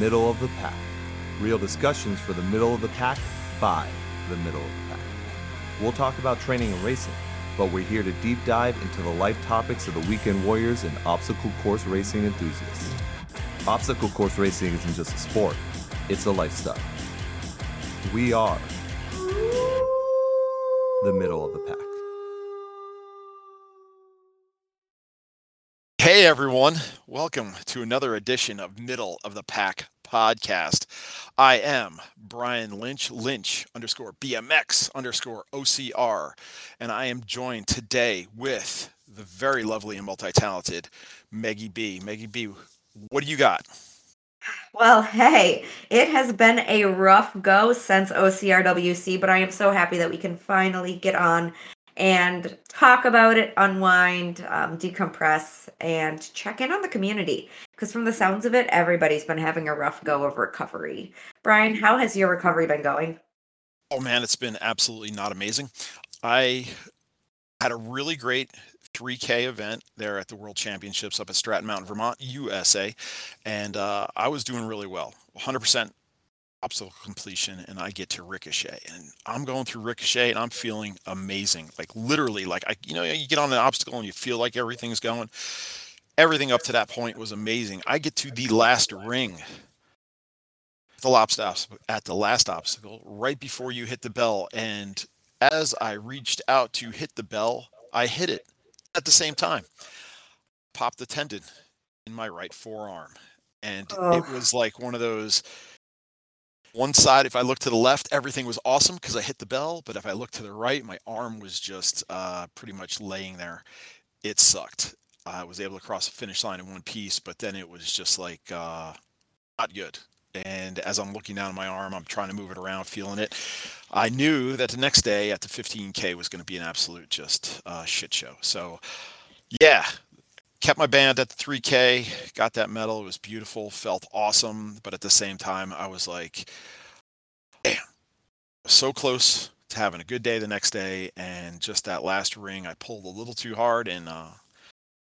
Middle of the Pack. Real discussions for the middle of the pack by the middle of the pack. We'll talk about training and racing, but we're here to deep dive into the life topics of the weekend warriors and obstacle course racing enthusiasts. Obstacle course racing isn't just a sport, it's a lifestyle. We are the middle of the pack. Hey everyone, welcome to another edition of Middle of the Pack podcast. I am Brian Lynch, Lynch underscore BMX underscore OCR, and I am joined today with the very lovely and multi talented Meggie B. Meggie B, what do you got? Well, hey, it has been a rough go since OCRWC, but I am so happy that we can finally get on and talk about it, unwind, um, decompress, and check in on the community. Because from the sounds of it, everybody's been having a rough go of recovery. Brian, how has your recovery been going? Oh man, it's been absolutely not amazing. I had a really great 3K event there at the World Championships up at Stratton Mountain, Vermont, USA, and uh, I was doing really well. 100% obstacle completion and I get to ricochet and I'm going through ricochet and I'm feeling amazing. Like literally, like I, you know, you get on an obstacle and you feel like everything's going. Everything up to that point was amazing. I get to the last ring, the last at the last obstacle, right before you hit the bell. And as I reached out to hit the bell, I hit it at the same time. Popped the tendon in my right forearm. And oh. it was like one of those one side, if I look to the left, everything was awesome because I hit the bell. But if I look to the right, my arm was just uh, pretty much laying there. It sucked. I was able to cross the finish line in one piece, but then it was just like uh, not good. And as I'm looking down at my arm, I'm trying to move it around, feeling it. I knew that the next day at the 15K was going to be an absolute just uh, shit show. So, yeah, kept my band at the 3K, got that medal. It was beautiful, felt awesome. But at the same time, I was like, damn, so close to having a good day the next day. And just that last ring, I pulled a little too hard and uh,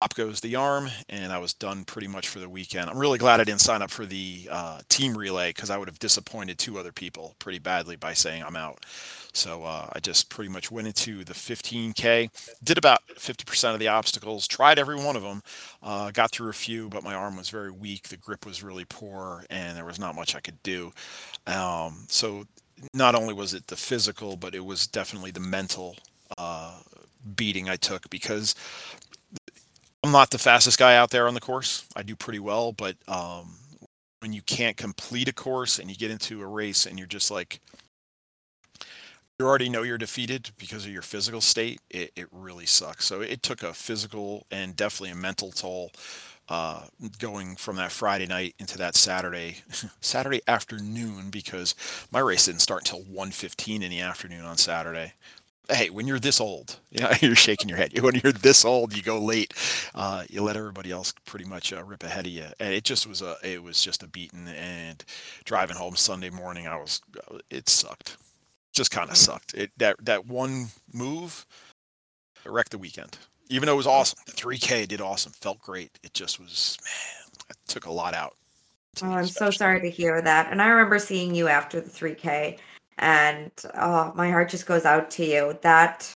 up goes the arm. And I was done pretty much for the weekend. I'm really glad I didn't sign up for the uh, team relay because I would have disappointed two other people pretty badly by saying I'm out. So uh, I just pretty much went into the 15K, did about 50% of the obstacles, tried every one of them, uh, got through a few, but my arm was very weak. The grip was really poor, and there was not much I could do. Um, so not only was it the physical, but it was definitely the mental uh, beating I took because I'm not the fastest guy out there on the course. I do pretty well, but um, when you can't complete a course and you get into a race and you're just like, you already know you're defeated because of your physical state, it, it really sucks. So it took a physical and definitely a mental toll uh, going from that Friday night into that Saturday Saturday afternoon because my race didn't start until 1.15 in the afternoon on Saturday. Hey, when you're this old, you know, you're shaking your head. When you're this old, you go late. Uh, you let everybody else pretty much uh, rip ahead of you, and it just was a it was just a beating. And driving home Sunday morning, I was uh, it sucked just kind of sucked. It that that one move wrecked the weekend. Even though it was awesome, the 3K did awesome, felt great. It just was man, it took a lot out. Oh, I'm so sorry to hear that. And I remember seeing you after the 3K, and oh, my heart just goes out to you. That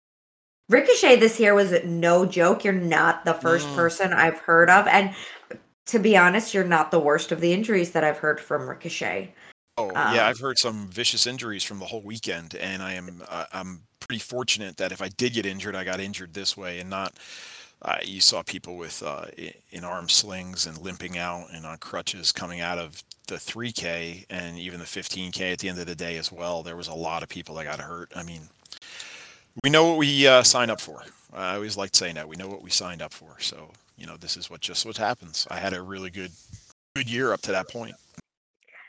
Ricochet this year was no joke. You're not the first mm. person I've heard of, and to be honest, you're not the worst of the injuries that I've heard from Ricochet. Oh um, yeah, I've heard some vicious injuries from the whole weekend, and I am uh, I'm pretty fortunate that if I did get injured, I got injured this way, and not. Uh, you saw people with uh, in arm slings and limping out and on crutches coming out of the 3K and even the 15K at the end of the day as well. There was a lot of people that got hurt. I mean, we know what we uh, signed up for. I always liked saying that we know what we signed up for. So you know, this is what just what happens. I had a really good good year up to that point.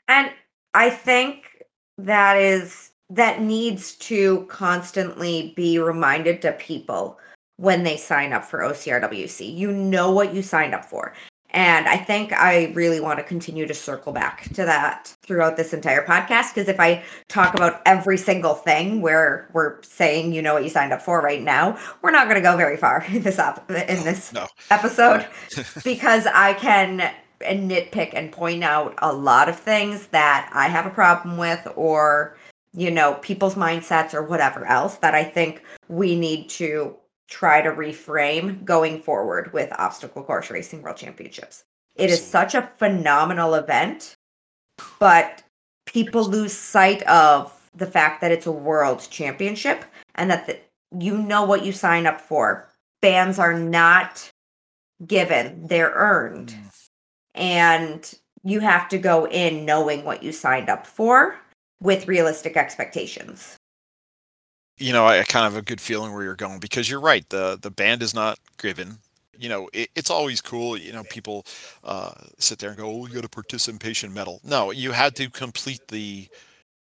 And I think that is that needs to constantly be reminded to people when they sign up for OCRWC. You know what you signed up for. And I think I really want to continue to circle back to that throughout this entire podcast because if I talk about every single thing where we're saying you know what you signed up for right now, we're not going to go very far in this op- in this no. episode because I can and nitpick and point out a lot of things that I have a problem with or you know people's mindsets or whatever else that I think we need to try to reframe going forward with obstacle course racing world championships. It is such a phenomenal event, but people lose sight of the fact that it's a world championship and that the, you know what you sign up for. Bands are not given, they're earned. And you have to go in knowing what you signed up for with realistic expectations. You know, I kind of have a good feeling where you're going because you're right. The the band is not given. You know, it, it's always cool. You know, people uh, sit there and go, "Oh, you got a participation medal." No, you had to complete the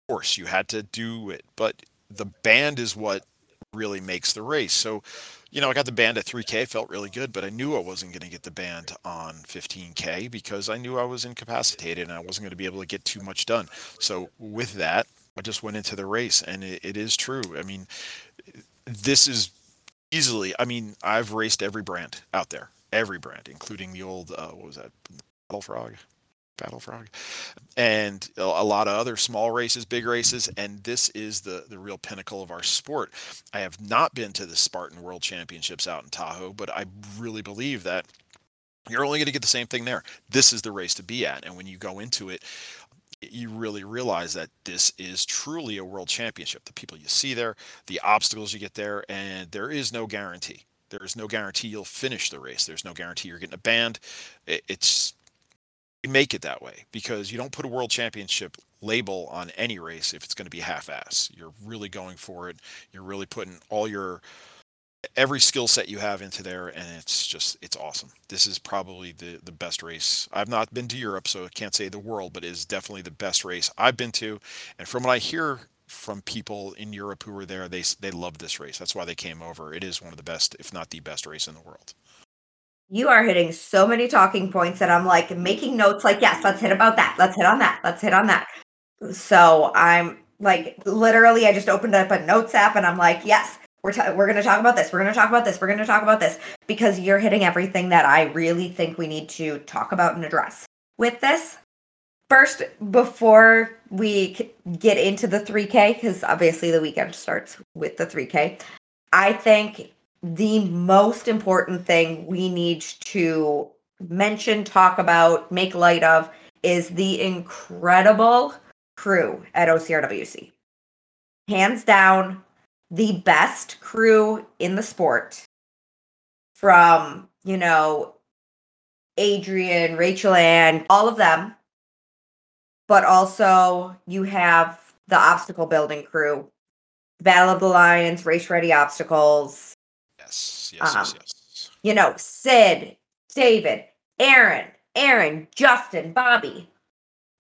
course. You had to do it, but the band is what really makes the race. So, you know, I got the band at 3K, felt really good, but I knew I wasn't going to get the band on 15K because I knew I was incapacitated and I wasn't going to be able to get too much done. So, with that, I just went into the race, and it, it is true. I mean, this is easily. I mean, I've raced every brand out there, every brand, including the old uh, what was that, Battle Frog. Battle Frog, and a lot of other small races, big races, and this is the the real pinnacle of our sport. I have not been to the Spartan World Championships out in Tahoe, but I really believe that you're only going to get the same thing there. This is the race to be at, and when you go into it, you really realize that this is truly a world championship. The people you see there, the obstacles you get there, and there is no guarantee. There is no guarantee you'll finish the race. There's no guarantee you're getting a band. It's make it that way because you don't put a world championship label on any race if it's going to be half-ass. You're really going for it. You're really putting all your every skill set you have into there and it's just it's awesome this is probably the the best race i've not been to europe so i can't say the world but it is definitely the best race i've been to and from what i hear from people in europe who were there they they love this race that's why they came over it is one of the best if not the best race in the world you are hitting so many talking points that I'm like making notes like, yes, let's hit about that. Let's hit on that. Let's hit on that. So I'm like, literally, I just opened up a notes app and I'm like, yes, we're, we're going to talk about this. We're going to talk about this. We're going to talk about this because you're hitting everything that I really think we need to talk about and address with this. First, before we get into the 3K, because obviously the weekend starts with the 3K, I think the most important thing we need to mention, talk about, make light of is the incredible crew at OCRWC. Hands down, the best crew in the sport from, you know, Adrian, Rachel Ann, all of them. But also, you have the obstacle building crew, Battle of the Lions, Race Ready Obstacles, Yes, yes, um, yes, yes. You know, Sid, David, Aaron, Aaron, Justin, Bobby.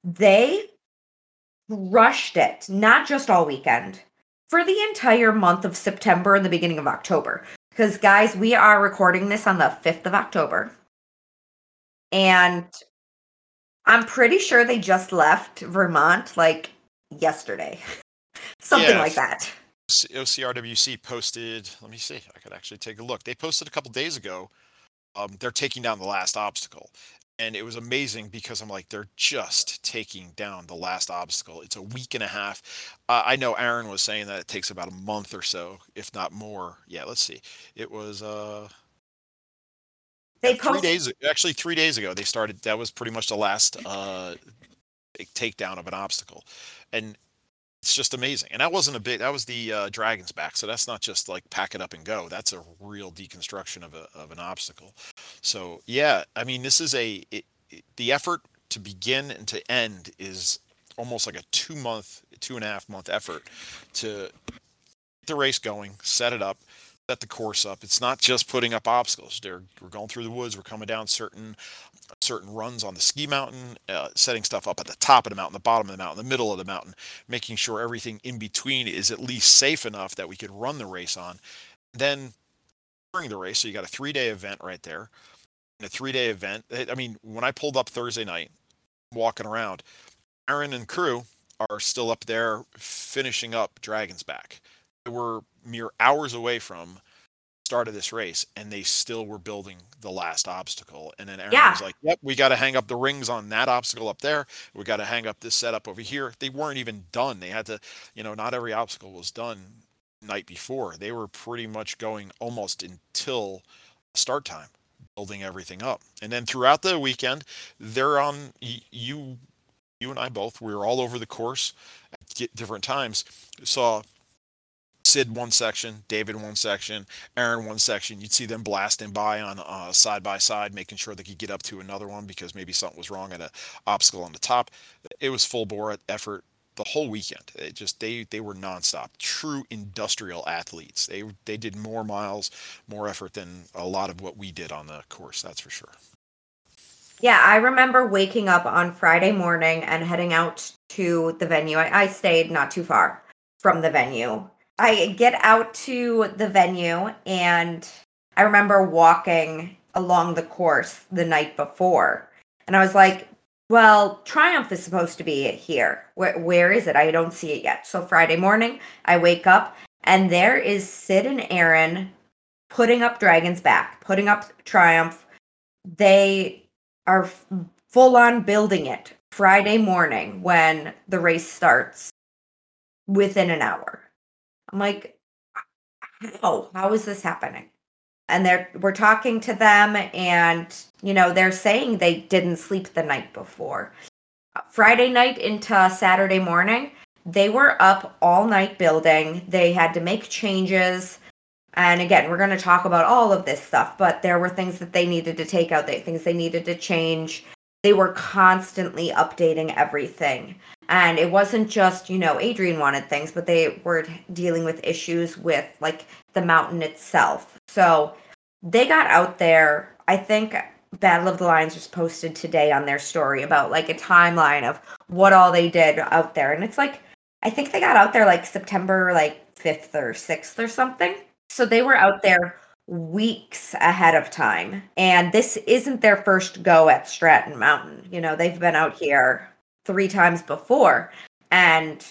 They rushed it, not just all weekend, for the entire month of September and the beginning of October. Because, guys, we are recording this on the 5th of October. And I'm pretty sure they just left Vermont like yesterday. Something yeah, like that. OCRWC posted. Let me see. I could actually take a look. They posted a couple days ago. Um, they're taking down the last obstacle, and it was amazing because I'm like, they're just taking down the last obstacle. It's a week and a half. Uh, I know Aaron was saying that it takes about a month or so, if not more. Yeah, let's see. It was uh, they three days. Actually, three days ago they started. That was pretty much the last uh, takedown of an obstacle, and it's just amazing. And that wasn't a big. That was the uh, Dragon's back. So that's not just like pack it up and go. That's a real deconstruction of a of an obstacle. So yeah, I mean, this is a it, it, the effort to begin and to end is almost like a two month, two and a half month effort to get the race going, set it up, set the course up. It's not just putting up obstacles. They're, we're going through the woods. We're coming down certain certain runs on the ski mountain, uh, setting stuff up at the top of the mountain, the bottom of the mountain, the middle of the mountain, making sure everything in between is at least safe enough that we could run the race on. Then during the race, so you got a three day event right there. And a three day event. I mean, when I pulled up Thursday night, walking around, Aaron and crew are still up there finishing up Dragon's Back. They were mere hours away from start of this race, and they still were building the last obstacle. And then Aaron Yeah. was like, "Yep, we got to hang up the rings on that obstacle up there. We got to hang up this setup over here." They weren't even done. They had to, you know, not every obstacle was done night before. They were pretty much going almost until start time, building everything up. And then throughout the weekend, they're on you you and I both, we were all over the course at different times. Saw Sid one section, David one section, Aaron one section. You'd see them blasting by on uh, side by side, making sure they could get up to another one because maybe something was wrong at an obstacle on the top. It was full bore effort the whole weekend. It just they they were nonstop, true industrial athletes. They they did more miles, more effort than a lot of what we did on the course. That's for sure. Yeah, I remember waking up on Friday morning and heading out to the venue. I, I stayed not too far from the venue. I get out to the venue and I remember walking along the course the night before. And I was like, well, Triumph is supposed to be here. Where, where is it? I don't see it yet. So Friday morning, I wake up and there is Sid and Aaron putting up Dragon's Back, putting up Triumph. They are full on building it Friday morning when the race starts within an hour. I'm like, how? How is this happening? And they're we're talking to them and you know, they're saying they didn't sleep the night before. Friday night into Saturday morning, they were up all night building. They had to make changes. And again, we're going to talk about all of this stuff, but there were things that they needed to take out, things they needed to change. They were constantly updating everything. And it wasn't just, you know, Adrian wanted things, but they were dealing with issues with like the mountain itself. So they got out there. I think Battle of the Lions just posted today on their story about like a timeline of what all they did out there. And it's like, I think they got out there like September like 5th or 6th or something. So they were out there weeks ahead of time. And this isn't their first go at Stratton Mountain. You know, they've been out here three times before. And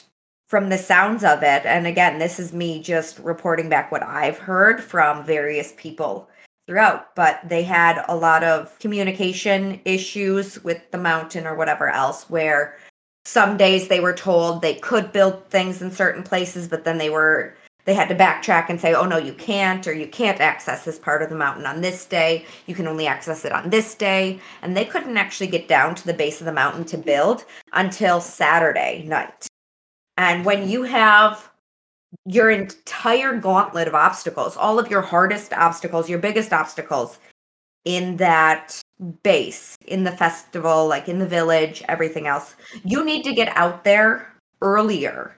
from the sounds of it, and again, this is me just reporting back what I've heard from various people throughout, but they had a lot of communication issues with the mountain or whatever else where some days they were told they could build things in certain places, but then they were they had to backtrack and say, oh no, you can't, or you can't access this part of the mountain on this day. You can only access it on this day. And they couldn't actually get down to the base of the mountain to build until Saturday night. And when you have your entire gauntlet of obstacles, all of your hardest obstacles, your biggest obstacles in that base, in the festival, like in the village, everything else, you need to get out there earlier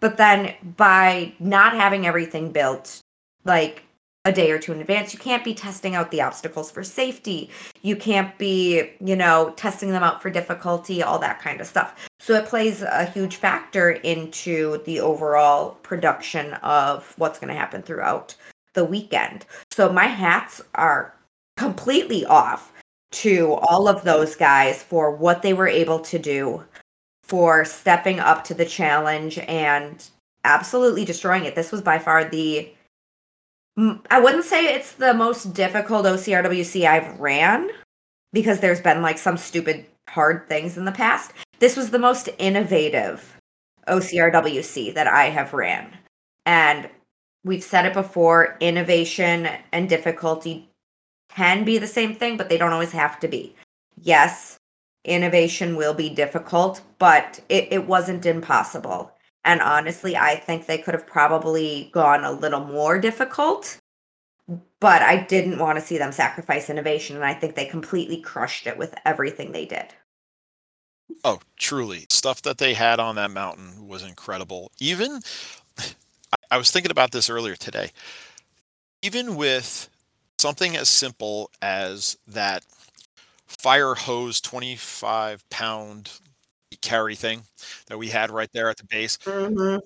but then by not having everything built like a day or two in advance, you can't be testing out the obstacles for safety. You can't be, you know, testing them out for difficulty, all that kind of stuff. So it plays a huge factor into the overall production of what's going to happen throughout the weekend. So my hats are completely off to all of those guys for what they were able to do for stepping up to the challenge and absolutely destroying it. This was by far the I wouldn't say it's the most difficult OCRWC I've ran because there's been like some stupid hard things in the past. This was the most innovative OCRWC that I have ran. And we've said it before, innovation and difficulty can be the same thing, but they don't always have to be. Yes, innovation will be difficult, but it, it wasn't impossible. And honestly, I think they could have probably gone a little more difficult, but I didn't want to see them sacrifice innovation. And I think they completely crushed it with everything they did. Oh, truly. Stuff that they had on that mountain was incredible. Even, I was thinking about this earlier today. Even with something as simple as that fire hose 25 pound carry thing that we had right there at the base. Mm-hmm.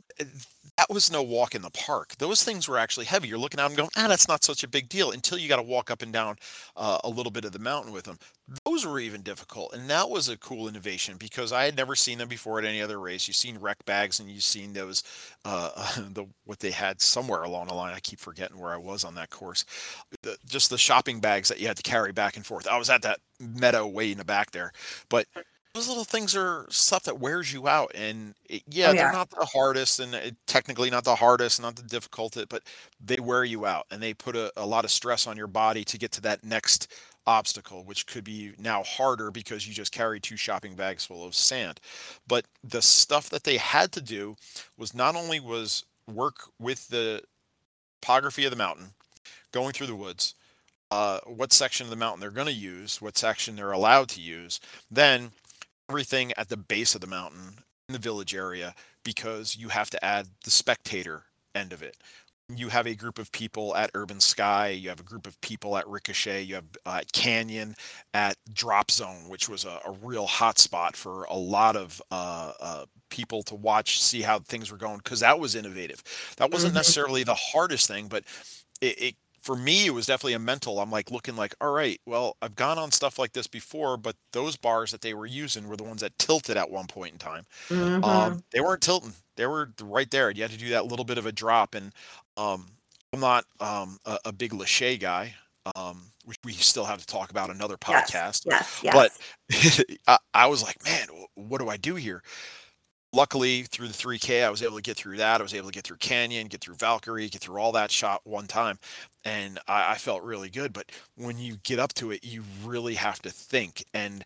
That was no walk in the park. Those things were actually heavy. You're looking at them going, ah, that's not such a big deal until you got to walk up and down uh, a little bit of the mountain with them. Those were even difficult. And that was a cool innovation because I had never seen them before at any other race. You've seen rec bags and you've seen those, uh, the what they had somewhere along the line. I keep forgetting where I was on that course. The, just the shopping bags that you had to carry back and forth. I was at that meadow way in the back there. But those little things are stuff that wears you out and it, yeah, Oh they're not the hardest and it, technically not the hardest not the difficult but they wear you out and they put a, a lot of stress on your body to get to that next obstacle which could be now harder because you just carry two shopping bags full of sand. But the stuff that they had to do was not only was work with the topography of the mountain going through the woods uh, what section of the mountain they're going to use what section they're allowed to use then everything at the base of the mountain in the village area because you have to add the spectator end of it. You have a group of people at Urban Sky, you have a group of people at Ricochet, you have uh, Canyon at Drop Zone, which was a, a real hot spot for a lot of uh, uh, people to watch, see how things were going, because that was innovative. That wasn't Mhm. necessarily the hardest thing, but it, it for me it was definitely a mental i'm like looking like all right well i've gone on stuff like this before but those bars that they were using were the ones that tilted at one point in time Mhm. um they weren't tilting they were right there you had to do that little bit of a drop and um i'm not um a, a big lache guy um which we still have to talk about another podcast Yes. Yes. but I, I was like man what do i do here luckily through the 3k i was able to get through that. I was able to get through canyon get through valkyrie get through all that shot one time and I, I felt really good. But when you get up to it you really have to think. And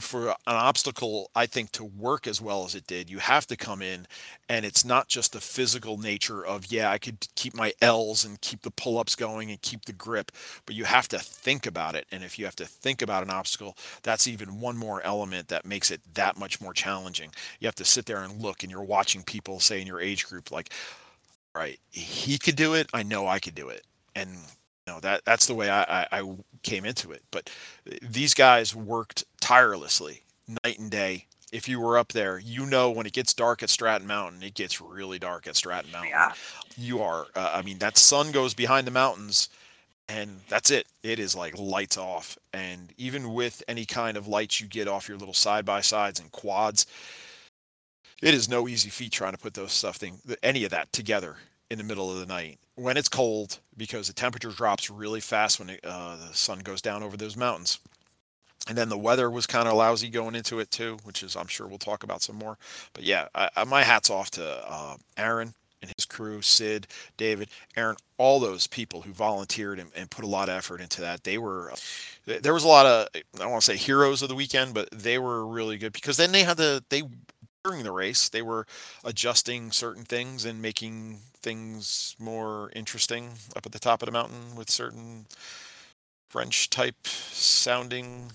for an obstacle i think to work as well as it did you have to come in and it's not just the physical nature of yeah i could keep my l's and keep the pull-ups going and keep the grip but you have to think about it and if you have to think about an obstacle that's even one more element that makes it that much more challenging. You have to sit there and look and you're watching people say in your age group like right he could do it i know i could do it and know that that's the way i i, I came into it but uh, these guys worked tirelessly night and day. If you were up there you know when it gets dark at stratton mountain it gets really dark at stratton mountain. Yeah. you are uh, i mean that sun goes behind the mountains and that's it. It is like lights off and even with any kind of lights you get off your little side by sides and quads it is no easy feat trying to put those stuff thing any of that together in the middle of the night when it's cold because the temperature drops really fast when it, uh, the sun goes down over those mountains. And then the weather was kind of lousy going into it too which is i'm sure we'll talk about some more. But yeah I, I, my hat's off to uh, aaron and his crew sid david aaron all those people who volunteered and, and put a lot of effort into that. They were uh, there was a lot of i don't want to say heroes of the weekend but they were really good because then they had to they during the race they were adjusting certain things and making things more interesting up at the top of the mountain with certain french type sounding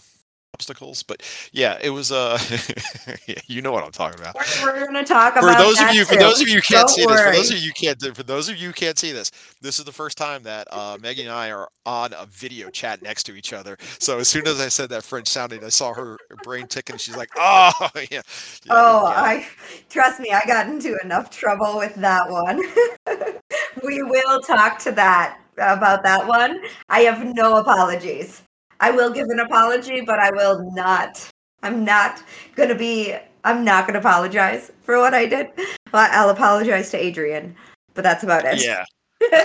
obstacles but yeah it was uh yeah, you know what i'm talking about We're, to talk for about those of you for too. those of you can't Don't see this for those of you can't for those of you can't see this this is the first time that uh maggie and i are on a video chat next to each other so as soon as i said that french sounding i saw her brain ticking she's like oh yeah, yeah Oh, yeah. I trust me, I got into enough trouble with that one. we will talk to that about that one. I have no apologies. I will give an apology, but I will not. I'm not going to be I'm not going to apologize for what I did. But I'll apologize to Adrian, but that's about it. yeah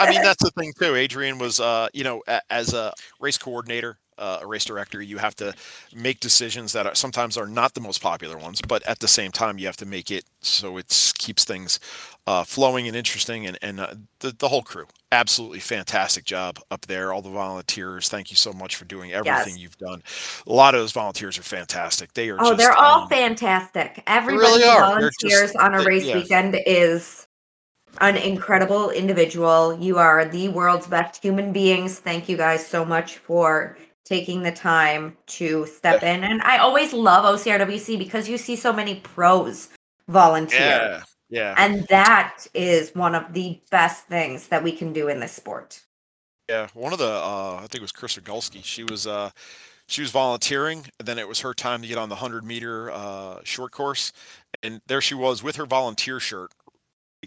I mean, that's the thing too. Adrian was, uh, you know, a- as a race coordinator, uh, a race director, you have to make decisions that are sometimes are not the most popular ones, but at the same time, you have to make it so it keeps things uh, flowing and interesting. And and uh, the the whole crew, absolutely fantastic job up there. All the volunteers, thank you so much for doing everything Yes. you've done. A lot of those volunteers are fantastic. They are. Oh, just, they're all um, fantastic. Everybody really who are. They're volunteers just- on a they- race yeah. weekend is an incredible individual. You are the world's best human beings. Thank you guys so much for taking the time to step in. And I always love OCRWC because you see so many pros volunteer. Yeah, yeah. And that is one of the best things that we can do in this sport. Yeah, one of the uh, I think it was Chris Rogulski. She was uh, she was volunteering, and then it was her time to get on the hundred meter uh, short course, and there she was with her volunteer shirt,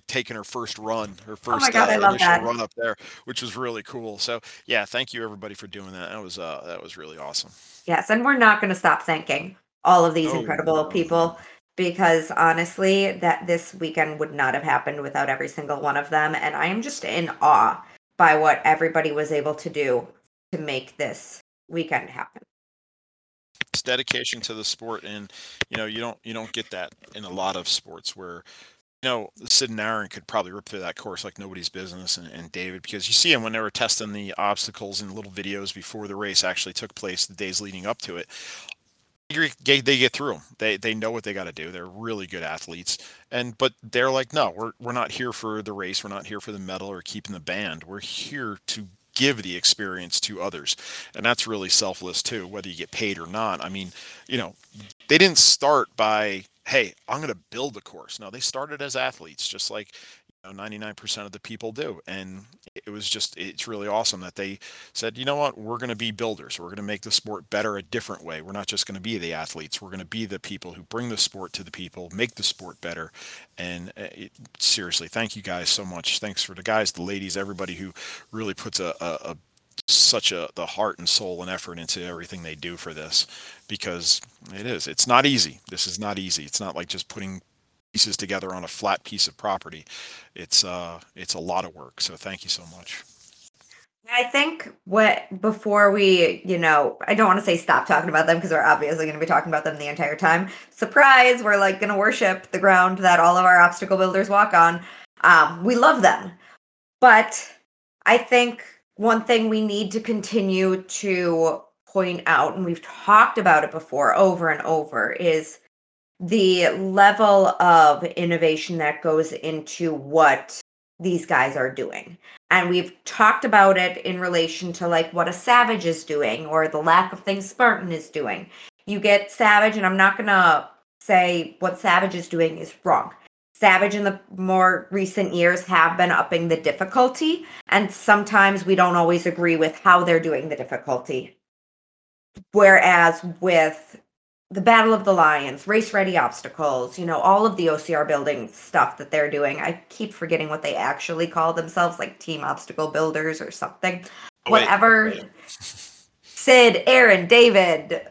taking her first run, her first oh God, uh, run up there, which was really cool. So yeah, thank you everybody for doing that. That was uh, that was really awesome. Yes, and we're not going to stop thanking all of these Oh, incredible people because honestly, that this weekend would not have happened without every single one of them. And I am just in awe by what everybody was able to do to make this weekend happen. It's dedication to the sport, and you know you don't you don't get that in a lot of sports where you know Sid and Aaron could probably rip through that course like nobody's business, and, and David because you see them when they were testing the obstacles in little videos before the race actually took place, the days leading up to it. They, get through 'em. They they know what they got to do. They're really good athletes, and but they're like, no, we're we're not here for the race. We're not here for the medal or keeping the band. We're here to give the experience to others, and that's really selfless too. Whether you get paid or not. I mean, you know, they didn't start by hey i'm going to build the course no they started as athletes just like know 99% of the people do. And it was just it's really awesome that they said you know what? We're going to be builders. We're going to make the sport better a different way. We're not just going to be the athletes. We're going to be the people who bring the sport to the people make the sport better. And uh, it, seriously thank you guys so much. Thanks for the guys the ladies everybody who really puts a, a, a such a the heart and soul and effort into everything they do for this because it is. It's not easy. This is not easy. It's not like just putting pieces together on a flat piece of property it's uh it's a lot of work so thank you so much I think what before we, you know, I don't want to say stop talking about them because we're obviously going to be talking about them the entire time. Surprise, we're like going to worship the ground that all of our obstacle builders walk on. Um, we love them. But I think one thing we need to continue to point out, and we've talked about it before over and over, is the level of innovation that goes into what these guys are doing. And we've talked about it in relation to like what a Savage is doing or the lack of things Spartan is doing. You get Savage, and I'm not going to say what Savage is doing is wrong. Savage in the more recent years have been upping the difficulty, and sometimes we don't always agree with how they're doing the difficulty. Whereas with the Battle of the Lions, race ready obstacles, you know, all of the OCR building stuff that they're doing. I keep forgetting what they actually call themselves, like team obstacle builders or something. Oh, wait, Whatever. wait. Sid, Aaron, David,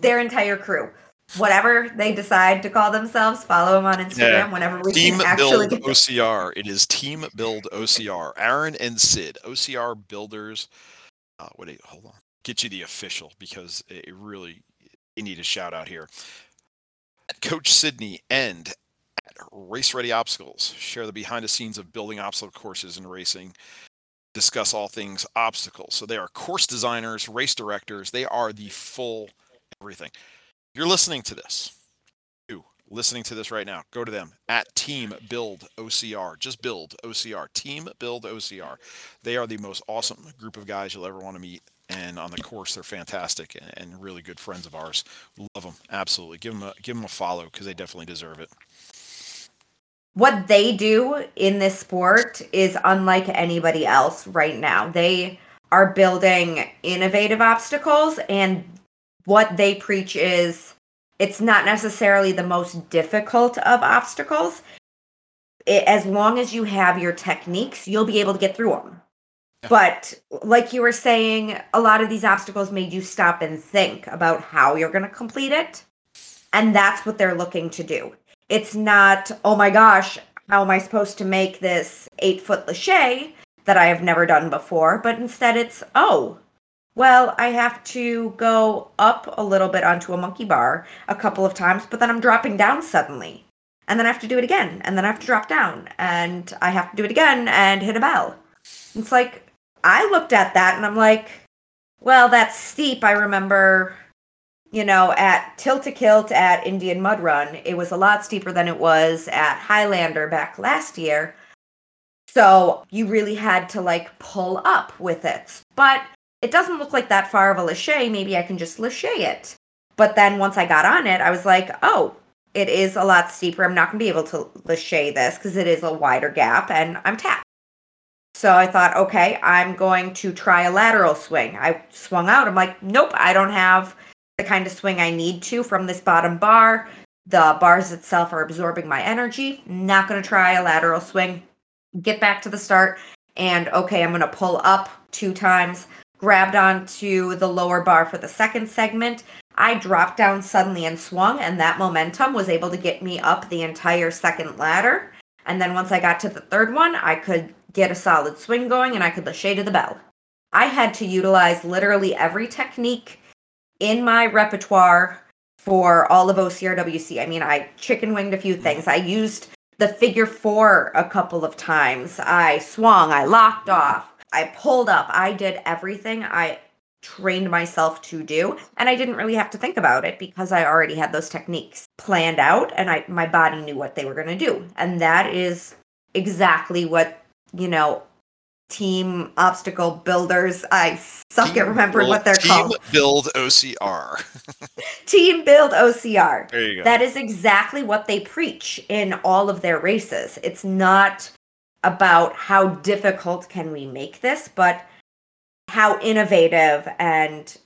their entire crew. Whatever they decide to call themselves, follow them on Instagram Yeah. whenever we team can actually build ocr it is team build ocr aaron and sid ocr builders uh you hold on get you the official because it really you need a shout out here. At coach sydney and at race ready obstacles share the behind the scenes of building obstacle courses and racing discuss all things obstacles. So they are course designers race directors. They are the full everything. You're listening to this. You listening to this right now. Go to them at team build ocr just build ocr team build ocr they are the most awesome group of guys you'll ever want to meet and on the course they're fantastic and, and really good friends of ours love them absolutely give them a give them a follow because they definitely deserve it what they do in this sport is unlike anybody else right now. They are building innovative obstacles, and what they preach is it's not necessarily the most difficult of obstacles. It, as long as you have your techniques, you'll be able to get through them. But like you were saying, a lot of these obstacles made you stop and think about how you're going to complete it. And that's what they're looking to do. It's not, oh my gosh, how am I supposed to make this eight foot lache that I have never done before? But instead, it's, oh, well, I have to go up a little bit onto a monkey bar a couple of times, but then I'm dropping down suddenly. And then I have to do it again. And then I have to drop down. And I have to do it again and hit a bell. It's like, I looked at that and I'm like, well, that's steep. I remember you know, at Tilt a Kilt at Indian Mud Run, it was a lot steeper than it was at Highlander back last year. So you really had to like pull up with it. But it doesn't look like that far of a lache. Maybe I can just lache it. But then once I got on it, I was like, oh, it is a lot steeper. I'm not going to be able to lache this because it is a wider gap and I'm tapped. So I thought, okay, I'm going to try a lateral swing. I swung out. I'm like, nope, I don't have the kind of swing I need to from this bottom bar. the bars itself are absorbing my energy. Not going to try a lateral swing. Get back to the start. And okay, I'm going to pull up two times, grabbed onto the lower bar for the second segment. I dropped down suddenly and swung, and that momentum was able to get me up the entire second ladder. And then once I got to the third one, I could get a solid swing going and I could lache to the bell. I had to utilize literally every technique in my repertoire for all of OCRWC. I mean, I chicken winged a few mm-hmm. things. I used the figure four a couple of times. I swung, I locked off, I pulled up. I did everything I trained myself to do and I didn't really have to think about it because I already had those techniques planned out and I my body knew what they were going to do. And that is exactly what, you know, team obstacle builders. I suck team at remembering build, what they're team called. Build OCR. team build OCR. There you go. That is exactly what they preach in all of their races. It's not about how difficult can we make this, but how innovative and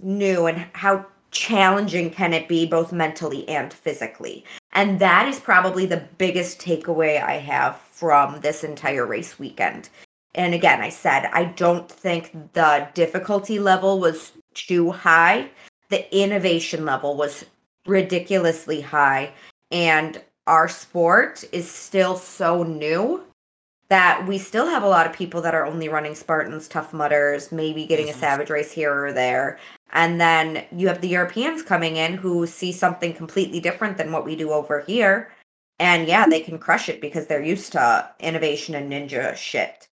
new and how challenging can it be both mentally and physically. And that is probably the biggest takeaway I have from this entire race weekend and again, I said I don't think the difficulty level was too high. The innovation level was ridiculously high. And our sport is still so new that we still have a lot of people that are only running Spartans, Tough Mudders, maybe getting a mm-hmm. Savage race here or there. And then you have the Europeans coming in who see something completely different than what we do over here. And yeah, they can crush it because they're used to innovation and ninja shit.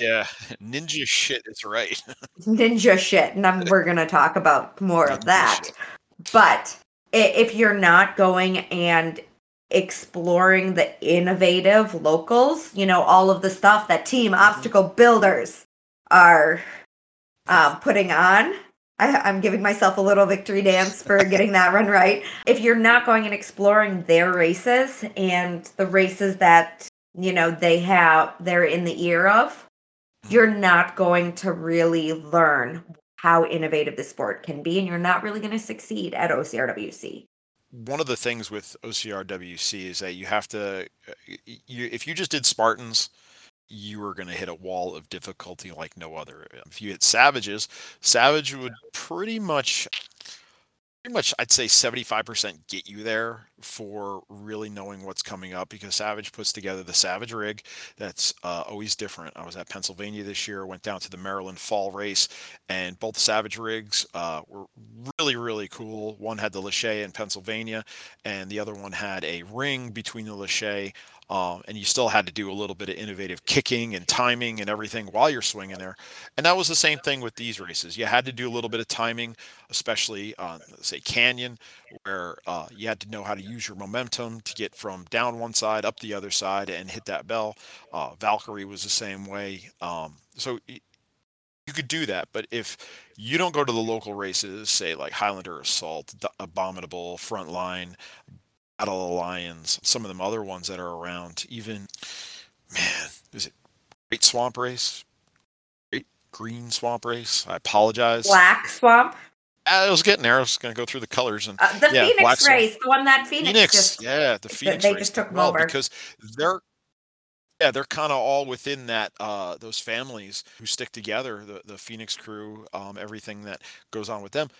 Yeah, ninja shit is right. ninja shit, and we're going to talk about more of that. Shit. But if you're not going and exploring the innovative locals, you know, all of the stuff that Team mm-hmm. Obstacle Builders are um, putting on. I, am giving myself a little victory dance for getting that run right. If you're not going and exploring their races and the races that, you know, they have, they're in the ear of, you're not going to really learn how innovative the sport can be, and you're not really going to succeed at OCRWC. One of the things with OCRWC is that you have to, uh, you, if you just did Spartans, you are going to hit a wall of difficulty like no other. If you hit Savages, Savage would pretty much pretty much I'd say 75% get you there for really knowing what's coming up because Savage puts together the Savage rig that's uh, always different. I was at Pennsylvania this year, went down to the Maryland fall race, and both Savage rigs uh, were really, really cool. One had the Lache in Pennsylvania, and the other one had a ring between the Lache um, and you still had to do a little bit of innovative kicking and timing and everything while you're swinging there. And that was the same thing with these races. You had to do a little bit of timing, especially on, say, Canyon, where uh, you had to know how to use your momentum to get from down one side up the other side and hit that bell. Uh, Valkyrie was the same way. Um, so you could do that, but if you don't go to the local races, say like Highlander Assault, Abominable, Frontline, Battle of the Lions, some of them other ones that are around. Even man, is it Great Swamp Race? Great Green Swamp Race. I apologize. Black Swamp. I was getting there. I was going to go through the colors and uh, the yeah, Phoenix race, Swamp. the one that Phoenix, Phoenix just, yeah, the Phoenix they race just took well over because they're yeah, they're kind of all within that uh, those families who stick together. The the Phoenix crew, um, everything that goes on with them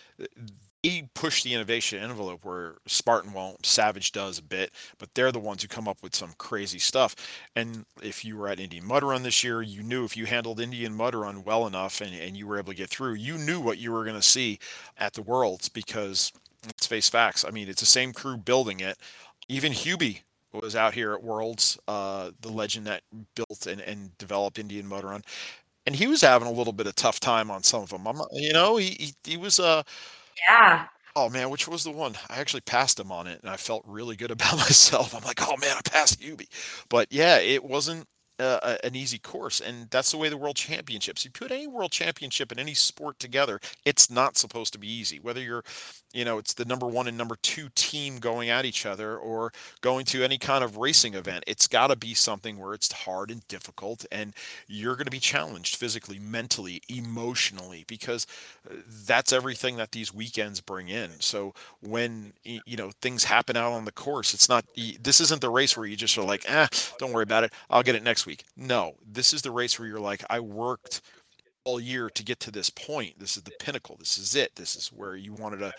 they push the innovation envelope where Spartan won't, Savage does a bit, but they're the ones who come up with some crazy stuff. And if you were at Indian Mud Run this year, you knew if you handled Indian Mud Run well enough and, and you were able to get through, you knew what you were going to see at the Worlds because let's face facts. I mean, it's the same crew building it. Even Hubie was out here at Worlds, uh, the legend that built and, and developed Indian Mud Run. And he was having a little bit of tough time on some of them. I'm, you know, he, he, he was, uh, yeah. Oh man, which was the one? I actually passed him on it, and I felt really good about myself. I'm like, oh man, I passed Hubie. But yeah, it wasn't uh, an easy course, and that's the way the World Championships. You put any World Championship in any sport together, it's not supposed to be easy. Whether you're, you know, it's the number one and number two team going at each other, or going to any kind of racing event, it's got to be something where it's hard and difficult, and you're going to be challenged physically, mentally, emotionally, because uh, that's everything that these weekends bring in. So when you know things happen out on the course, it's not. This isn't the race where you just are like, ah, don't worry about it. I'll get it next week. No, this is the race where you're like, I worked all year to get to this point. This is the pinnacle. This is it. This is where you wanted to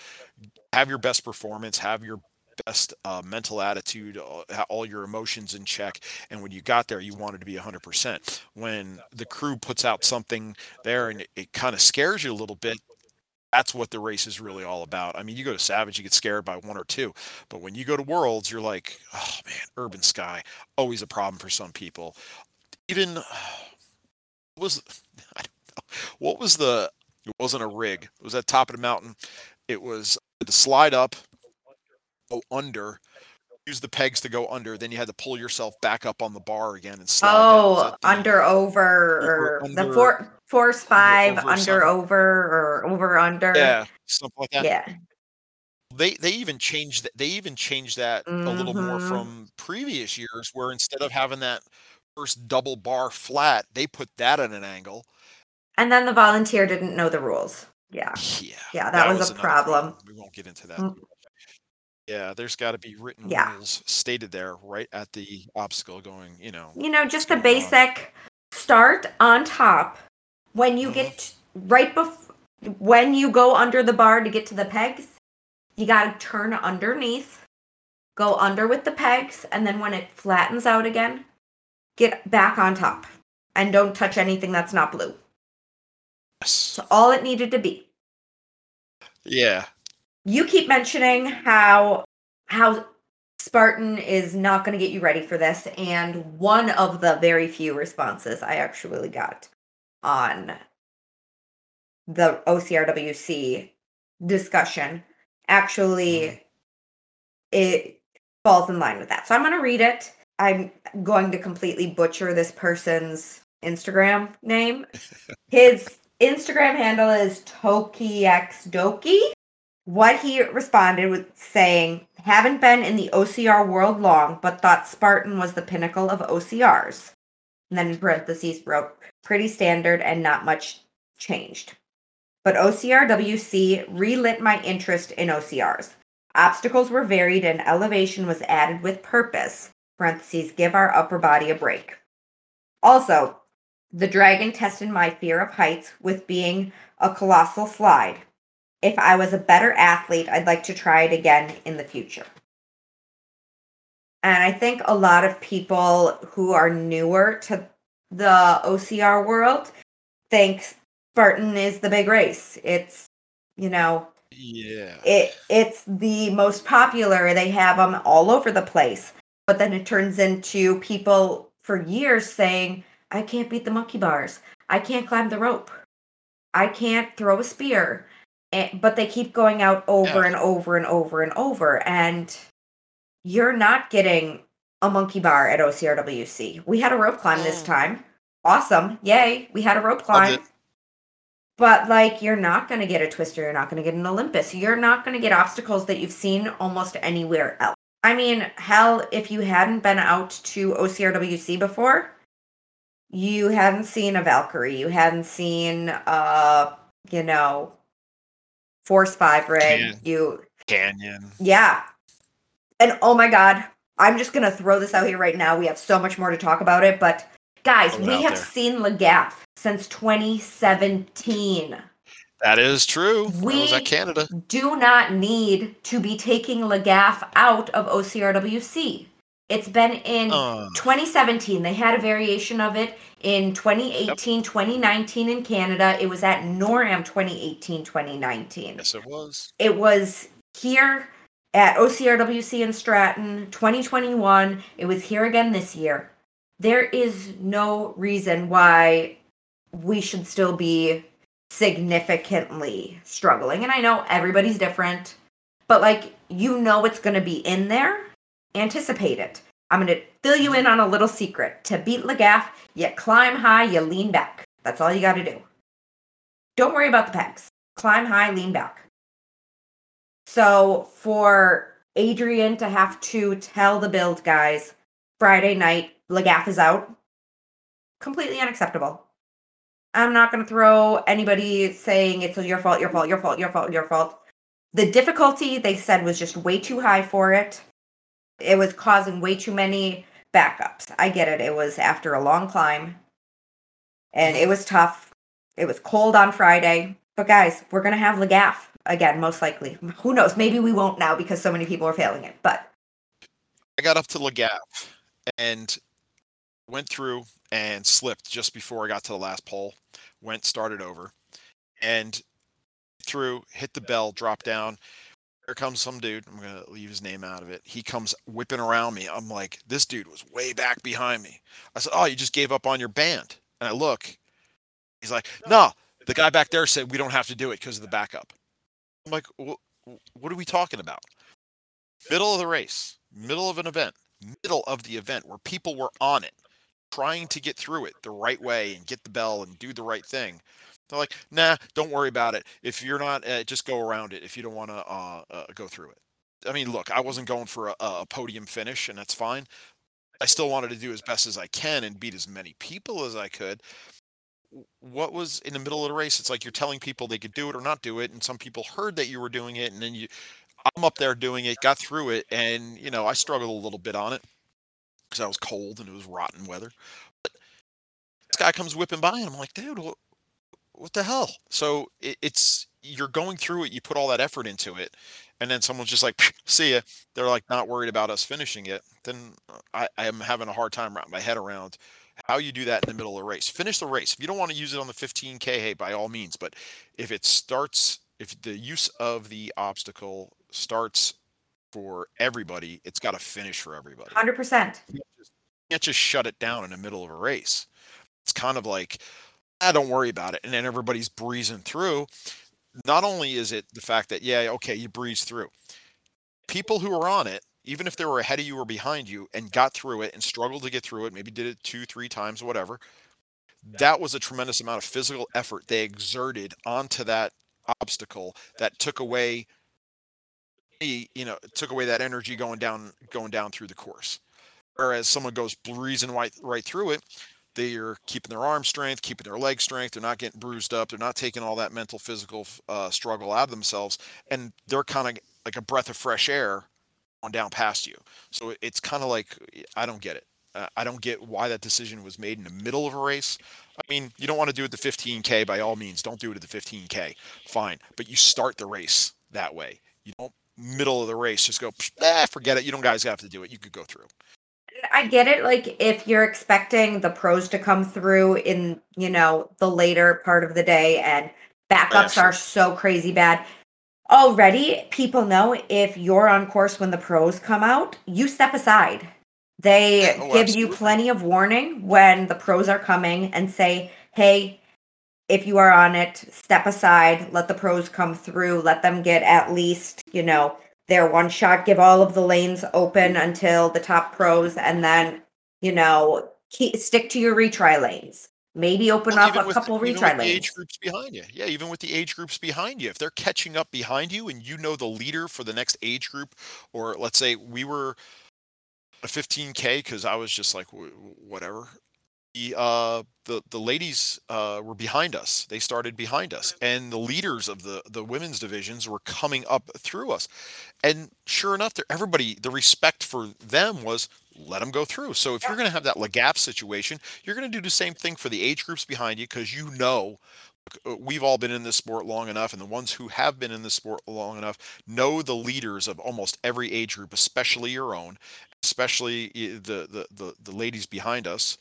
have your best performance, have your best uh, mental attitude, all, all your emotions in check. And when you got there, you wanted to be 100%. When the crew puts out something there and it, it kind of scares you a little bit, that's what the race is really all about. I mean, you go to Savage, you get scared by one or two, but when you go to Worlds, you're like, oh man, Urban Sky, always a problem for some people. Even uh, was I don't know what was the it wasn't a rig. It was at top of the mountain. It was to slide up, go under, use the pegs to go under. Then you had to pull yourself back up on the bar again and slide. Oh, under over or under, the four force five over, under over or over under. Yeah, something like that. Yeah. They they even changed they even changed that mm-hmm. a little more Mm-hmm. from previous years where instead of having that first double bar flat, they put that at an angle. And then the volunteer didn't know the rules. Yeah. Yeah. Yeah, that was a another problem. We won't get into that. Yeah, there's got to be written Yeah. rules stated there right at the obstacle going, you know. You know, just the going on? basic start on top when you Mhm. get right before when you go under the bar to get to the pegs, you got to turn underneath, go under with the pegs, and then when it flattens out again, get back on top and don't touch anything that's not blue. Yes. So all it needed to be. Yeah. You keep mentioning how how Spartan is not going to get you ready for this and one of the very few responses I actually got on the OCRWC discussion actually mm-hmm. it falls in line with that. So I'm going to read it. I'm going to completely butcher this person's Instagram name. His Instagram handle is TokiXDoki. What he responded with saying, haven't been in the OCR world long, but thought Spartan was the pinnacle of OCRs. And then in parentheses wrote, pretty standard and not much changed. But OCRWC relit my interest in OCRs. Obstacles were varied and elevation was added with purpose. Parentheses, give our upper body a break. Also, the dragon tested my fear of heights with being a colossal slide. If I was a better athlete, I'd like to try it again in the future. And I think a lot of people who are newer to the OCR world think Spartan is the big race. It's, you know, Yeah. it it's the most popular. They have them all over the place. But then it turns into people for years saying, "I can't beat the monkey bars. I can't climb the rope. I can't throw a spear." And, but they keep going out over Yeah. and over and over and over and you're not getting a monkey bar at OCRWC. We had a rope climb this Mm. time. Awesome. Yay. We had a rope climb. But like you're not going to get a twister, you're not going to get an Olympus. You're not going to get obstacles that you've seen almost anywhere else. I mean, hell, if you hadn't been out to OCRWC before, you hadn't seen a Valkyrie, you hadn't seen uh, you know, Force 5 rig, Can- you Canyon. yeah. And oh my god, I'm just gonna throw this out here right now. We have so much more to talk about it, but guys, we have there. seen Legaf since 2017. That is true. That was We- at Canada. Do not need to be taking Legaf out of OCRWC. It's been in Uh, 2017. They had a variation of it in 2018, 2019 in Canada. It was at NORAM 2018, 2019 yes, it was. it was here at OCRWC in Stratton 2021. It was here again this year. There is no reason why we should still be significantly struggling. And I know everybody's different, but like you know it's going to be in there. Anticipate it. I'm going to fill you in on a little secret. To beat Lagaff, you climb high, you lean back. That's all you got to do. Don't worry about the pegs. Climb high, lean back. So for Adrian to have to tell the build guys Friday night, Lagaff is out, completely unacceptable. I'm not going to throw anybody saying it's your fault, your fault, your fault, your fault, your fault. The difficulty they said was just way too high for it. It was causing way too many backups. I get it. It was after a long climb and it was tough. It was cold on Friday. But guys, we're going to have Lagaff again, most likely. Who knows? Maybe we won't now because so many people are failing it. But I got up to Lagaff and went through and slipped just before I got to the last pole. Went, started over, and through, hit the bell, dropped down. Here comes some dude. I'm gonna leave his name out of it. He comes whipping around me. I'm like, this dude was way back behind me. I said, Oh, you just gave up on your band. And I look. He's like, No, the guy back there said we don't have to do it because of the backup. I'm like, what are we talking about? Middle of the race, middle of an event, middle of the event where people were on it, trying to get through it the right way and get the bell and do the right thing. They're like, nah, don't worry about it. If you're not, uh, just go around it if you don't want to uh, uh, go through it. I mean, look, I wasn't going for a, a podium finish, and that's fine. I still wanted to do as best as I can and beat as many people as I could. What was in the middle of the race? It's like you're telling people they could do it or not do it, and some people heard that you were doing it, and then you, I'm up there doing it, got through it, and you know I struggled a little bit on it because I was cold and it was rotten weather. But this guy comes whipping by, and I'm like, dude, what, the hell? So it, it's you're going through it, you put all that effort into it, and then someone's just like, see ya. They're like not worried about us finishing it. Then uh, I, I am having a hard time wrapping my head around how you do that in the middle of the race. Finish the race. If you don't want to use it on the 15K, hey, by all means. But if it starts, if the use of the obstacle starts for everybody, it's got to finish for everybody. 100%. You can't just shut it down in the middle of a race. It's kind of like, ah, don't worry about it. And then everybody's breezing through. Not only is it the fact that, yeah, okay, you breeze through. People who are on it, even if they were ahead of you or behind you and got through it and struggled to get through it, maybe did it two, three times, whatever, that was a tremendous amount of physical effort they exerted onto that obstacle that took away you know took away that energy going down going down through the course whereas someone goes breezing right right through it they're keeping their arm strength keeping their leg strength they're not getting bruised up they're not taking all that mental physical uh, struggle out of themselves and they're kind of like a breath of fresh air on down past you. So it's kind of like i don't get it. Uh, i don't get why that decision was made in the middle of a race. I mean you don't want to do it the 15k by all means don't do it at the 15k fine but you start the race that way. You don't middle of the race just go ah, forget it you don't guys have to do it you could go through I get it. Like if you're expecting the pros to come through in, you know, the later part of the day and backups are so crazy bad. Already, people know if you're on course when the pros come out, you step aside. They oh, give you plenty of warning when the pros are coming and say, hey, if you are on it, step aside, let the pros come through, let them get at least, you know, their one shot, give all of the lanes open until the top pros, and then, you know, keep, stick to your retry lanes. Maybe open Well, up a couple even retry the age groups behind you. Yeah, even with the age groups behind you. If they're catching up behind you and you know the leader for the next age group, or let's say we were a 15K because I was just like, "Wh- wh- whatever. The, uh, the the ladies uh, were behind us. They started behind us, and the leaders of the the women's divisions were coming up through us. And sure enough, everybody the respect for them was let them go through. So if you're going to have that Lagaf situation, you're going to do the same thing for the age groups behind you because you know uh, we've all been in this sport long enough, and the ones who have been in this sport long enough know the leaders of almost every age group, especially your own, especially the the the, the ladies behind us.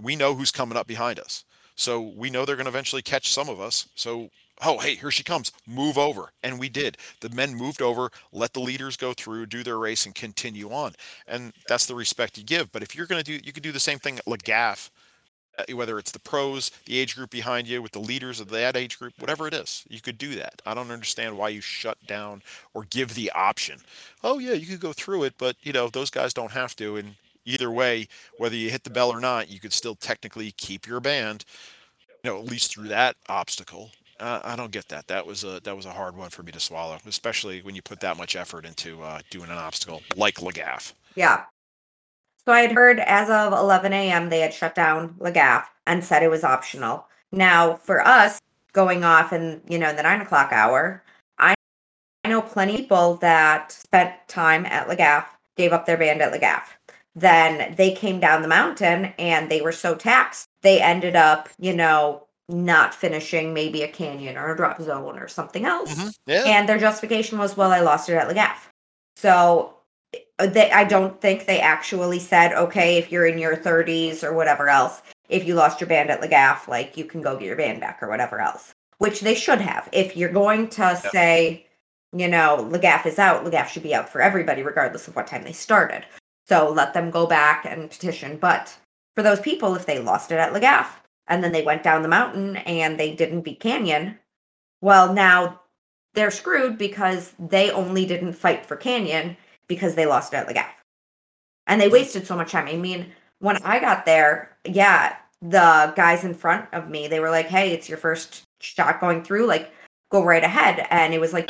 We know who's coming up behind us, so we know they're going to eventually catch some of us. So. Oh, hey, here she comes. Move over. And we did. The men moved over, let the leaders go through, do their race, and continue on. And that's the respect you give. But if you're going to do, you could do the same thing at Lagaff uh, whether it's the pros, the age group behind you, with the leaders of that age group, whatever it is, you could do that. I don't understand why you shut down or give the option. Oh yeah, you could go through it, but you know those guys don't have to, and either way, whether you hit the bell or not, you could still technically keep your band. You know, at least through that obstacle. Uh, I don't get that. That was a that was a hard one for me to swallow, especially when you put that much effort into uh, doing an obstacle like Lagaff. Yeah. So I had heard as of 11 a.m. they had shut down Lagaff and said it was optional. Now for us going off in you know the nine o'clock hour, I I know plenty of people that spent time at Lagaff, gave up their band at Lagaff. Then they came down the mountain and they were so taxed they ended up you know not finishing maybe a canyon or a drop zone or something else. Mm-hmm. Yeah. And their justification was, well, I lost it at Lagaff. So uh, they, I don't think they actually said, okay, if you're in your 30s or whatever else, if you lost your band at Lagaff, like you can go get your band back or whatever else, which they should have. If you're going to say, you know, Lagaff is out, Lagaff should be out for everybody, regardless of what time they started. So let them go back and petition. But for those people, if they lost it at Lagaff, and then they went down the mountain and they didn't beat Canyon. Well, now they're screwed because they only didn't fight for Canyon because they lost it at Lagaff. And they wasted so much time. I mean, when I got there, yeah, the guys in front of me, they were like, hey, it's your first shot going through, like, go right ahead. And it was like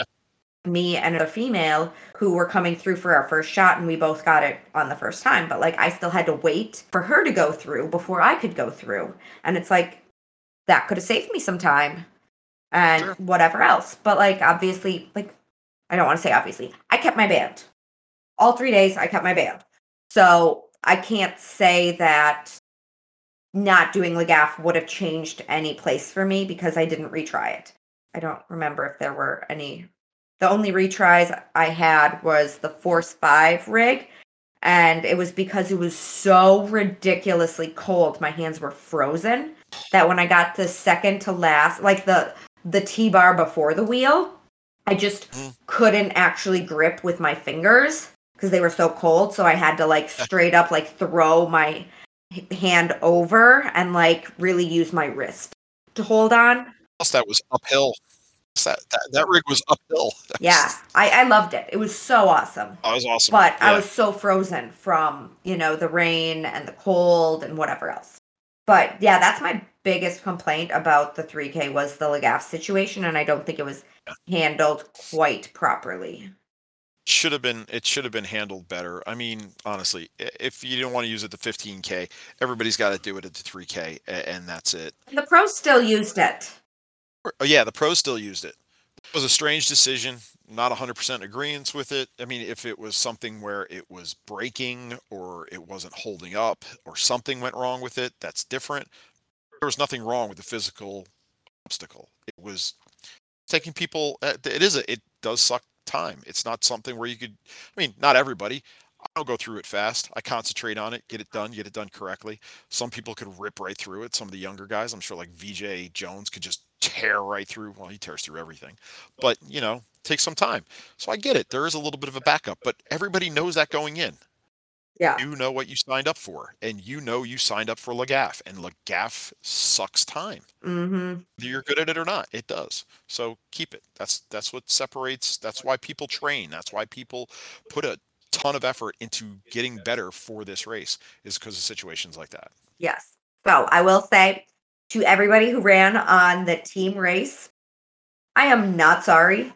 me and a female who were coming through for our first shot and we both got it on the first time but like i still had to wait for her to go through before i could go through. And it's like that could have saved me some time and Sure. whatever else. But like obviously like i don't want to say obviously i kept my band. All three days i kept my band. So i can't say that not doing lagaff would have changed any place for me because i didn't retry it. I don't remember if there were any the only retries I had was the Force 5 rig. And it was because it was so ridiculously cold. My hands were frozen that when I got the second to last, like the the T bar before the wheel, I just Mm. couldn't actually grip with my fingers because they were so cold. So I had to like straight up like throw my hand over and like really use my wrist to hold on. Plus, that was uphill. That, that, that rig was uphill. That was- Yeah, I, I loved it. It was so awesome. that was awesome. but I was so frozen from you know the rain and the cold and whatever else. But yeah, that's my biggest complaint about the 3K was the Lagaff situation, and I don't think it was handled quite properly. should have been it should have been handled better. I mean, honestly, if you don't want to use it the 15k, everybody's got to do it at the 3k, and that's it. The pros still used it. Oh yeah, the pros still used it. It was a strange decision. Not 100% agreement with it. I mean, if it was something where it was breaking or it wasn't holding up or something went wrong with it, that's different. There was nothing wrong with the physical obstacle. It was taking people. uh, It is a. It does suck time. It's not something where you could. I mean, not everybody. I don't go through it fast. I concentrate on it, get it done, get it done correctly. Some people could rip right through it. Some of the younger guys, I'm sure, like VJ Jones, could just tear right through. Well, he tears through everything, but you know, takes some time. So I get it. There is a little bit of a backup, but everybody knows that going in. Yeah. You know what you signed up for, and you know you signed up for Lagaff, and Lagaff sucks time Mm-hmm. you're good at it or not it does so keep it that's that's what separates that's why people train that's why people put a ton of effort into getting better for this race is because of situations like that Yes. So I will say to everybody who ran on the team race, I am not sorry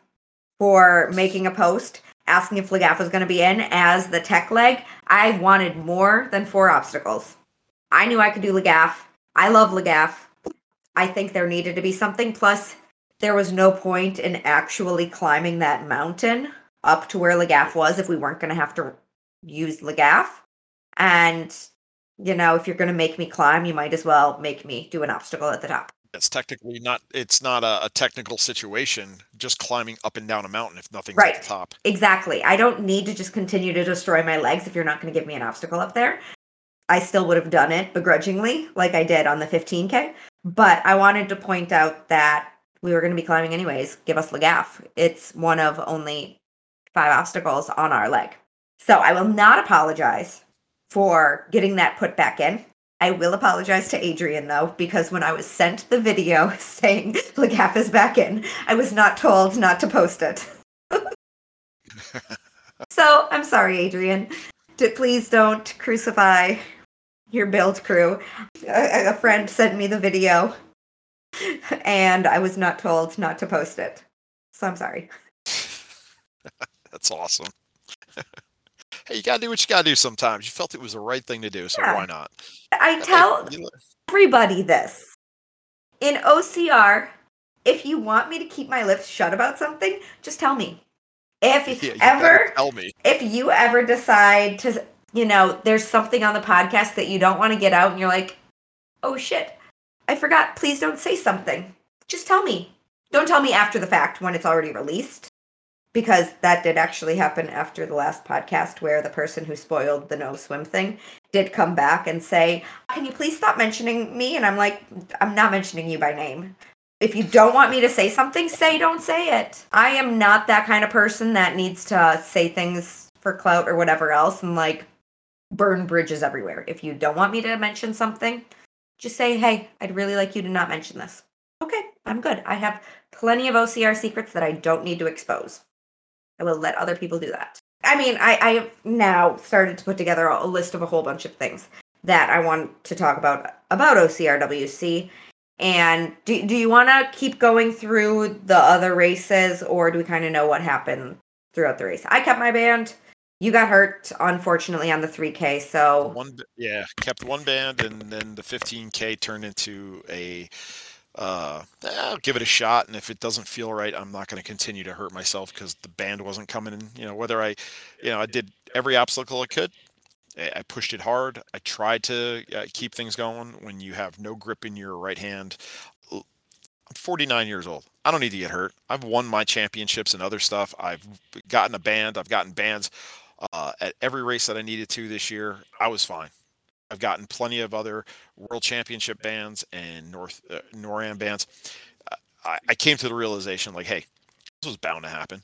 for making a post asking if Lagaff was going to be in as the tech leg. I wanted more than four obstacles. I knew I could do Lagaff. I love Lagaff. I think there needed to be something. Plus, there was no point in actually climbing that mountain up to where Lagaff was if we weren't going to have to use Lagaff. And you know, if you're going to make me climb, you might as well make me do an obstacle at the top. it's technically not it's not a, a technical situation just climbing up and down a mountain if nothing's Right. at the top Exactly. I don't need to just continue to destroy my legs if you're not going to give me an obstacle up there. I still would have done it begrudgingly, like I did on the 15K. But I wanted to point out that we were going to be climbing anyways. Give us Lagaff. It's one of only five obstacles on our leg. So I will not apologize for getting that put back in. I will apologize to Adrian though, because when I was sent the video saying Lagaff is back in, I was not told not to post it. so I'm sorry, Adrian. D- please don't crucify your build crew. A, a friend sent me the video, and I was not told not to post it. So I'm sorry. That's awesome. Hey, you gotta do what you gotta do sometimes. You felt it was the right thing to do, so Yeah. why not? I tell everybody this. In OCR, if you want me to keep my lips shut about something, just tell me. If yeah, you ever tell me. if you ever decide to you know there's something on the podcast that you don't want to get out and you're like oh shit i forgot please don't say something just tell me don't tell me after the fact when it's already released because that did actually happen after the last podcast where the person who spoiled the no swim thing did come back and say can you please stop mentioning me and i'm like i'm not mentioning you by name if you don't want me to say something, say don't say it. I am not that kind of person that needs to say things for clout or whatever else and like burn bridges everywhere. If you don't want me to mention something, just say, hey, I'd really like you to not mention this. Okay, I'm good. I have plenty of OCR secrets that I don't need to expose. I will let other people do that. I mean, I, I have now started to put together a list of a whole bunch of things that I want to talk about about OCRWC. And do, do you want to keep going through the other races or do we kind of know what happened throughout the race? I kept my band. You got hurt, unfortunately, on the 3K. So, One, yeah, kept one band, and then the 15k turned into a. Uh, I'll give it a shot, and if it doesn't feel right, I'm not going to continue to hurt myself because the band wasn't coming in. You know, whether I, you know, I did every obstacle I could. I pushed it hard. I tried to uh, keep things going. When you have no grip in your right hand, I'm 49 years old. I don't need to get hurt. I've won my championships and other stuff. I've gotten a band. I've gotten bands uh, at every race that I needed to this year. I was fine. I've gotten plenty of other world championship bands and North uh, NORAM bands. I, I came to the realization like, hey, this was bound to happen.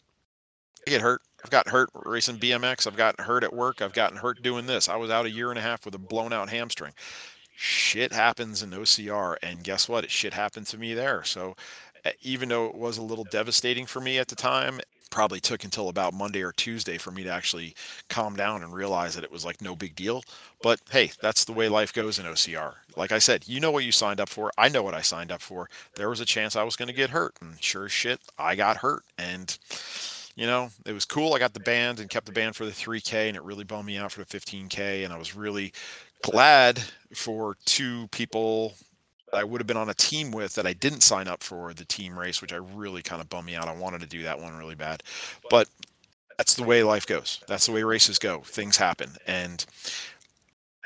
I get hurt. I've gotten hurt racing BMX. I've gotten hurt at work. I've gotten hurt doing this. I was out a year and a half with a blown out hamstring. Shit happens in OCR, and guess what? It shit happened to me there. So, even though it was a little devastating for me at the time, probably took until about Monday or Tuesday for me to actually calm down and realize that it was like no big deal. But hey, that's the way life goes in OCR. Like I said, you know what you signed up for. I know what I signed up for. There was a chance I was going to get hurt, and sure as shit, I got hurt. And you know, it was cool. I got the band and kept the band for the 3K, and it really bummed me out for the 15K. And I was really glad for two people I would have been on a team with that I didn't sign up for the team race, which I really kind of bummed me out. I wanted to do that one really bad, but that's the way life goes. That's the way races go. Things happen, and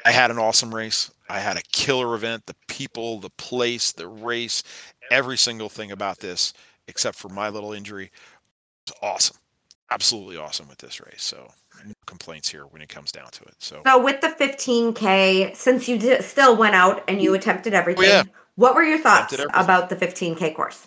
I had an awesome race. I had a killer event. The people, the place, the race, every single thing about this, except for my little injury, was awesome. Absolutely awesome with this race. So complaints here when it comes down to it. So so with the 15K, since you did, still went out and you attempted everything, yeah. what were your thoughts about the 15K course?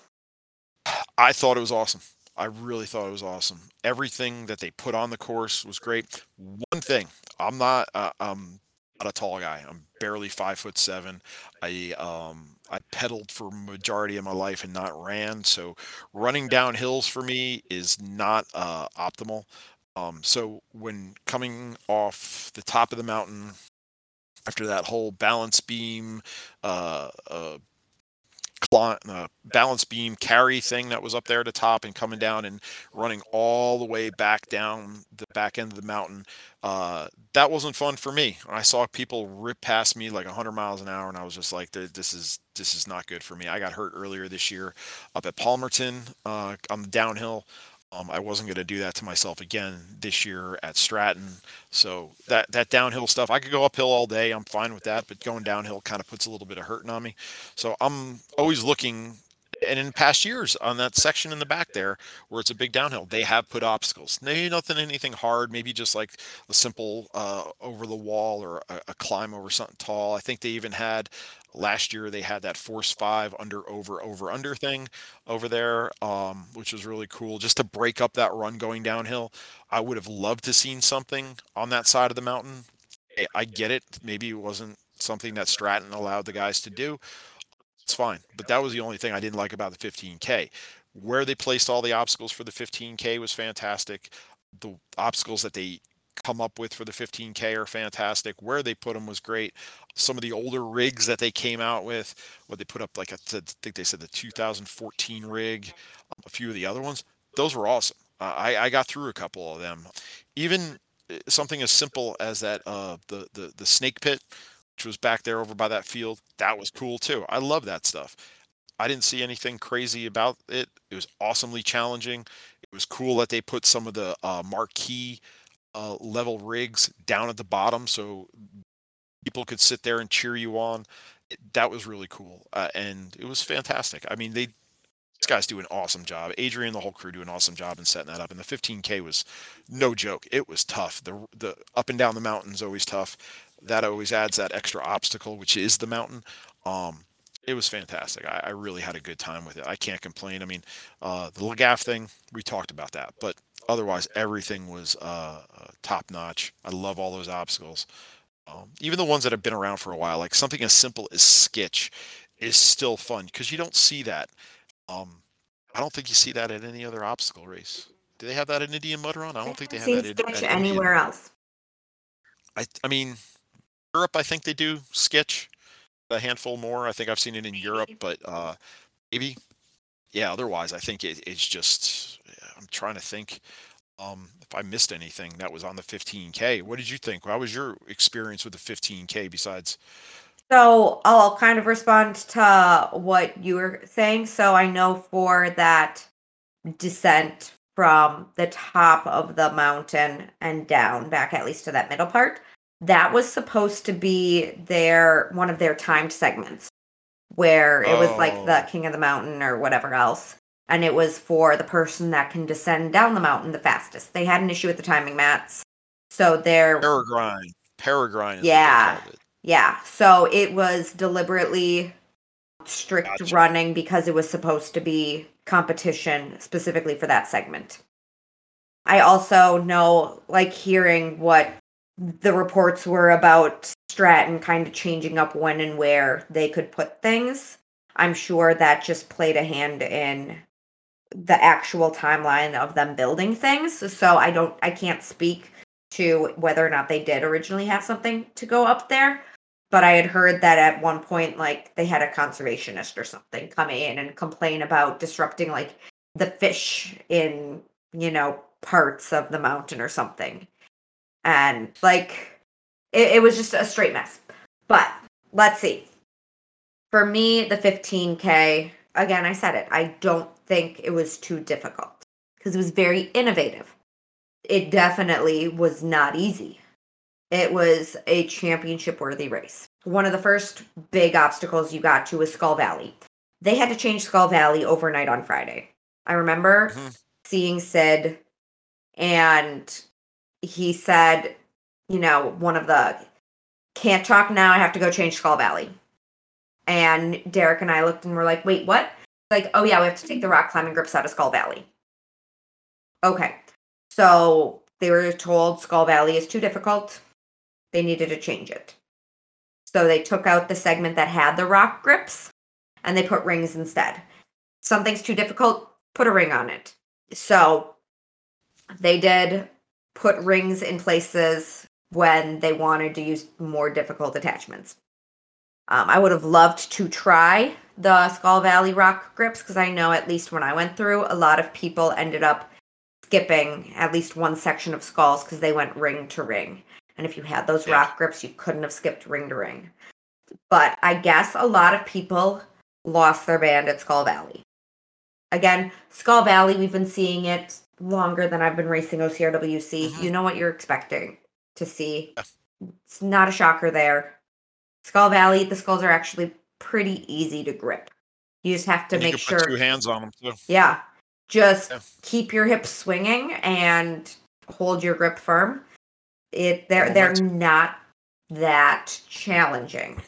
I thought it was awesome. I really thought it was awesome. Everything that they put on the course was great. One thing, I'm not, uh, I'm not a tall guy. I'm barely five foot seven. I, um, I pedaled for majority of my life and not ran. So running down hills for me is not uh, optimal. Um, so when coming off the top of the mountain after that whole balance beam, uh, uh, uh, balance beam carry thing that was up there at the top and coming down and running all the way back down the back end of the mountain. Uh, that wasn't fun for me. I saw people rip past me like 100 miles an hour, and I was just like, "This is this is not good for me." I got hurt earlier this year up at Palmerton uh, on the downhill. Um, I wasn't going to do that to myself again this year at Stratton. So that that downhill stuff, I could go uphill all day. I'm fine with that, but going downhill kind of puts a little bit of hurting on me. So I'm always looking. And in past years, on that section in the back there, where it's a big downhill, they have put obstacles. Maybe nothing, anything hard. Maybe just like a simple uh, over the wall or a, a climb over something tall. I think they even had last year. They had that force five under over over under thing over there, um, which was really cool, just to break up that run going downhill. I would have loved to seen something on that side of the mountain. I- I get it. Maybe it wasn't something that Stratton allowed the guys to do. It's fine. But that was the only thing I didn't like about the 15K. Where they placed all the obstacles for the 15K was fantastic. The obstacles that they come up with for the 15K are fantastic. Where they put them was great. Some of the older rigs that they came out with, what they put up, like I think they said the 2014 rig, a few of the other ones, those were awesome. I, I got through a couple of them. Even eh, something as simple as that uh, the, the the snake pit, which was back there over by that field, that was cool too. I love that stuff. I didn't see anything crazy about it. It was awesomely challenging. It was cool that they put some of the uh, marquee uh, level rigs down at the bottom so people could sit there and cheer you on. It, that was really cool, uh, and it was fantastic. I mean, they these guys do an awesome job. Adrian, and the whole crew, do an awesome job in setting that up. And the 15K was no joke. It was tough. The the up and down the mountain's always tough. That always adds that extra obstacle, which is the mountain. Um, it was fantastic. I, I, really had a good time with it. I can't complain. I mean, uh, the Lagaf thing, we talked about that, but otherwise, everything was uh, uh, top notch. I love all those obstacles. Um, even the ones that have been around for a while, like something as simple as Skitch, is still fun because you don't see that. Um, I don't think you see that at any other obstacle race. Do they have that in Indian Mud Run? I don't think they have that in, anywhere Indian. else. I I mean, Europe. I think they do Skitch a handful more. I think I've seen it in Europe, but uh, maybe, yeah. Otherwise, I think it, it's just. I'm trying to think um, if I missed anything that was on the 15k. What did you think? How was your experience with the 15k besides? So I'll kind of respond to what you were saying. So I know for that descent from the top of the mountain and down back at least to that middle part that was supposed to be their one of their timed segments where it was like the oh. king of the mountain or whatever else. And it was for the person that can descend down the mountain the fastest. They had an issue with the timing mats. So they're peregrine. Peregrine yeah. yeah. So it was deliberately strict gotcha. running because it was supposed to be competition specifically for that segment. I also know like hearing what the reports were about Stratton kind of changing up when and where they could put things. I'm sure that just played a hand in the actual timeline of them building things. So I don't I can't speak to whether or not they did originally have something to go up there. But I had heard that at one point like they had a conservationist or something come in and complain about disrupting like the fish in, you know, parts of the mountain or something and like it, it was just a straight mess. But let's see. For me, the 15K, again, I said it, I don't think it was too difficult because it was very innovative. It definitely was not easy. It was a championship worthy race. One of the first big obstacles you got to was Skull Valley. They had to change Skull Valley overnight on Friday. I remember mm-hmm. seeing Sid and he said, you know, one of the can't talk now, I have to go change Skull Valley. And Derek and I looked and were like, wait, what? Like, oh yeah, we have to take the rock climbing grips out of Skull Valley. Okay. So they were told Skull Valley is too difficult. They needed to change it. So they took out the segment that had the rock grips and they put rings instead. Something's too difficult, put a ring on it. So they did put rings in places when they wanted to use more difficult attachments. Um, I would have loved to try the Skull Valley rock grips because I know at least when I went through, a lot of people ended up skipping at least one section of skulls because they went ring to ring. And if you had those yeah. rock grips, you couldn't have skipped ring to ring. But I guess a lot of people lost their band at Skull Valley. Again, Skull Valley, we've been seeing it longer than I've been racing OCRWC. Mm-hmm. You know what you're expecting to see. It's not a shocker there. Skull Valley, the skulls are actually pretty easy to grip. You just have to and make sure two hands on them too. Yeah. Just yeah. keep your hips swinging and hold your grip firm. It they're they're not that challenging.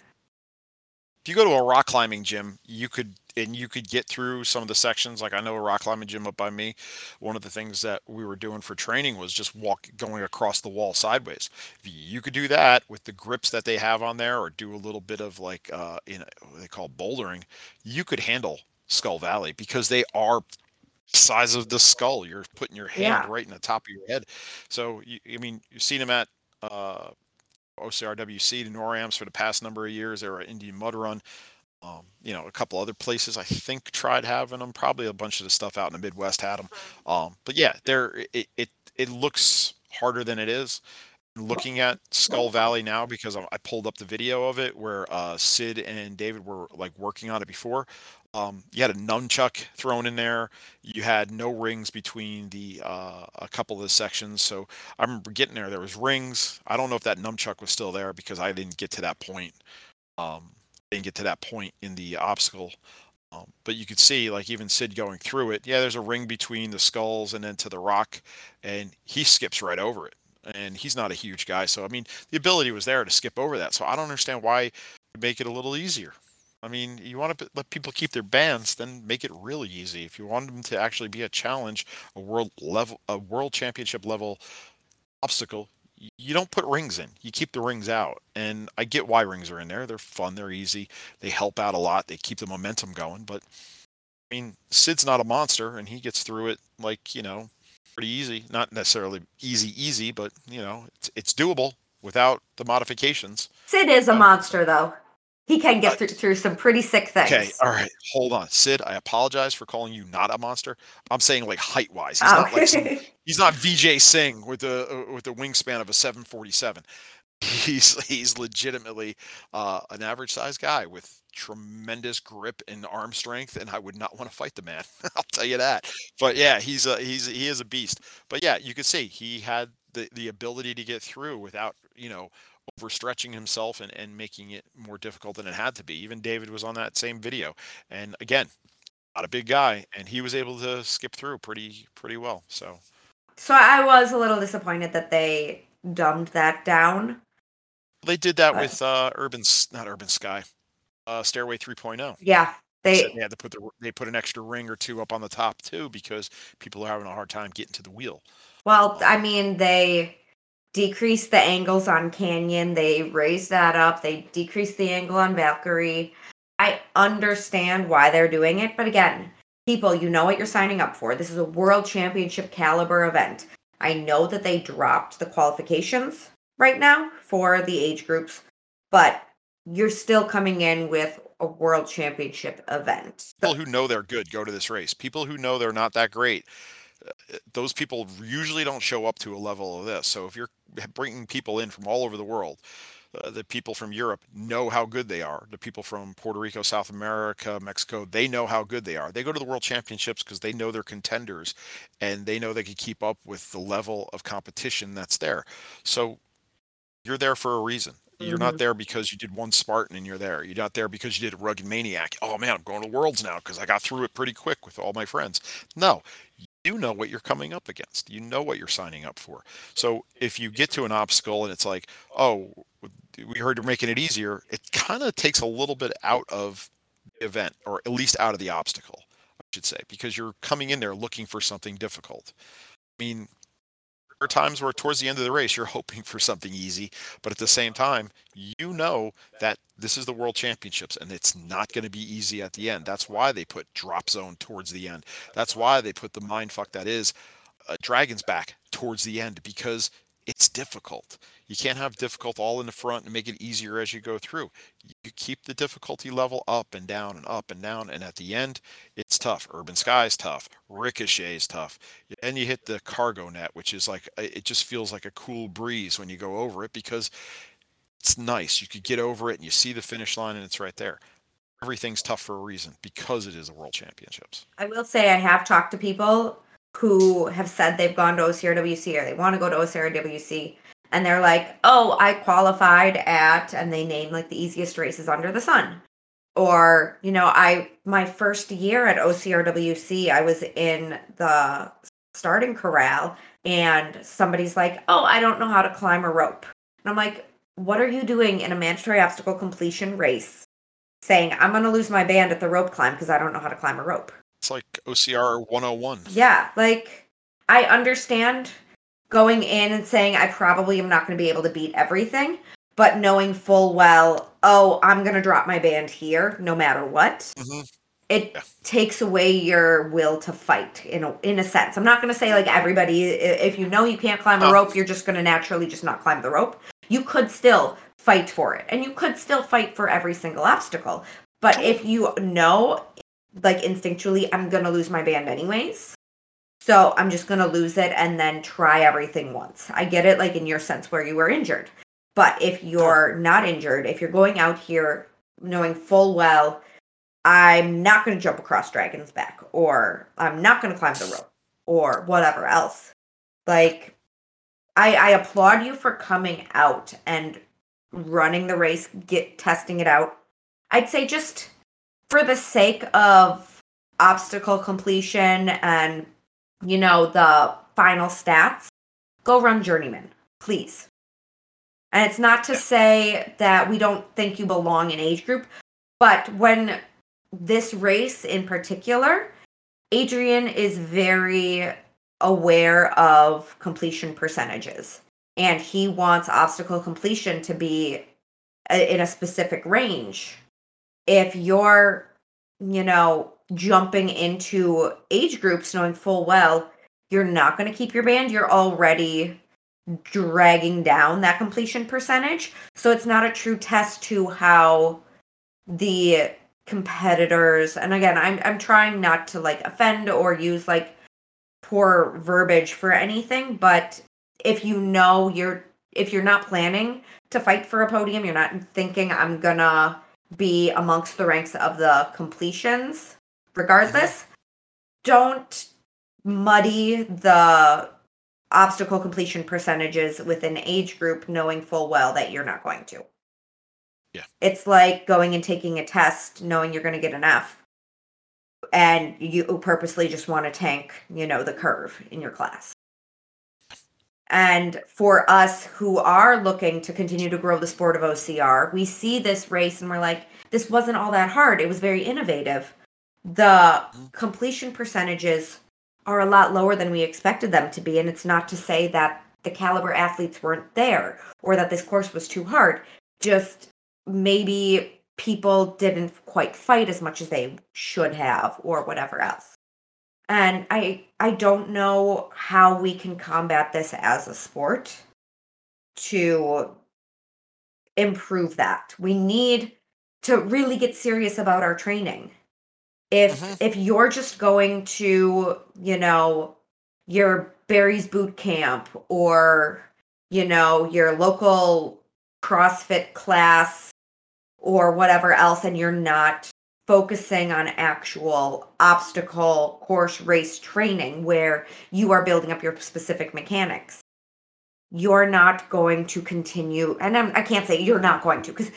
If you go to a rock climbing gym, you could and you could get through some of the sections. Like I know a rock climbing gym up by me. One of the things that we were doing for training was just walk going across the wall sideways. You could do that with the grips that they have on there, or do a little bit of like uh, in what they call bouldering. You could handle Skull Valley because they are size of the skull. You're putting your hand Yeah. right in the top of your head. So you, I mean, you've seen them at uh, OCRWC to NORAMs for the past number of years. They were Indian Mud Run. Um, you know, a couple other places I think tried having them. Probably a bunch of the stuff out in the Midwest had them. Um, but yeah, there it, it it looks harder than it is. Looking at Skull Valley now because I I pulled up the video of it where uh, Sid and David were like working on it before. Um, you had a nunchuck thrown in there. You had no rings between the uh, a couple of the sections. So I remember getting there. There was rings. I don't know if that nunchuck was still there because I didn't get to that point. Um, didn't get to that point in the obstacle. Um, but you could see, like even Sid going through it. Yeah, there's a ring between the skulls and then to the rock, and he skips right over it. And he's not a huge guy, so I mean, the ability was there to skip over that. So I don't understand why make it a little easier. I mean, you want to let people keep their bands, then make it really easy. If you want them to actually be a challenge, a world level, a world championship level obstacle, you don't put rings in. You keep the rings out. And I get why rings are in there. They're fun. They're easy. They help out a lot. They keep the momentum going. But I mean, Sid's not a monster, and he gets through it like you know, pretty easy. Not necessarily easy, easy, but you know, it's it's doable without the modifications. Sid is a Um, monster, though. He can get uh, through, through some pretty sick things. Okay, all right, hold on, Sid. I apologize for calling you not a monster. I'm saying like height wise. He's Oh. not like some, he's not VJ Singh with the uh, with the wingspan of a 747. He's he's legitimately uh, an average sized guy with tremendous grip and arm strength, and I would not want to fight the man. I'll tell you that. But yeah, he's a he's he is a beast. But yeah, you could see he had the the ability to get through without you know overstretching himself and, and making it more difficult than it had to be. Even David was on that same video, and again, not a big guy, and he was able to skip through pretty pretty well. So so I was a little disappointed that they dumbed that down. they did that Right. with uh, Urban, not Urban Sky, uh, Stairway 3.0. Yeah, They they they had to put the they put an extra ring or two up on the top too because people are having a hard time getting to the wheel. well, I mean, they decreased the angles on Canyon. They raised that up. They decreased the angle on Valkyrie. I understand why they're doing it, but again, people, you know what you're signing up for. This is a world championship caliber event. I know that they dropped the qualifications right now for the age groups, but you're still coming in with a world championship event. People who know they're good go to this race. People who know they're not that great, those people usually don't show up to a level of this. So if you're bringing people in from all over the world, uh, the people from Europe know how good they are. The people from Puerto Rico, South America, Mexico, they know how good they are. They go to the World Championships because they know they're contenders and they know they can keep up with the level of competition that's there. So you're there for a reason. You're not there because you did one Spartan and you're there. You're not there because you did a rugged maniac. Oh man, I'm going to Worlds now because I got through it pretty quick with all my friends. No, you know what you're coming up against. You know what you're signing up for. So if you get to an obstacle and it's like, oh, we heard you're making it easier, it kind of takes a little bit out of the event, or at least out of the obstacle, I should say, because you're coming in there looking for something difficult. I mean, are times where towards the end of the race you're hoping for something easy, but at the same time, you know that this is the world championships and it's not going to be easy at the end. That's why they put drop zone towards the end. That's why they put the mind fuck that is uh, Dragon's back towards the end because it's difficult. You can't have difficult all in the front and make it easier as you go through. You keep the difficulty level up and down and up and down, and at the end, tough. Urban Sky's tough. Ricochet is tough. And you hit the cargo net, which is like it just feels like a cool breeze when you go over it because it's nice. You could get over it and you see the finish line and it's right there. Everything's tough for a reason because it is a world championships. I will say I have talked to people who have said they've gone to OCRWC or they want to go to OCRWC and they're like, "Oh, I qualified at," and they name like the easiest races under the sun. Or, you know, I my first year at OCRWC, I was in the starting corral and somebody's like, "Oh, I don't know how to climb a rope." And I'm like, "What are you doing in a mandatory obstacle completion race?" Saying, "I'm going to lose my band at the rope climb because I don't know how to climb a rope." It's like OCR 101. Yeah, like I understand going in and saying I probably am not going to be able to beat everything, but knowing full well, oh, I'm going to drop my band here no matter what. hmm it Yeah. takes away your will to fight in a, in a sense. I'm not going to say like everybody if you know you can't climb a Oh. rope, you're just going to naturally just not climb the rope. You could still fight for it. And you could still fight for every single obstacle. But if you know like instinctually I'm going to lose my band anyways, so I'm just going to lose it and then try everything once. I get it like in your sense where you were injured. But if you're not injured, if you're going out here knowing full well I'm not going to jump across Dragon's back, or I'm not going to climb the rope, or whatever else. Like, I, I applaud you for coming out and running the race, get testing it out. I'd say just for the sake of obstacle completion and you know the final stats, go run Journeyman, please. And it's not to say that we don't think you belong in age group, but when this race in particular, Adrian is very aware of completion percentages. And he wants obstacle completion to be a- in a specific range. If you're, you know, jumping into age groups knowing full well you're not going to keep your band, you're already dragging down that completion percentage. So it's not a true test to how the competitors and again I'm I'm trying not to like offend or use like poor verbiage for anything but if you know you're if you're not planning to fight for a podium you're not thinking I'm gonna be amongst the ranks of the completions regardless mm-hmm. don't muddy the obstacle completion percentages with an age group knowing full well that you're not going to Yeah. it's like going and taking a test knowing you're going to get an F and you purposely just want to tank, you know, the curve in your class. And for us who are looking to continue to grow the sport of OCR, we see this race and we're like, this wasn't all that hard. It was very innovative. The mm-hmm. completion percentages are a lot lower than we expected them to be. And it's not to say that the caliber athletes weren't there or that this course was too hard. Just maybe people didn't quite fight as much as they should have or whatever else and i i don't know how we can combat this as a sport to improve that we need to really get serious about our training if Mhm. if you're just going to you know your Barry's boot camp or you know your local CrossFit class or whatever else and you're not focusing on actual obstacle course race training where you are building up your specific mechanics you're not going to continue and I'm, i can't say you're not going to because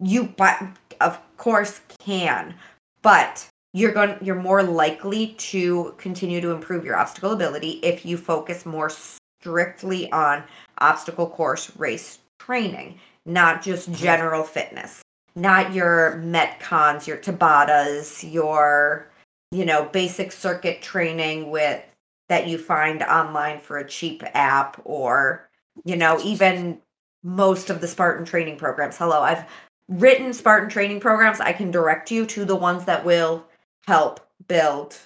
you but of course can but you're going you're more likely to continue to improve your obstacle ability if you focus more strictly on obstacle course race training not just mm-hmm. general fitness. Not your metcons your tabatas your you know basic circuit training with that you find online for a cheap app or you know even most of the spartan training programs. Hello i've written spartan training programs. I can direct you to the ones that will help build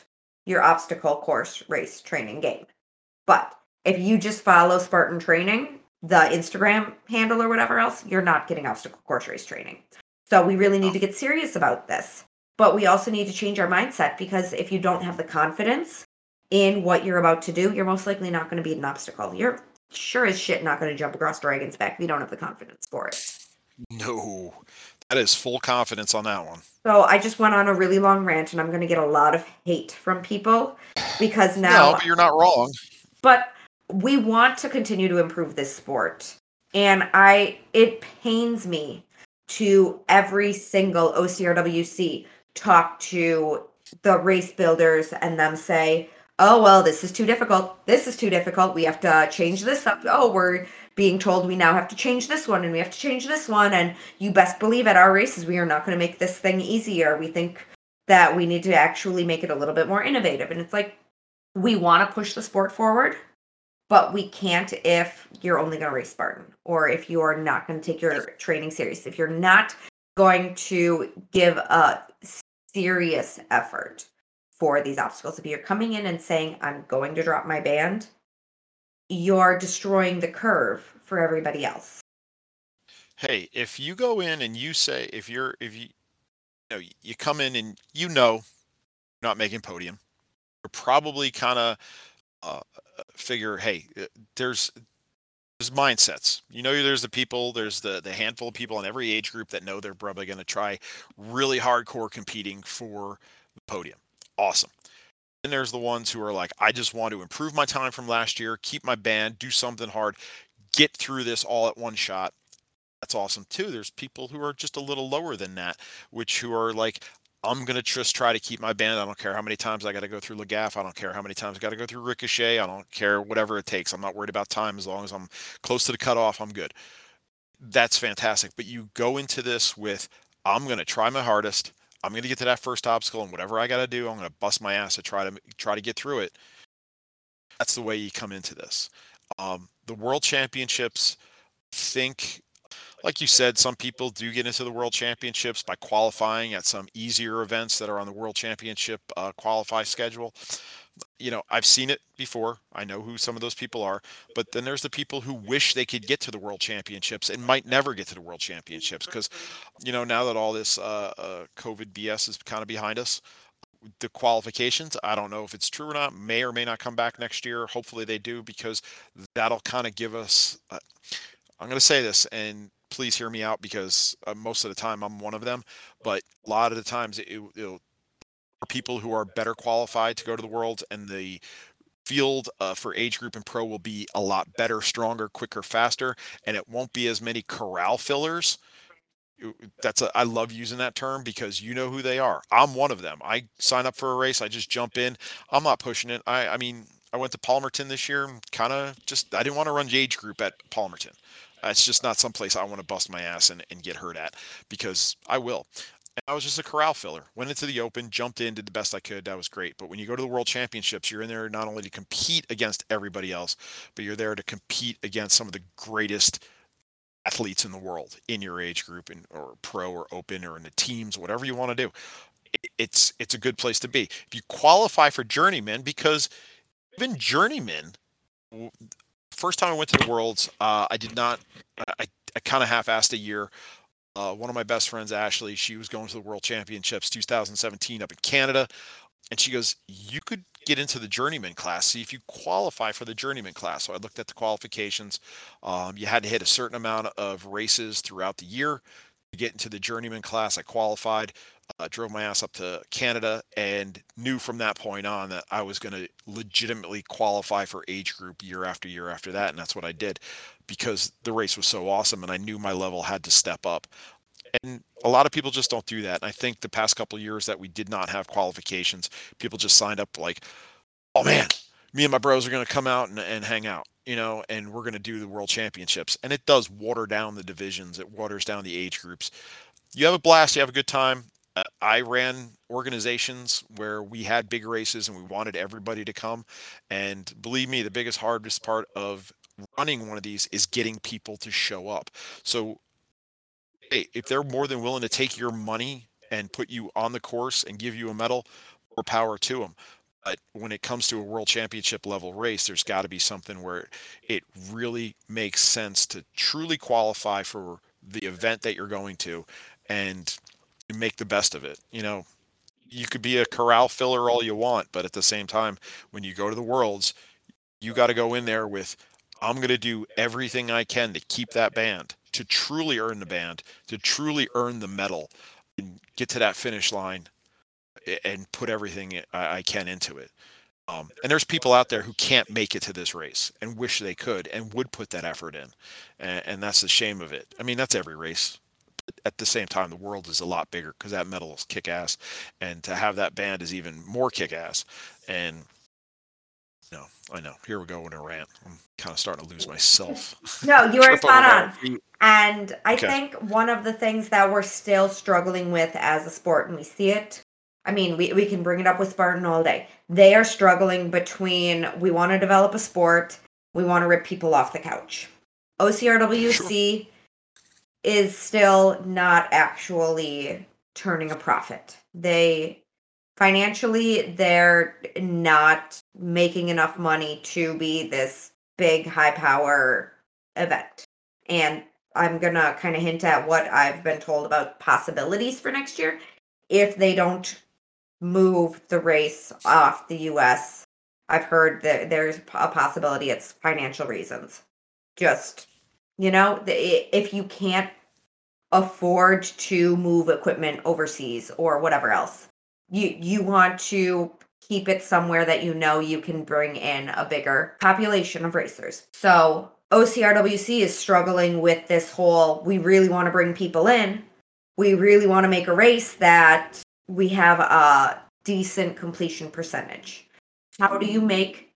your obstacle course race training game. But if you just follow spartan training the instagram handle or whatever else you're not getting obstacle course race training. So we really need to oh. get serious about this. But we also need to change our mindset because if you don't have the confidence in what you're about to do, you're most likely not going to beat an obstacle. You're sure as shit not going to jump across Dragon's back if you don't have the confidence for it. No, that is full confidence on that one. So I just went on a really long rant and I'm going to get a lot of hate from people because now no, but you're not wrong. but we want to continue to improve this sport and i it pains me to every single ocrwc talk to the race builders and them say oh well this is too difficult this is too difficult we have to change this up oh we're being told we now have to change this one and we have to change this one and you best believe at our races we are not going to make this thing easier we think that we need to actually make it a little bit more innovative and it's like we want to push the sport forward but we can't if you're only going to race Spartan or if you're not going to take your training serious. If you're not going to give a serious effort for these obstacles. If you're coming in and saying, I'm going to drop my band, you're destroying the curve for everybody else. Hey, if you go in and you say, if you're, if you, you know, you come in and you know, you're not making podium, you're probably kind of uh, figure, hey, uh, there's there's mindsets. You know, there's the people, there's the the handful of people in every age group that know they're probably going to try really hardcore competing for the podium. Awesome. Then there's the ones who are like, I just want to improve my time from last year, keep my band, do something hard, get through this all at one shot. That's awesome too. There's people who are just a little lower than that, which who are like, I'm gonna just try to keep my band. I don't care how many times I got to go through Lagaff. I don't care how many times I got to go through Ricochet. I don't care whatever it takes. I'm not worried about time as long as I'm close to the cutoff. I'm good. That's fantastic. But you go into this with I'm gonna try my hardest. I'm gonna get to that first obstacle, and whatever I got to do, I'm gonna bust my ass to try to try to get through it. That's the way you come into this. Um, the World Championships, think like you said, some people do get into the World Championships by qualifying at some easier events that are on the World Championship uh, qualify schedule. You know, I've seen it before. I know who some of those people are. But then there's the people who wish they could get to the World Championships and might never get to the World Championships because, you know, now that all this uh, uh, COVID BS is kind of behind us, the qualifications. I don't know if it's true or not. May or may not come back next year. Hopefully they do because that'll kind of give us. Uh, I'm going to say this, and please hear me out because uh, most of the time I'm one of them, but a lot of the times it, will people who are better qualified to go to the world and the field uh, for age group and pro will be a lot better, stronger, quicker, faster, and it won't be as many corral fillers. That's a, I love using that term because you know who they are. I'm one of them. I sign up for a race, I just jump in. I'm not pushing it. I, I mean, I went to Palmerton this year, kind of just I didn't want to run age group at Palmerton. It's just not someplace I want to bust my ass and, and get hurt at because I will. I was just a corral filler. Went into the open, jumped in, did the best I could. That was great. But when you go to the world championships, you're in there not only to compete against everybody else, but you're there to compete against some of the greatest athletes in the world in your age group and or pro or open or in the teams, whatever you want to do. It's it's a good place to be. If you qualify for journeyman, because even journeyman first time I went to the Worlds, uh, I did not. I, I kind of half-assed a year. Uh, one of my best friends, Ashley, she was going to the World Championships 2017 up in Canada, and she goes, "You could get into the journeyman class. See if you qualify for the journeyman class." So I looked at the qualifications. Um, you had to hit a certain amount of races throughout the year to get into the journeyman class. I qualified uh, drove my ass up to Canada and knew from that point on that I was going to legitimately qualify for age group year after year after that. And that's what I did because the race was so awesome and I knew my level had to step up. And a lot of people just don't do that. And I think the past couple years that we did not have qualifications, people just signed up like, oh man, me and my bros are going to come out and, and hang out you know, and we're going to do the world championships. And it does water down the divisions, it waters down the age groups. You have a blast, you have a good time. Uh, I ran organizations where we had big races and we wanted everybody to come. And believe me, the biggest, hardest part of running one of these is getting people to show up. So, hey, if they're more than willing to take your money and put you on the course and give you a medal, more power to them. But when it comes to a world championship level race, there's got to be something where it really makes sense to truly qualify for the event that you're going to and make the best of it. You know, you could be a corral filler all you want, but at the same time, when you go to the worlds, you got to go in there with, I'm going to do everything I can to keep that band, to truly earn the band, to truly earn the medal, and get to that finish line and put everything I can into it. Um, and there's people out there who can't make it to this race and wish they could and would put that effort in. And, and that's the shame of it. I mean, that's every race at the same time, the world is a lot bigger because that medal is kick ass, and to have that band is even more kick ass. And no, I know. Here we go in a rant. I'm kind of starting to lose myself. No, you are spot on. And I okay. think one of the things that we're still struggling with as a sport, and we see it. I mean, we, we can bring it up with Spartan all day. They are struggling between we want to develop a sport, we want to rip people off the couch. OCRWC sure is still not actually turning a profit. They financially they're not making enough money to be this big high power event. And I'm to kind of hint at what I've been told about possibilities for next year if they don't move the race off the US. I've heard that there's a possibility it's financial reasons. Just, you know, if you can't afford to move equipment overseas or whatever else, you you want to keep it somewhere that you know you can bring in a bigger population of racers. So OCRWC is struggling with this whole we really want to bring people in. We really want to make a race that we have a decent completion percentage. How do you make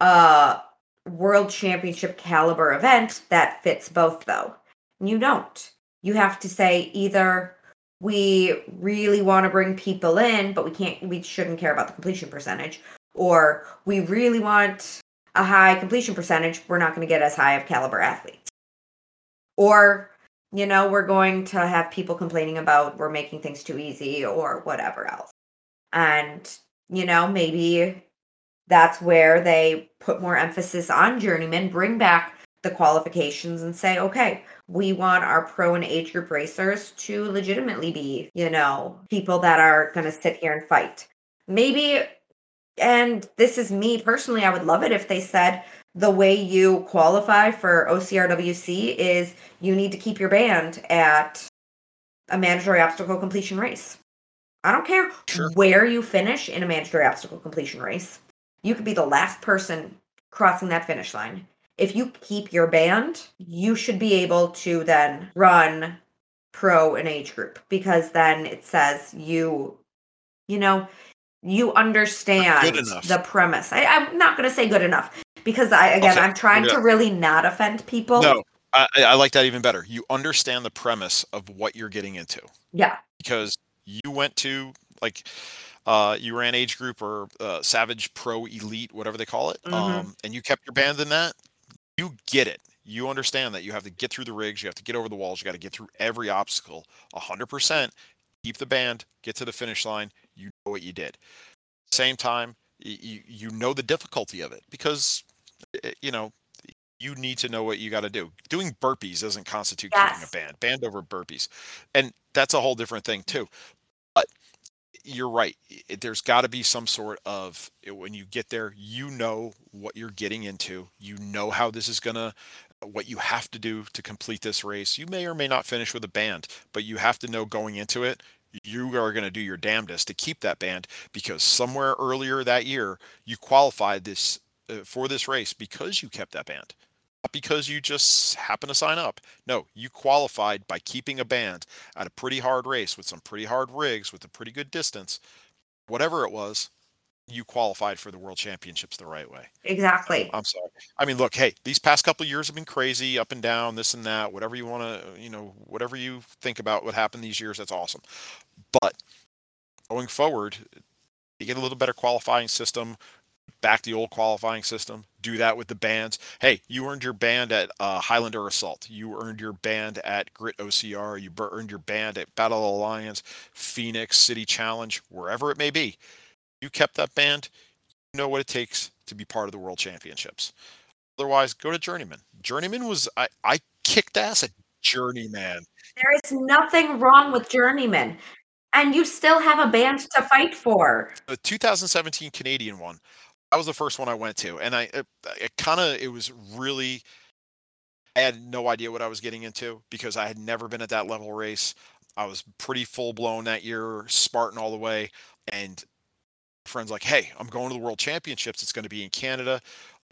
a world championship caliber event that fits both though? You don't. You have to say either we really want to bring people in, but we can't we shouldn't care about the completion percentage, or we really want a high completion percentage, we're not going to get as high of caliber athletes. Or, you know, we're going to have people complaining about we're making things too easy or whatever else. And, you know, maybe that's where they put more emphasis on journeyman, bring back the qualifications and say, okay, we want our pro and age group racers to legitimately be, you know, people that are going to sit here and fight. Maybe and this is me personally, I would love it if they said the way you qualify for OCRWC is you need to keep your band at a mandatory obstacle completion race. I don't care sure. where you finish in a mandatory obstacle completion race. You could be the last person crossing that finish line. If you keep your band, you should be able to then run pro and age group because then it says you you know you understand the premise. I, am not going to say good enough because I again okay. I'm trying yeah. to really not offend people. No, I, I like that even better. You understand the premise of what you're getting into. Yeah. Because you went to like uh, you ran age group or uh, Savage Pro Elite, whatever they call it, mm-hmm. um, and you kept your band in that. You get it. You understand that you have to get through the rigs, you have to get over the walls, you got to get through every obstacle 100%. Keep the band, get to the finish line you know what you did. Same time, you you know the difficulty of it because eh, you know you need to know what you got to do. Doing burpees doesn't constitute yes. keeping a band. Band over burpees, and that's a whole different thing too. You're right. There's got to be some sort of when you get there, you know what you're getting into. You know how this is gonna what you have to do to complete this race. You may or may not finish with a band, but you have to know going into it you are going to do your damnedest to keep that band because somewhere earlier that year you qualified this uh, for this race because you kept that band not because you just happen to sign up no you qualified by keeping a band at a pretty hard race with some pretty hard rigs with a pretty good distance whatever it was you qualified for the world championships the right way. Exactly. I'm sorry. I mean, look, hey, these past couple years have been crazy, up and down, this and that, whatever you want to, you know, whatever you think about what happened these years, that's awesome. But going forward, you get a little better qualifying system, back the old qualifying system, do that with the bands. Hey, you earned your band at uh, Highlander Assault. You earned your band at Grit OCR. You earned your band at Battle Alliance, Phoenix, City Challenge, wherever it may be you kept that band, you know what it takes to be part of the world championships. Otherwise, go to Journeyman. Journeyman was I, I kicked ass at Journeyman. There is nothing wrong with Journeyman. And you still have a band to fight for. The 2017 Canadian one, that was the first one I went to. And I it, it kind of it was really I had no idea what I was getting into because I had never been at that level race. I was pretty full blown that year, Spartan all the way. And friend's like, "Hey, I'm going to the World Championships. It's going to be in Canada."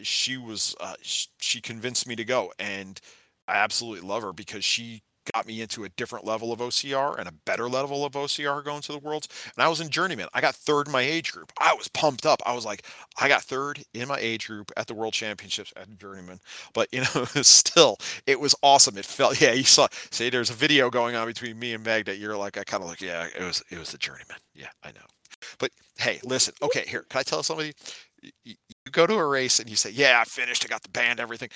She was uh, she convinced me to go, and I absolutely love her because she got me into a different level of OCR and a better level of OCR going to the Worlds. And I was in Journeyman. I got third in my age group. I was pumped up. I was like, I got third in my age group at the World Championships at Journeyman. But you know, still, it was awesome. It felt yeah. You saw say there's a video going on between me and Meg that you're like, I kind of like, yeah, it was it was the Journeyman. Yeah, I know. But hey, listen. Okay, here. Can I tell somebody? You go to a race and you say, "Yeah, I finished. I got the band, everything."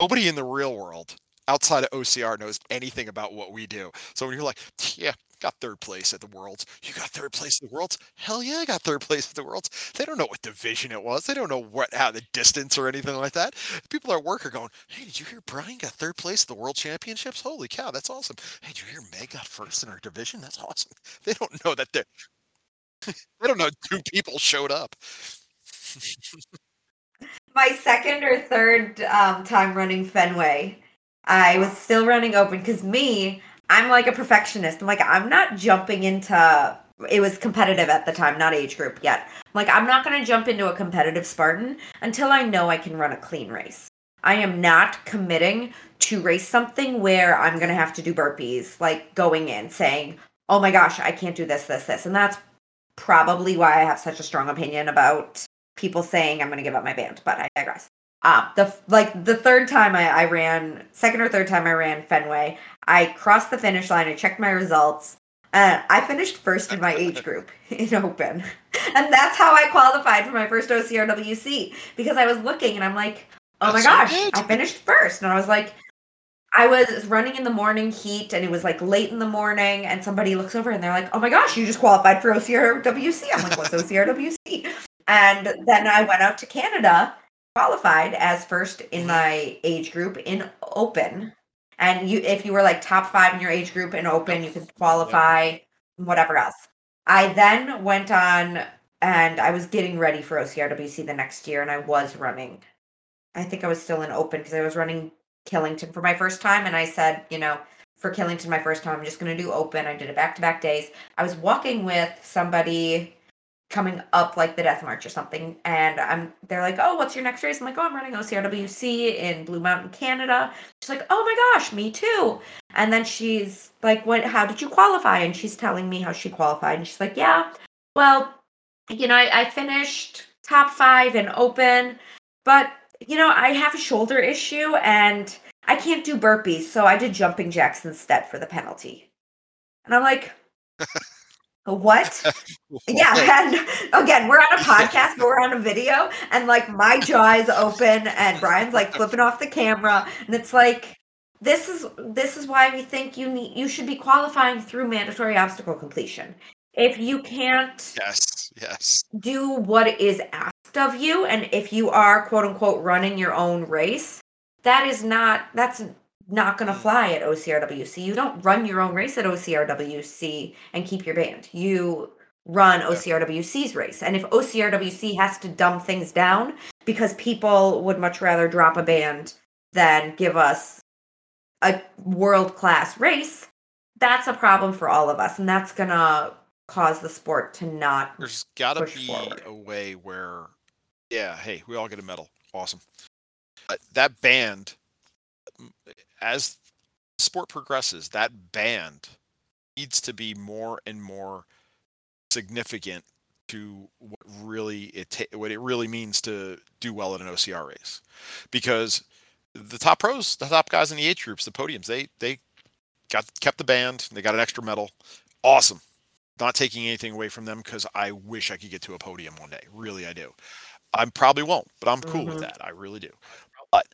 Nobody in the real world outside of OCR knows anything about what we do. So when you're like, yeah, got third place at the Worlds. You got third place at the Worlds? Hell yeah, I got third place at the Worlds. They don't know what division it was. They don't know what how the distance or anything like that. People at work are going, "Hey, did you hear Brian got third place at the World Championships? Holy cow, that's awesome! Hey, did you hear Meg got first in her division? That's awesome." They don't know that they they don't know two people showed up. My second or third um, time running Fenway, I was still running open because me, I'm like a perfectionist. I'm like, I'm not jumping into it was competitive at the time, not age group yet. I'm like, I'm not gonna jump into a competitive Spartan until I know I can run a clean race. I am not committing to race something where I'm gonna have to do burpees, like going in saying, Oh my gosh, I can't do this, this, this. And that's probably why I have such a strong opinion about people saying I'm going to give up my band, but I digress. Uh, the like the third time I, I ran, second or third time I ran Fenway, I crossed the finish line. I checked my results. and I finished first in my age group in open, and that's how I qualified for my first OCRWC because I was looking and I'm like, oh my gosh, I finished first, and I was like, I was running in the morning heat and it was like late in the morning and somebody looks over and they're like, "Oh my gosh, you just qualified for OCRWC." I'm like, "What's OCRWC?" And then I went out to Canada, qualified as first in mm-hmm. my age group in open. And you if you were like top 5 in your age group in open, you could qualify whatever else. I then went on and I was getting ready for OCRWC the next year and I was running. I think I was still in open because I was running Killington for my first time. And I said, you know, for Killington my first time, I'm just going to do open. I did it back to back days. I was walking with somebody coming up like the death march or something and i'm they're like oh what's your next race? I'm like oh i'm running ocrwc in blue mountain canada. She's like oh my gosh me too. And then she's like what how did you qualify? And she's telling me how she qualified and she's like yeah well you know i, I finished top five in open but you know, I have a shoulder issue and I can't do burpees, so I did jumping jacks instead for the penalty. And I'm like, what? yeah, and again, we're on a podcast, but we're on a video, and like my jaw is open, and Brian's like flipping off the camera, and it's like, this is this is why we think you need you should be qualifying through mandatory obstacle completion. If you can't, yes, yes, do what is asked of you and if you are quote unquote running your own race that is not that's not going to mm. fly at OCRWC you don't run your own race at OCRWC and keep your band you run OCRWC's race and if OCRWC has to dumb things down because people would much rather drop a band than give us a world class race that's a problem for all of us and that's going to cause the sport to not there's got to be forward. a way where yeah, hey, we all get a medal. Awesome. But that band, as sport progresses, that band needs to be more and more significant to what really it ta- what it really means to do well at an OCR race, because the top pros, the top guys in the age groups, the podiums, they they got kept the band, they got an extra medal, awesome. Not taking anything away from them because I wish I could get to a podium one day. Really, I do. I probably won't, but I'm cool mm-hmm. with that. I really do. But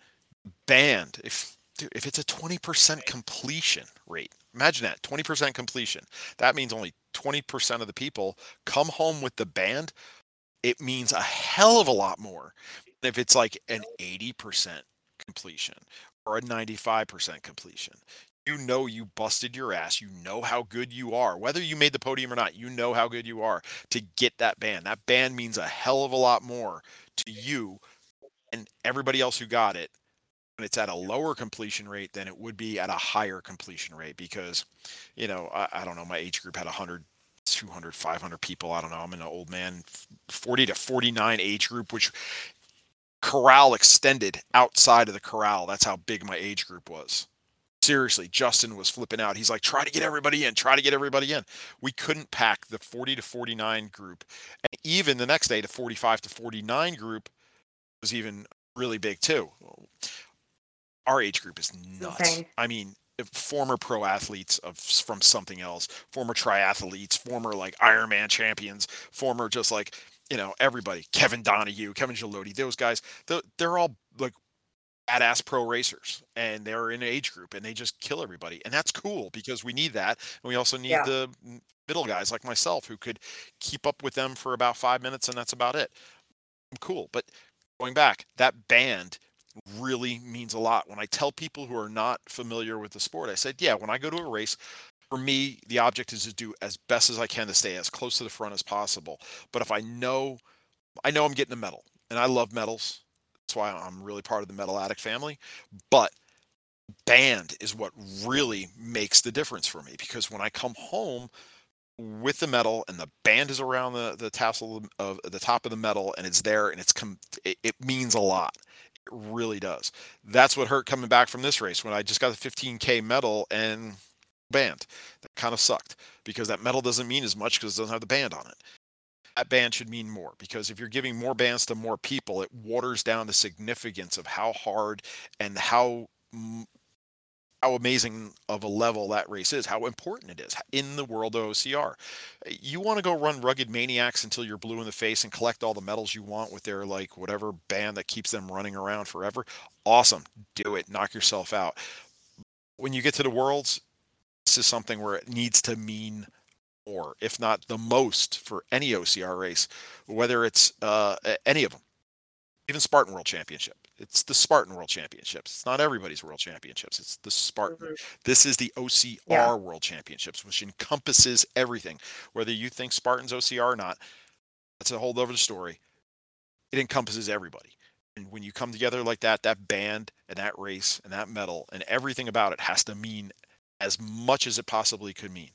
band, if if it's a 20% completion rate, imagine that 20% completion. That means only 20% of the people come home with the band. It means a hell of a lot more if it's like an 80% completion or a 95% completion you know you busted your ass. You know how good you are. Whether you made the podium or not, you know how good you are to get that band. That band means a hell of a lot more to you and everybody else who got it it's at a lower completion rate than it would be at a higher completion rate because, you know, I, I don't know, my age group had 100 200 500 people i don't know i'm an old man 40 to 49 age group which corral extended outside of the corral that's how big my age group was seriously, Justin was flipping out. He's like, try to get everybody in, try to get everybody in. We couldn't pack the 40 to 49 group. And even the next day, the 45 to 49 group was even really big too. Our age group is nuts. Okay. I mean, former pro athletes of from something else, former triathletes, former like Ironman champions, former just like you know everybody, Kevin Donahue, Kevin Gelotti, those guys, they're, they're all like badass pro racers and they're in an age group and they just kill everybody and that's cool because we need that and we also need Yeah. the middle guys like myself who could keep up with them for about five minutes and that's about it cool but going back that band really means a lot when i tell people who are not familiar with the sport i said yeah when i go to a race for me the object is to do as best as i can to stay as close to the front as possible but if i know i know i'm getting a medal and i love medals that's why I'm really part of the Medal Addict family. But band is what really makes the difference for me because when I come home with the medal and the band is around the, the tassel of the top of the medal and it's there and it's com- it, it means a lot. Really does. That's what hurt coming back from this race when I just got the 15k medal and band. That kind of sucked because that medal doesn't mean as much because it doesn't have the band on it that band should mean more because if you're giving more bands to more people, it waters down the significance of how hard and how how amazing of a level that race is, how important it is in the world of OCR. You want to go run Rugged Maniacs until you're blue in the face and collect all the medals you want with their like whatever band that keeps them running around forever. Awesome. Do it. Knock yourself out. When you get to the worlds, this is something where it needs to mean more, if not the most, for any OCR race, whether it's uh, any of them, even Spartan World Championship. It's the Spartan World Championships. It's not everybody's World Championships. It's the Spartan. Mm-hmm. This is the OCR yeah. World Championships, which encompasses everything. Whether you think Spartan's OCR or not, that's a whole other story. It encompasses everybody. And when you come together like that, that band and that race and that medal and everything about it has to mean as much as it possibly could mean.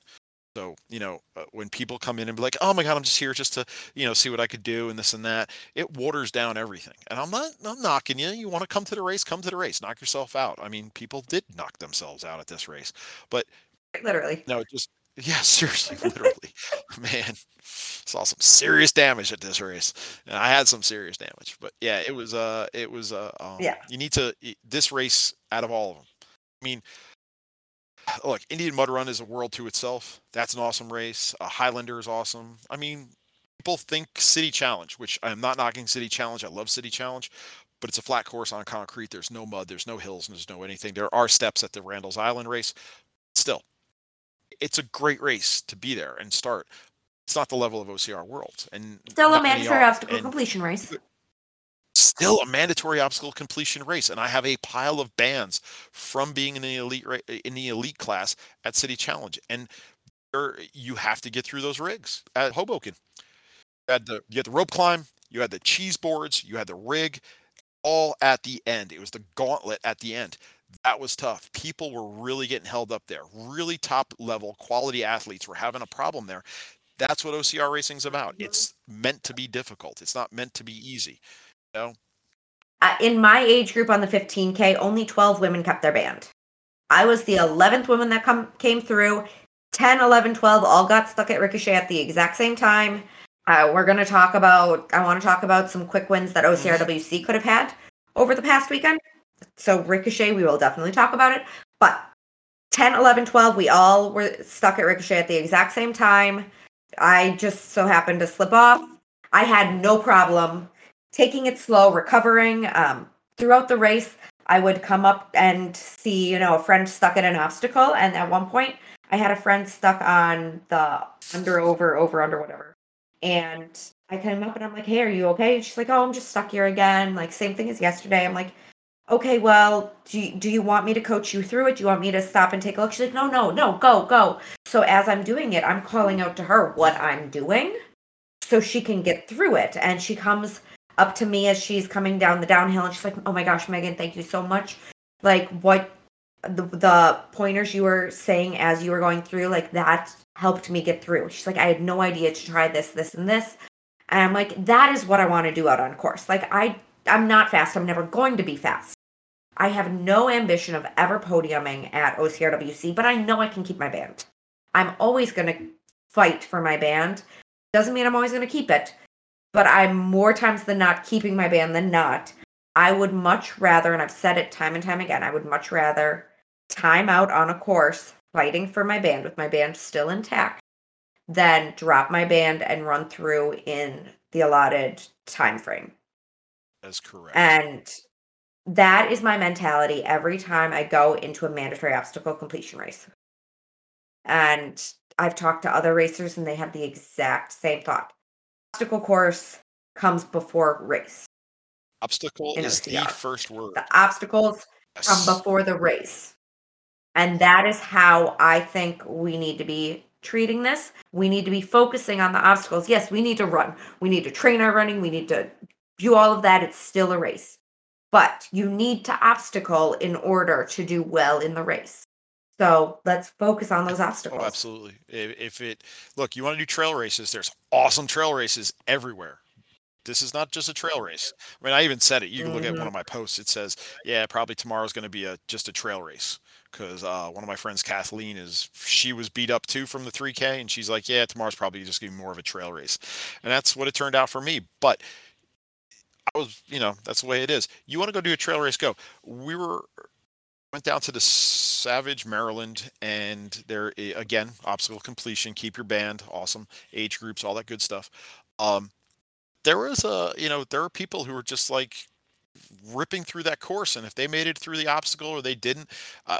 So, you know, uh, when people come in and be like, "Oh my God, I'm just here just to, you know, see what I could do and this and that," it waters down everything. And I'm not, I'm knocking you. You want to come to the race, come to the race, knock yourself out. I mean, people did knock themselves out at this race, but literally, no, just yeah, seriously, literally, man, saw some serious damage at this race, and I had some serious damage. But yeah, it was, uh, it was, uh, um, yeah. You need to this race out of all of them. I mean, look, Indian Mud Run is a world to itself. That's an awesome race. Uh, Highlander is awesome. I mean, people think City Challenge, which I'm not knocking City Challenge. I love City Challenge, but it's a flat course on concrete. There's no mud. There's no hills. And there's no anything. There are steps at the Randall's Island race. Still, it's a great race to be there and start. It's not the level of OCR Worlds, and still a mandatory obstacle completion race still a mandatory obstacle completion race and i have a pile of bands from being in the elite eh, in the elite class at city challenge and there, you have to get through those rigs at hoboken. You had the you had the rope climb you had the cheese boards you had the rig all at the end. It was the gauntlet at the end. That was tough. People were really getting held up there. Really top level quality athletes were having a problem there. That's what ocr racing's about. Mm-hmm. It's meant to be difficult. It's not meant to be easy no. Uh, in my age group on the 15K, only 12 women kept their band. I was the 11th woman that come came through. 10, 11, 12 all got stuck at Ricochet at the exact same time. Uh, we're going to talk about, I want to talk about some quick wins that OCRWC could have had over the past weekend. So, Ricochet, we will definitely talk about it. But 10, 11, 12, we all were stuck at Ricochet at the exact same time. I just so happened to slip off. I had no problem taking it slow, recovering. Um, throughout the race, I would come up and see, you know, a friend stuck in an obstacle. And at one point, I had a friend stuck on the under, over, over, under, whatever. And I came up and I'm like, hey, are you okay? And she's like, oh, I'm just stuck here again. Like, same thing as yesterday. I'm like, okay, well, do you, do you want me to coach you through it? Do you want me to stop and take a look? She's like, no, no, no, go, go. So as I'm doing it, I'm calling out to her what I'm doing so she can get through it. And she comes up to me as she's coming down the downhill and she's like, "Oh my gosh, Megan, thank you so much." Like what the the pointers you were saying as you were going through, like that helped me get through. She's like, "I had no idea to try this, this and this." And I'm like, "That is what I want to do out on course." Like I I'm not fast. I'm never going to be fast. I have no ambition of ever podiuming at OCRWC, but I know I can keep my band. I'm always going to fight for my band. Doesn't mean I'm always going to keep it, but I'm more times than not keeping my band than not. I would much rather, and I've said it time and time again, I would much rather time out on a course fighting for my band with my band still intact than drop my band and run through in the allotted time frame. That's correct. And that is my mentality every time I go into a mandatory obstacle completion race. And I've talked to other racers and they have the exact same thought. Obstacle course comes before race. Obstacle is the first word. The obstacles yes. come before the race. And that is how I think we need to be treating this. We need to be focusing on the obstacles. Yes, we need to run. We need to train our running. We need to do all of that. It's still a race. But you need to obstacle in order to do well in the race. So let's focus on those oh, obstacles. Oh, absolutely. If, if it look, you want to do trail races, there's awesome trail races everywhere. This is not just a trail race. I mean, I even said it. You can look at one mm-hmm. of my posts. It says, "Yeah, probably tomorrow's going to be a just a trail race." Because uh, one of my friends, Kathleen, is she was beat up too from the 3K, and she's like, "Yeah, tomorrow's probably just going to be more of a trail race," and that's what it turned out for me. But I was, you know, that's the way it is. You want to go do a trail race? Go. We were went down to the Savage, Maryland, and there again obstacle completion. Keep your band, awesome age groups, all that good stuff. Um, there was a you know there are people who were just like ripping through that course and if they made it through the obstacle or they didn't uh,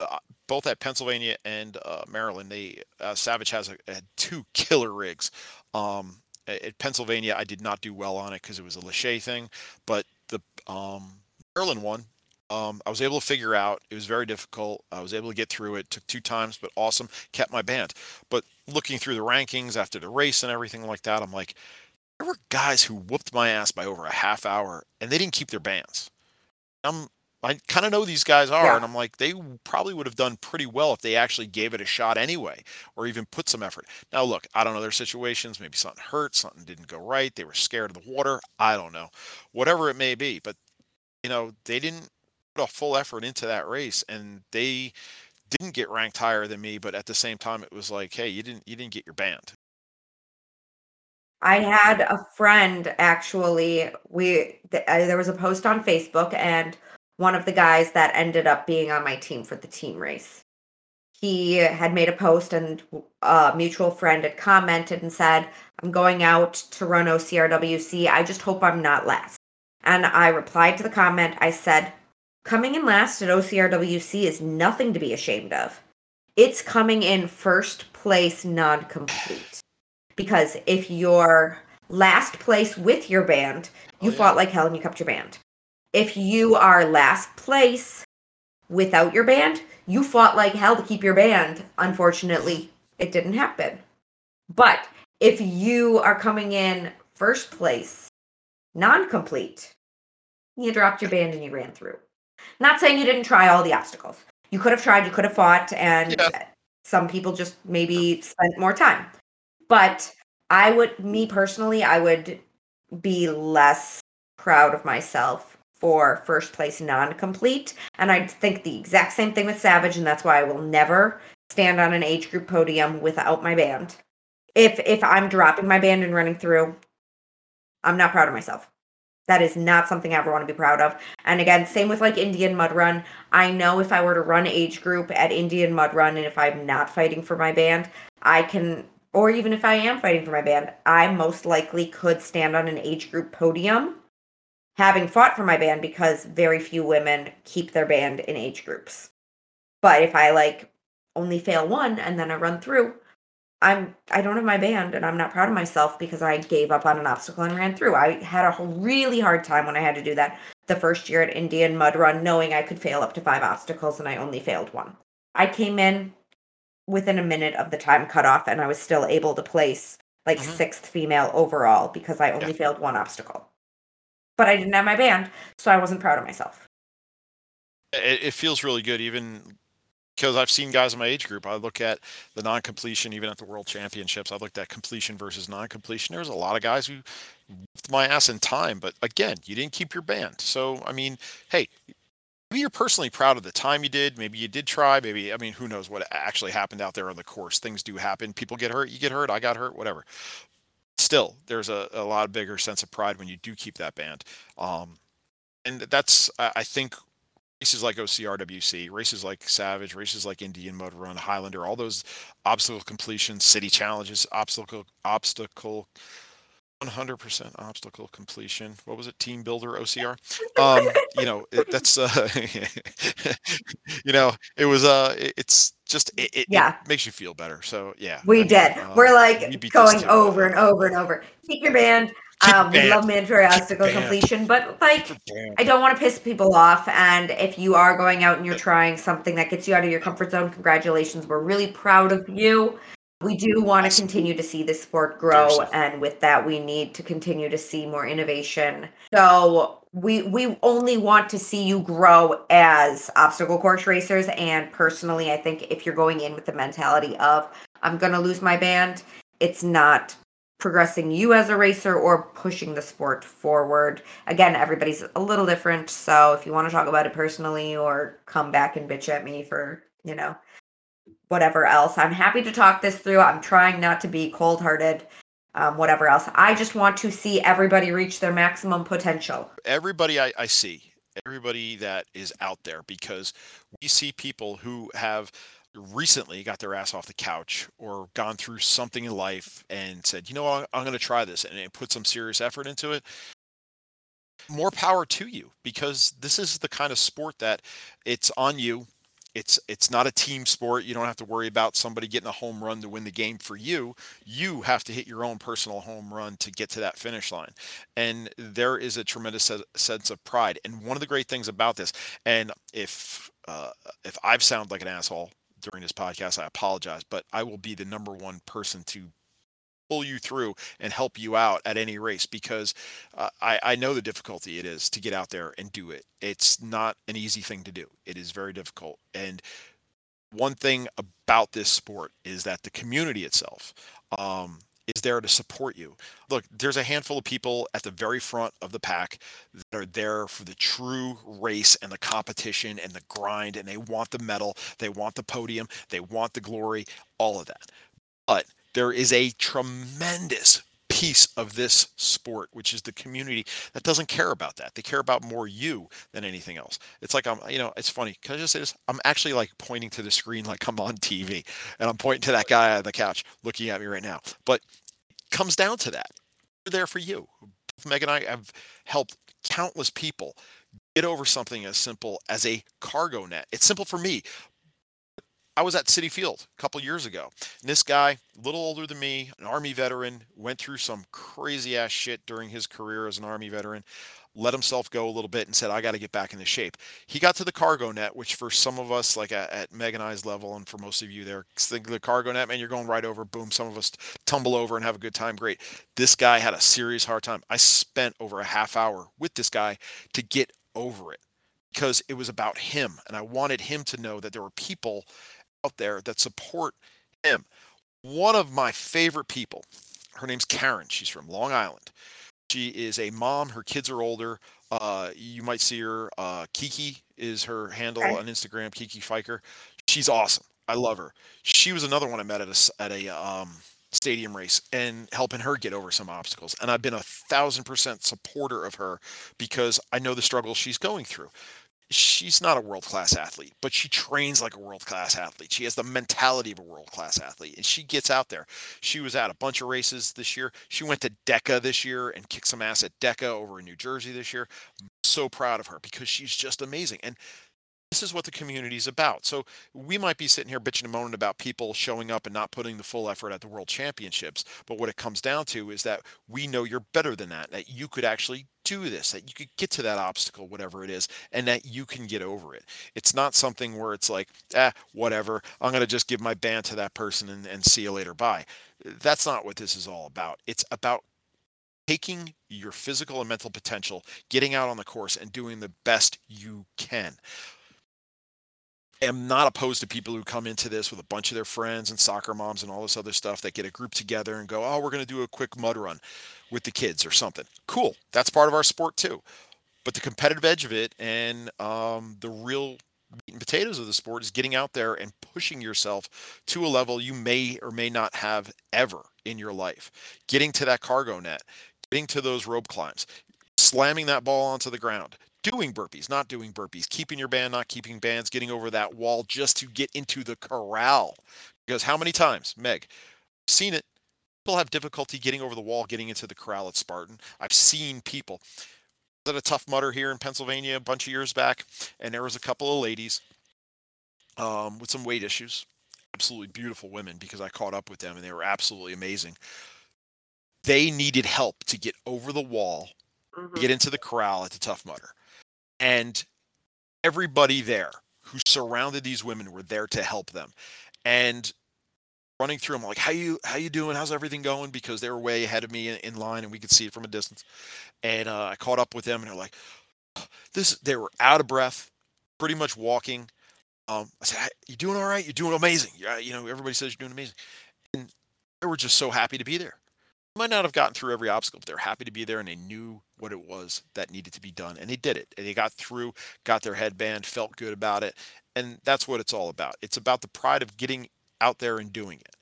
uh, both at Pennsylvania and uh, Maryland, they uh, Savage has a, a, two killer rigs. Um, at Pennsylvania, I did not do well on it because it was a lache thing, but the um, Maryland one, um, I was able to figure out. It was very difficult. I was able to get through it. Took two times, but awesome. Kept my band. But looking through the rankings after the race and everything like that, I'm like, there were guys who whooped my ass by over a half hour and they didn't keep their bands. I'm I kind of know these guys are, yeah. and I'm like, they probably would have done pretty well if they actually gave it a shot anyway, or even put some effort. Now, look, I don't know their situations. Maybe something hurt, something didn't go right. They were scared of the water. I don't know, whatever it may be. But you know, they didn't a full effort into that race, and they didn't get ranked higher than me. But at the same time, it was like, hey, you didn't you didn't get your band. I had a friend actually. We th- uh, there was a post on Facebook, and one of the guys that ended up being on my team for the team race. He had made a post, and a mutual friend had commented and said, "I'm going out to run OCRWC. I just hope I'm not last." And I replied to the comment. I said, "Coming in last at OCRWC is nothing to be ashamed of. It's coming in first place, non-complete." because if you're last place with your band, you oh, yeah. fought like hell and you kept your band. If you are last place without your band, you fought like hell to keep your band. Unfortunately, it didn't happen. But if you are coming in first place, non complete, you dropped your band and you ran through. Not saying you didn't try all the obstacles. You could have tried, you could have fought, and yeah. some people just maybe spent more time. But I would, me personally, I would be less proud of myself for first place non complete. And I think the exact same thing with Savage, and that's why I will never stand on an age group podium without my band. If if I'm dropping my band and running through, I'm not proud of myself. That is not something I ever want to be proud of. And again, same with like Indian Mud Run. I know if I were to run age group at Indian Mud Run and if I'm not fighting for my band, I can or even if I am fighting for my band, I most likely could stand on an age group podium having fought for my band because very few women keep their band in age groups. But if I like only fail one and then I run through, I'm I don't have my band and I'm not proud of myself because I gave up on an obstacle and ran through. I had a really hard time when I had to do that the first year at Indian Mud Run knowing I could fail up to 5 obstacles and I only failed one. I came in within a minute of the time cutoff, and I was still able to place like mm-hmm. sixth female overall because I only yeah. failed one obstacle. But I didn't have my band, so I wasn't proud of myself. It, it feels really good, even because I've seen guys in my age group. I look at the non-completion, even at the World Championships. I looked at completion versus non-completion. There's a lot of guys who my ass in time, but again, you didn't keep your band. So I mean, hey, maybe you're personally proud of the time you did. Maybe you did try. Maybe I mean, who knows what actually happened out there on the course? Things do happen. People get hurt. You get hurt. I got hurt. Whatever. Still, there's a, a lot bigger sense of pride when you do keep that band. Um, and that's I think races like OCRWC, races like Savage, races like Indian Mud Run, Highlander, all those obstacle completion, city challenges, obstacle obstacle 100% obstacle completion. What was it? Team builder OCR. Um, you know, it, that's uh, you know, it was uh, it, it's just it, it, Yeah. it makes you feel better. So yeah, We I did. uh, We're we like going over and over and over. Keep your band. Um, we love mandatory Keep your obstacle band. completion, but like I don't want to piss people off. And if you are going out and you're trying something that gets you out of your comfort zone, congratulations. We're really proud of you. We do want to continue to see the sport grow, and with that, we need to continue to see more innovation. So we we only want to see you grow as obstacle course racers. And personally, I think if you're going in with the mentality of I'm going to lose my band, it's not progressing you as a racer or pushing the sport forward. Again, everybody's a little different. So if you want to talk about it personally or come back and bitch at me for, you know, whatever else, I'm happy to talk this through. I'm trying not to be cold hearted, um, whatever else. I just want to see everybody reach their maximum potential. everybody I, I see, everybody that is out there, because we see people who have recently got their ass off the couch or gone through something in life and said, you know what, I'm going to try this and put some serious effort into it. More power to you because this is the kind of sport that it's on you. It's it's not a team sport. You don't have to worry about somebody getting a home run to win the game for you. You have to hit your own personal home run to get to that finish line and there is a tremendous se- sense of pride. And one of the great things about this, and if uh, if I've sounded like an asshole during this podcast, I apologize, but I will be the number one person to pull you through and help you out at any race because uh, I, I know the difficulty it is to get out there and do it. It's not an easy thing to do. It is very difficult. And one thing about this sport is that the community itself um, is there to support you. Look, there's a handful of people at the very front of the pack that are there for the true race and the competition and the grind, and they want the medal, they want the podium, they want the glory, all of that. But there is a tremendous piece of this sport, which is the community that doesn't care about that. They care about more you than anything else. It's like I'm, you know, it's funny. Can I just say this? I'm actually like pointing to the screen like I'm on TV, and I'm pointing to that guy on the couch looking at me right now. But it comes down to that. We're there for you. Meg and I have helped countless people get over something as simple as a cargo net. It's simple for me. I was at Citi Field a couple years ago. And this guy, a little older than me, an Army veteran, went through some crazy ass shit during his career as an Army veteran, let himself go a little bit and said, I got to get back into shape. He got to the cargo net, which for some of us, like at, at level, and for most of you there, think the cargo net, man, you're going right over, boom. Some of us tumble over and have a good time. Great. This guy had a serious hard time. I spent over a half hour with this guy to get over it because it was about him. And I wanted him to know that there were people out there that support him. One of my favorite people, her name's Karen. She's from Long Island. She is a mom. Her kids are older. Uh, you might see her. Uh, Kiki is her handle Okay. on Instagram. Kiki Fiker. She's awesome. I love her. She was another one I met at a at a um, stadium race and helping her get over some obstacles. And I've been a thousand percent supporter of her because I know the struggles she's going through she's not a world class athlete, but she trains like a world class athlete. She has the mentality of a world class athlete, and she gets out there. She was at a bunch of races this year. She went to DEKA this year and kicked some ass at DEKA over in New Jersey this year. so proud of her because she's just amazing. And this is what the community is about. So we might be sitting here bitching and moaning about people showing up and not putting the full effort at the world championships. But what it comes down to is that we know you're better than that, that you could actually do this, that you could get to that obstacle, whatever it is, and that you can get over it. It's not something where it's like, ah, whatever, I'm going to just give my band to that person and, and see you later. Bye. That's not what this is all about. It's about taking your physical and mental potential, getting out on the course and doing the best you can am not opposed to people who come into this with a bunch of their friends and soccer moms and all this other stuff that get a group together and go, oh, we're going to do a quick mud run with the kids or something. Cool. That's part of our sport too. But the competitive edge of it and um, the real meat and potatoes of the sport is getting out there and pushing yourself to a level you may or may not have ever in your life. Getting to that cargo net, getting to those rope climbs, slamming that ball onto the ground, doing burpees, not doing burpees, keeping your band, not keeping bands, getting over that wall just to get into the corral. Because how many times, Meg, seen it, people have difficulty getting over the wall, getting into the corral at Spartan. I've seen people. I was at a Tough Mudder here in Pennsylvania a bunch of years back, and there was a couple of ladies um, with some weight issues. Absolutely beautiful women because I caught up with them and they were absolutely amazing. They needed help to get over the wall, Mhm. get into the corral at the Tough Mudder. And everybody there who surrounded these women were there to help them. And running through them like how you how you doing? How's everything going? Because they were way ahead of me in, in line and we could see it from a distance. And uh, i caught up with them and they're like this they were out of breath pretty much walking. Um, i said "Hey, you doing all right? You're doing amazing. Yeah you know everybody says you're doing amazing. And they were just so happy to be there might not have gotten through every obstacle but they're happy to be there and they knew what it was that needed to be done and they did it and they got through got their headband felt good about it and that's what it's all about it's about the pride of getting out there and doing it.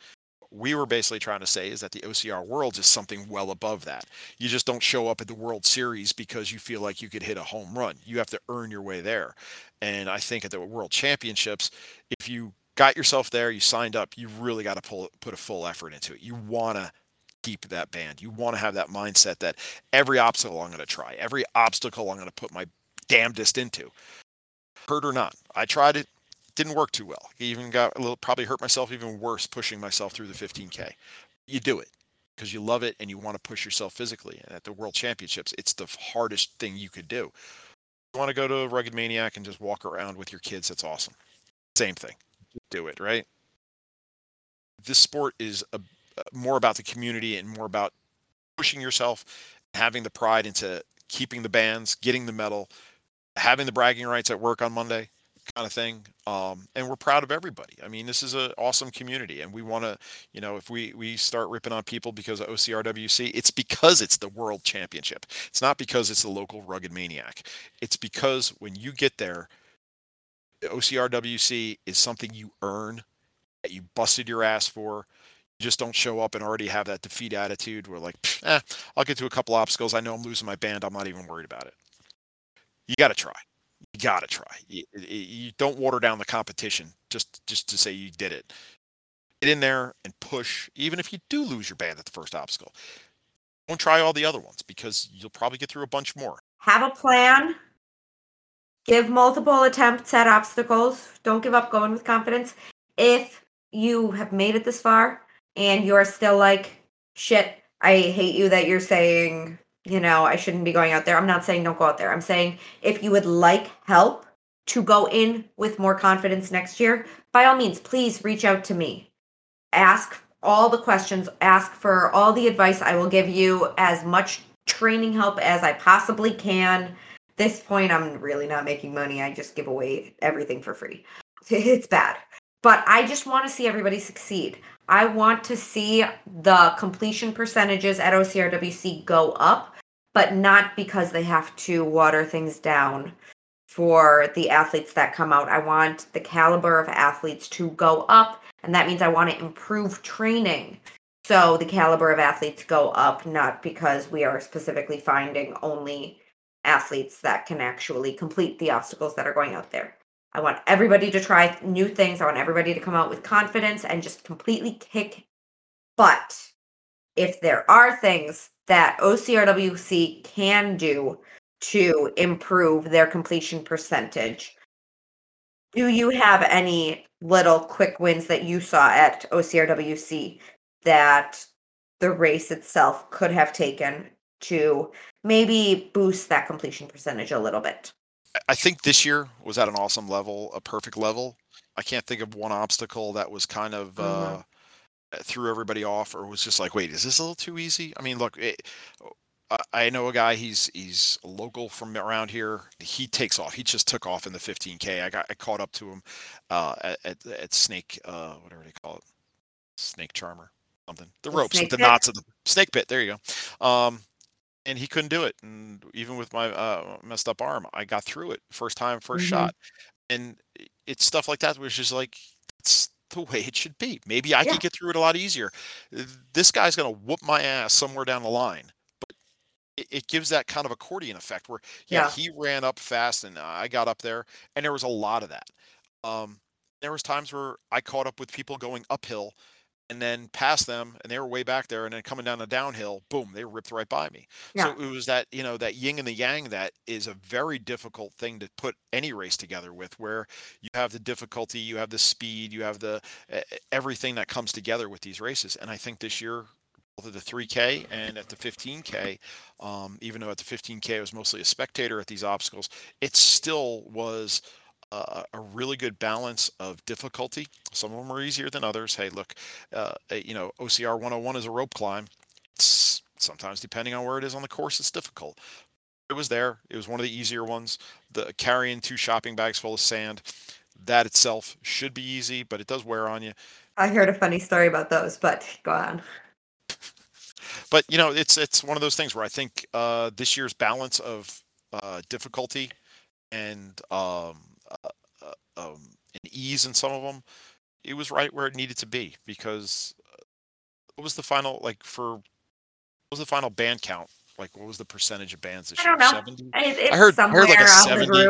We were basically trying to say is that the OCR Worlds is something well above that. You just don't show up at the World Series because you feel like you could hit a home run. You have to earn your way there. And I think at the World Championships, if you got yourself there, you signed up, you really got to pull put a full effort into it. You want to keep that band. You want to have that mindset that every obstacle I'm going to try, every obstacle I'm going to put my damnedest into. Hurt or not. I tried it, didn't work too well. Even got a little, probably hurt myself even worse pushing myself through the 15K. You do it because you love it and you want to push yourself physically. And at the World Championships, it's the hardest thing you could do. You want to go to a Rugged Maniac and just walk around with your kids, that's awesome. Same thing. Do it, right? This sport is a, more about the community and more about pushing yourself, having the pride into keeping the bands, getting the medal, having the bragging rights at work on Monday, kind of thing. Um, and we're proud of everybody. I mean, this is an awesome community, and we want to, you know, if we we start ripping on people because of OCRWC, it's because it's the World Championship. It's not because it's the local rugged maniac. It's because when you get there, the OCRWC is something you earn that you busted your ass for. Just don't show up and already have that defeat attitude where like, eh, I'll get to a couple obstacles. I know I'm losing my band. I'm not even worried about it. You got to try. You got to try. You, you don't water down the competition just just to say you did it. Get in there and push. Even if you do lose your band at the first obstacle, don't try all the other ones because you'll probably get through a bunch more. Have a plan. Give multiple attempts at obstacles. Don't give up going with confidence. If you have made it this far and you're still like, shit, I hate you that you're saying, you know, I shouldn't be going out there. I'm not saying don't go out there. I'm saying if you would like help to go in with more confidence next year, by all means, please reach out to me. Ask all the questions, ask for all the advice. I will give you as much training help as I possibly can. This point, I'm really not making money. I just give away everything for free. It's bad. But I just want to see everybody succeed. I want to see the completion percentages at OCRWC go up, but not because they have to water things down for the athletes that come out. I want the caliber of athletes to go up, and that means I want to improve training. So the caliber of athletes go up, not because we are specifically finding only athletes that can actually complete the obstacles that are going out there. I want everybody to try new things. I want everybody to come out with confidence and just completely kick butt. If there are things that OCRWC can do to improve their completion percentage, do you have any little quick wins that you saw at OCRWC that the race itself could have taken to maybe boost that completion percentage a little bit? I think this year was at an awesome level, a perfect level. I can't think of one obstacle that was kind of uh, threw everybody off or was just like, wait, is this a little too easy? I mean, look, it, I- I know a guy. He's he's local from around here. He takes off. He just took off in the 15k. I got I caught up to him uh, at, at at Snake, uh, whatever they call it, Snake Charmer, something. The The ropes with the pit? knots of the snake pit. There you go. Um, and he couldn't do it. And even with my uh, messed up arm, I got through it first time, 1st Mhm. shot. And it's stuff like that, which is like it's the way it should be. Maybe I Yeah. could get through it a lot easier. This guy's gonna whoop my ass somewhere down the line, but it, it gives that kind of accordion effect where yeah, Yeah. he ran up fast and I got up there, and there was a lot of that. Um, there was times where I caught up with people going uphill and then past them and they were way back there and then coming down the downhill boom they ripped right by me Yeah. so it was that you know that yin and the yang that is a very difficult thing to put any race together with where you have the difficulty you have the speed you have the everything that comes together with these races and i think this year both at the 3k and at the 15k um, even though at the 15k i was mostly a spectator at these obstacles it still was a, a really good balance of difficulty some of them are easier than others hey look uh, uh, you know, OCR 101 is a rope climb. It's sometimes depending on where it is on the course, it's difficult. It was there. It was one of the easier ones. The carrying two shopping bags full of sand, that itself should be easy, but it does wear on you. I heard a funny story about those, but go on. But you know, it's it's one of those things where I think uh, this year's balance of uh, difficulty and um, uh, uh, um, and ease in some of them, it was right where it needed to be because uh, what was the final like for what was the final band count? Like what was the percentage of bands this I year? don't know. 70? It, it's heard- I somewhere heard like a 70.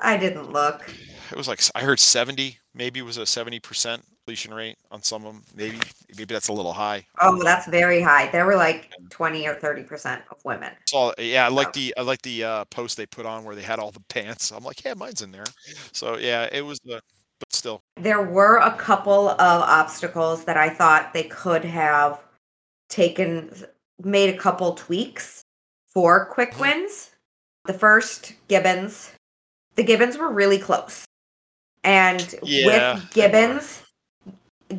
I didn't look. It was like I heard 70, maybe it was a 70% completion rate on some of them. Maybe maybe that's a little high. Oh, that's very high. There were like 20 or 30% of women. So yeah, I like Oh. the I like the uh, post they put on where they had all the pants. I'm like, yeah, mine's in there. So yeah, it was the but still. There were a couple of obstacles that I thought they could have taken, made a couple tweaks for quick Mhm. wins. The first, Gibbons. The Gibbons were really close. And Yeah, with. Gibbons,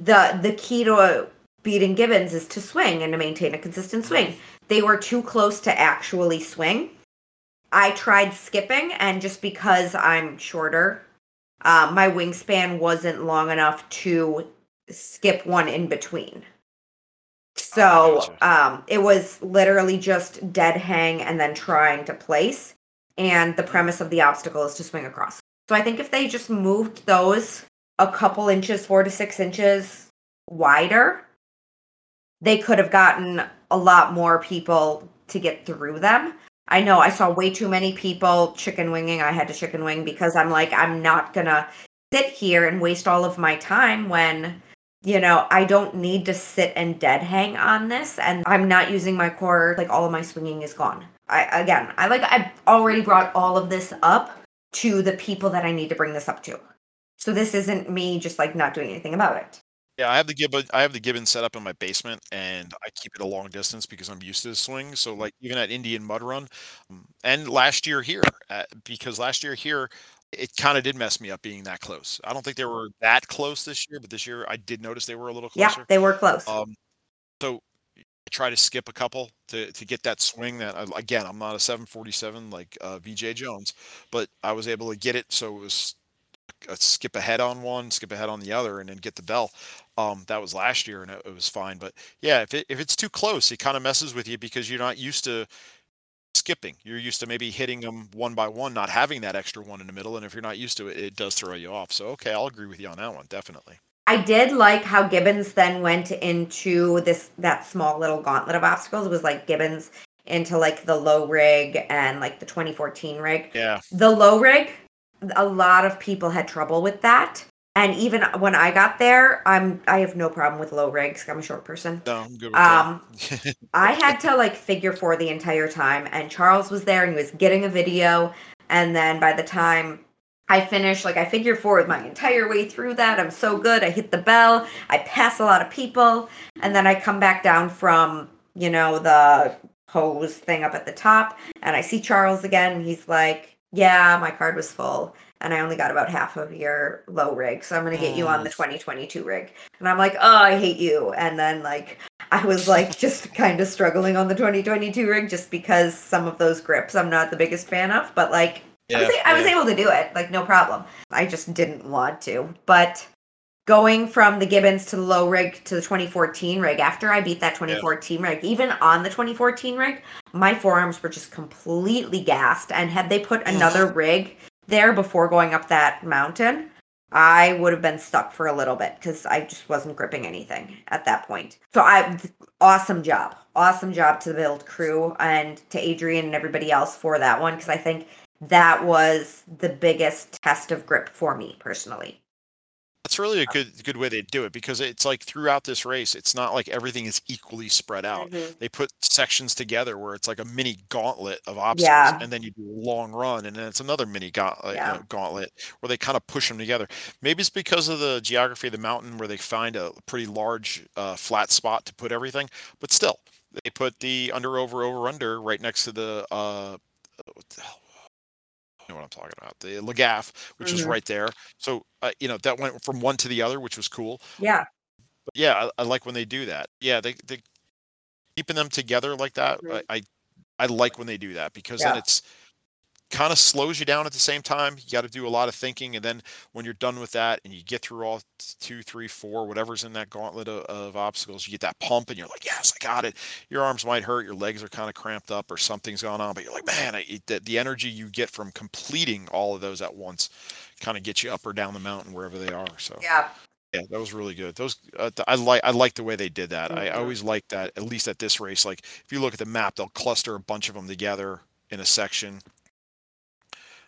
the the key to beating Gibbons is to swing and to maintain a consistent swing. They were too close to actually swing. I tried skipping, and just because I'm shorter, uh, my wingspan wasn't long enough to skip one in between. So um, it was literally just dead hang and then trying to place. And the premise of the obstacle is to swing across. So I think if they just moved those a couple inches, four to six inches wider, they could have gotten a lot more people to get through them. I know I saw way too many people chicken winging. I had to chicken wing because I'm like, I'm not gonna sit here and waste all of my time when, you know, I don't need to sit and dead hang on this and I'm not using my core, like all of my swinging is gone. I again I like I've already brought all of this up to the people that I need to bring this up to. So this isn't me just like not doing anything about it. Yeah, I have the gibbon. I have the gibbon set up in my basement, and I keep it a long distance because I'm used to the swing. So, like even at Indian Mud Run, um, and last year here, at, because last year here, it kind of did mess me up being that close. I don't think they were that close this year, but this year I did notice they were a little closer. Yeah, they were close. Um, so I try to skip a couple to to get that swing. That again, I'm not a 747 like uh, Veejay Jones, but I was able to get it. So it was skip ahead on one, skip ahead on the other, and then get the bell. Um, that was last year, and it, it was fine. But yeah, if it, if it's too close, it kind of messes with you because you're not used to skipping. You're used to maybe hitting them one by one, not having that extra one in the middle. And if you're not used to it, it does throw you off. So okay, I'll agree with you on that one, definitely. I did like how Gibbons then went into this that small little gauntlet of obstacles. It was like Gibbons into like the low rig and like the 2014 rig. Yeah, The low rig, a lot of people had trouble with that. And even when I got there, I'm I have no problem with low ranks. I'm a short person. no, I'm good Um. I had to like figure four the entire time, and Charles was there and he was getting a video. And then by the time I finished, like I figure four my entire way through that, I'm so good. I hit the bell, I pass a lot of people, and then I come back down from you know the hose thing up at the top, and I see Charles again. And he's like, "Yeah, my card was full." And I only got about half of your low rig, so I'm gonna get you on the Mm. 2022 rig. And I'm like, oh, I hate you. And then like I was like just kind of struggling on the 2022 rig just because some of those grips I'm not the biggest fan of, but like I, was, Yeah, I was yeah. able to do it, like no problem. I just didn't want to. But going from the Gibbons to the low rig to the 2014 rig, after I beat that 2014 rig, even on the 2014 rig, my forearms were just completely gassed. And had they put mm. another rig there before going up that mountain, I would have been stuck for a little bit because I just wasn't gripping anything at that point. So I awesome job. Awesome job to the build crew and to Adrian and everybody else for that one because I think that was the biggest test of grip for me personally. That's really a good good way to do it because it's like throughout this race, it's not like everything is equally spread out. Mhm. They put sections together where it's like a mini gauntlet of obstacles, Yeah. and then you do a long run, and then it's another mini gauntlet, you know, gauntlet where they kind of push them together. Maybe it's because of the geography of the mountain where they find a pretty large uh, flat spot to put everything, but still, they put the under over over under right next to the uh, what the hell you know what I'm talking about. The Lagaff, which is Mhm. right there. So, uh, you know, that went from one to the other, which was cool. Yeah. But yeah, I, I like when they do that. Yeah, they they keeping them together like that. Mhm. I, I I like when they do that because then it's kind of slows you down at the same time. You got to do a lot of thinking, and then when you're done with that and you get through all two, three, four, whatever's in that gauntlet of, of obstacles, you get that pump, and you're like, "Yes, I got it." Your arms might hurt, your legs are kind of cramped up, or something's going on, but you're like, "Man, I, the, the energy you get from completing all of those at once kind of gets you up or down the mountain wherever they are." So Yeah. yeah, that was really good. Those uh, I like I like the way they did that. I Mhm. always like that. At least at this race, like if you look at the map, they'll cluster a bunch of them together in a section.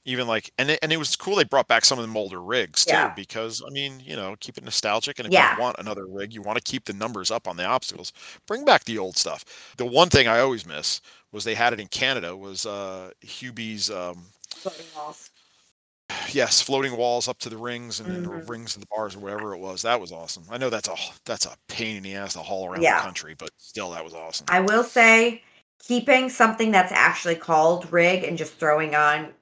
Even like, and it, and it was cool. They brought back some of the older rigs too, Yeah. because I mean, you know, keep it nostalgic. And if Yeah. you want another rig, you want to keep the numbers up on the obstacles. Bring back the old stuff. The one thing I always miss was they had it in Canada was uh Hubie's um, Floating walls. yes, floating walls up to the rings and Mhm. rings of the bars or whatever it was. That was awesome. I know that's a that's a pain in the ass to haul around Yeah. the country, but still, that was awesome. I will say, keeping something that's actually called rig and just throwing on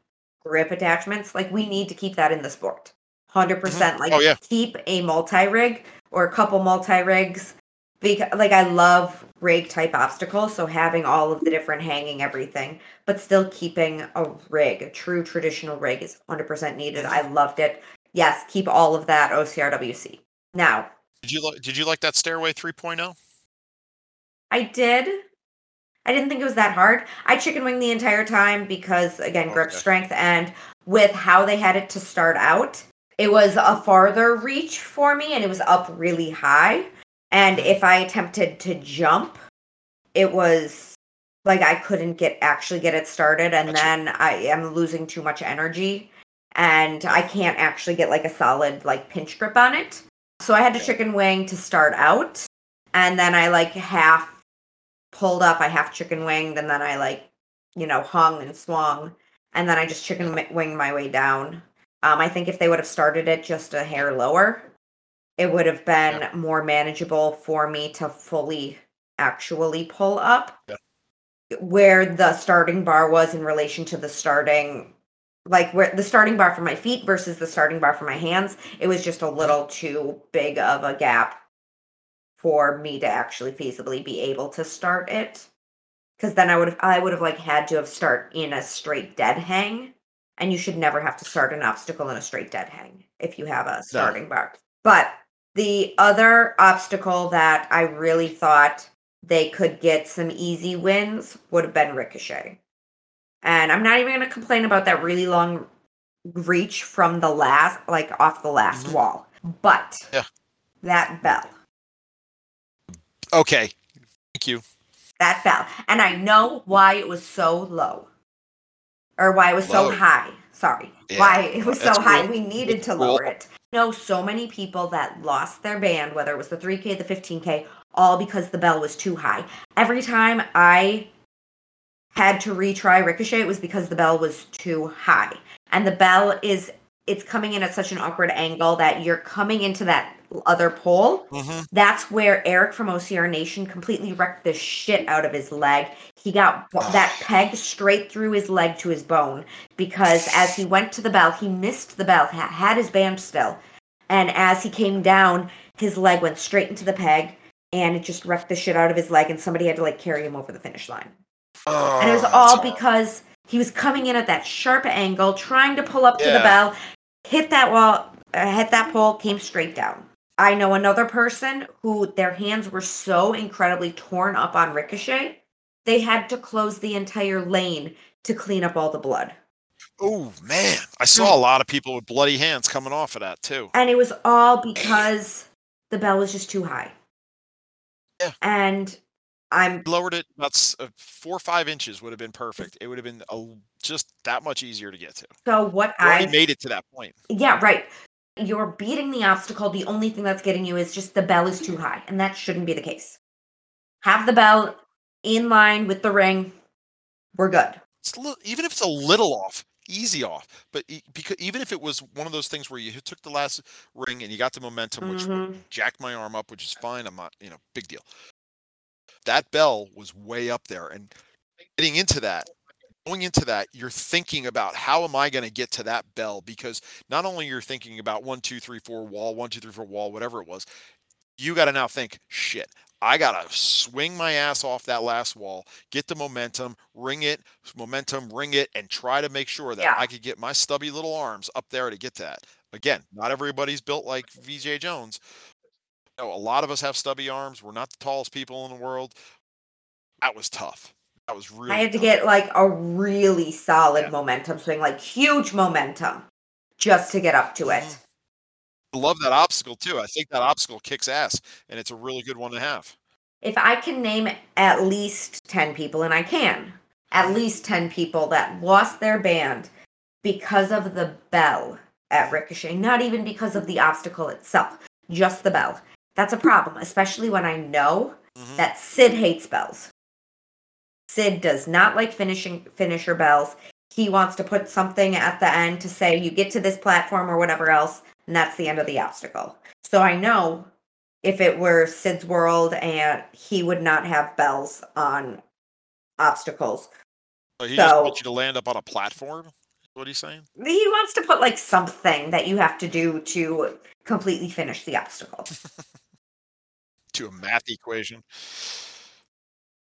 grip attachments, like we need to keep that in the sport. 100%. Mm-hmm. Like, Oh, yeah. keep a multi rig or a couple multi rigs. Because, like, I love rig type obstacles. So, having all of the different hanging everything, but still keeping a rig, a true traditional rig, is 100% needed. Mm-hmm. I loved it. Yes, keep all of that OCRWC. Now, Did you like Did you like that Stairway oh? 3.0? I did. I didn't think it was that hard. I chicken wing the entire time because again, oh, grip Okay. strength and with how they had it to start out, it was a farther reach for me and it was up really high. And if I attempted to jump, it was like I couldn't get actually get it started and Gotcha. then I am losing too much energy and I can't actually get like a solid like pinch grip on it. So I had to chicken wing to start out and then I like half pulled up, I half chicken winged, and then I like, you know, hung and swung, and then I just chicken wi- winged my way down. Um, I think if they would have started it just a hair lower, it would have been more manageable for me to fully actually pull up. Yeah. Where the starting bar was in relation to the starting like where the starting bar for my feet versus the starting bar for my hands, it was just a little too big of a gap for me to actually feasibly be able to start it. Cause then I would have I would have like had to have start in a straight dead hang. And you should never have to start an obstacle in a straight dead hang if you have a starting bar. But the other obstacle that I really thought they could get some easy wins would have been Ricochet. And I'm not even going to complain about that really long reach from the last, like off the last Mhm. wall. But Yeah. that bell, Okay, thank you. that bell. And I know why it was so low or why it was so high. Sorry. Yeah, Why it was so that's high. We needed to That's cool. lower it. I know so many people that lost their band, whether it was the 3K, the 15K, all because the bell was too high. Every time I had to retry Ricochet, it was because the bell was too high. And the bell is it's coming in at such an awkward angle that you're coming into that other pole. hmm That's where Eric from OCR Nation completely wrecked the shit out of his leg. He got that peg straight through his leg to his bone because as he went to the bell, he missed the bell, had his band still. And as he came down, his leg went straight into the peg and it just wrecked the shit out of his leg. And somebody had to like carry him over the finish line. And it was Oh, all because he was coming in at that sharp angle, trying to pull up to the bell, hit that wall, uh, hit that pole, came straight down. I know another person who their hands were so incredibly torn up on Ricochet, they had to close the entire lane to clean up all the blood. Oh man, I saw a lot of people with bloody hands coming off of that too. And it was all because the bell was just too high. Yeah. And I'm Lowered it about uh, four or five inches would have been perfect. It would have been a, just that much easier to get to. so what I made it to that point. Yeah, right. You're beating the obstacle. The only thing that's getting you is just the bell is too high, and that shouldn't be the case. Have the bell in line with the ring. We're good. It's a little, even if it's a little off, easy off. But because even if it was one of those things where you took the last ring and you got the momentum, which Mhm. jacked my arm up, which is fine. I'm not, you know, big deal. That bell was way up there, and getting into that, going into that, you're thinking about how am I going to get to that bell? Because not only you're thinking about one, two, three, four wall, one, two, three, four wall, whatever it was, you got to now think, shit, I got to swing my ass off that last wall, get the momentum, ring it, momentum, ring it, and try to make sure that Yeah. I could get my stubby little arms up there to get to that. Again, not everybody's built like Veejay Jones. You know, a lot of us have stubby arms. We're not the tallest people in the world. That was tough. That was really. I had to tough. get like a really solid Yeah. momentum swing, like huge momentum, just to get up to it. I love that obstacle too. I think that obstacle kicks ass, and it's a really good one to have. If I can name at least 10 people, and I can, at least 10 people that lost their band because of the bell at Ricochet, not even because of the obstacle itself, just the bell. That's a problem, especially when I know Mhm. that Sid hates bells. Sid does not like finishing finisher bells. He wants to put something at the end to say you get to this platform or whatever else, and that's the end of the obstacle. So I know if it were Sid's world and he would not have bells on obstacles. So he just wants you to land up on a platform. What are you saying? He wants to put like something that you have to do to completely finish the obstacle. To a math equation.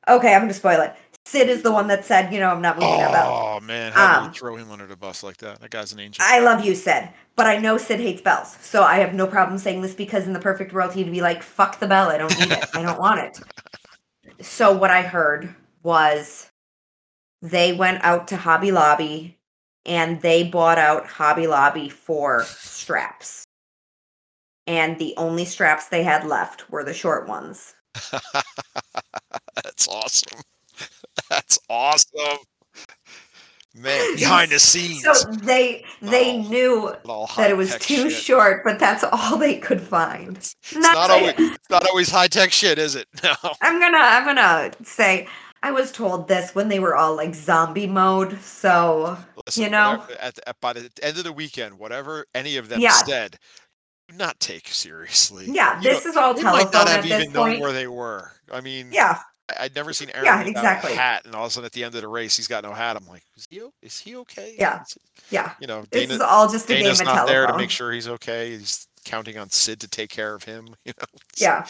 Okay, I'm going to spoil it. Sid is the one that said, you know, I'm not moving that bell. Oh man, how do Um, you throw him under the bus like that? That guy's an angel. I love you, Sid, but I know Sid hates bells. So I have no problem saying this because in the perfect world, he'd be like, fuck the bell. I don't need it. I don't want it. So what I heard was they went out to Hobby Lobby and they bought out Hobby Lobby for straps. And the only straps they had left were the short ones. That's awesome. That's awesome. Man, behind the scenes. So they they Oh, knew that it was too shit. short, but that's all they could find. It's Not not always it's not always high tech shit, is it? No. I'm gonna I'm gonna say I was told this when they were all like zombie mode. So Listen, know? whatever- At, at, by the end of the weekend, whatever any of them Yeah. said, do not take seriously. yeah, You this know, is all telephone might not at have this even known where they were. I mean, Yeah, I'd never seen Aaron Yeah, exactly. a hat, and all of a sudden at the end of the race, he's got no hat. I'm like, is he is he okay? Yeah. Yeah. you know, This is all just a Dana's game of not there to make sure he's okay. He's counting on Sid to take care of him. You know, Yeah.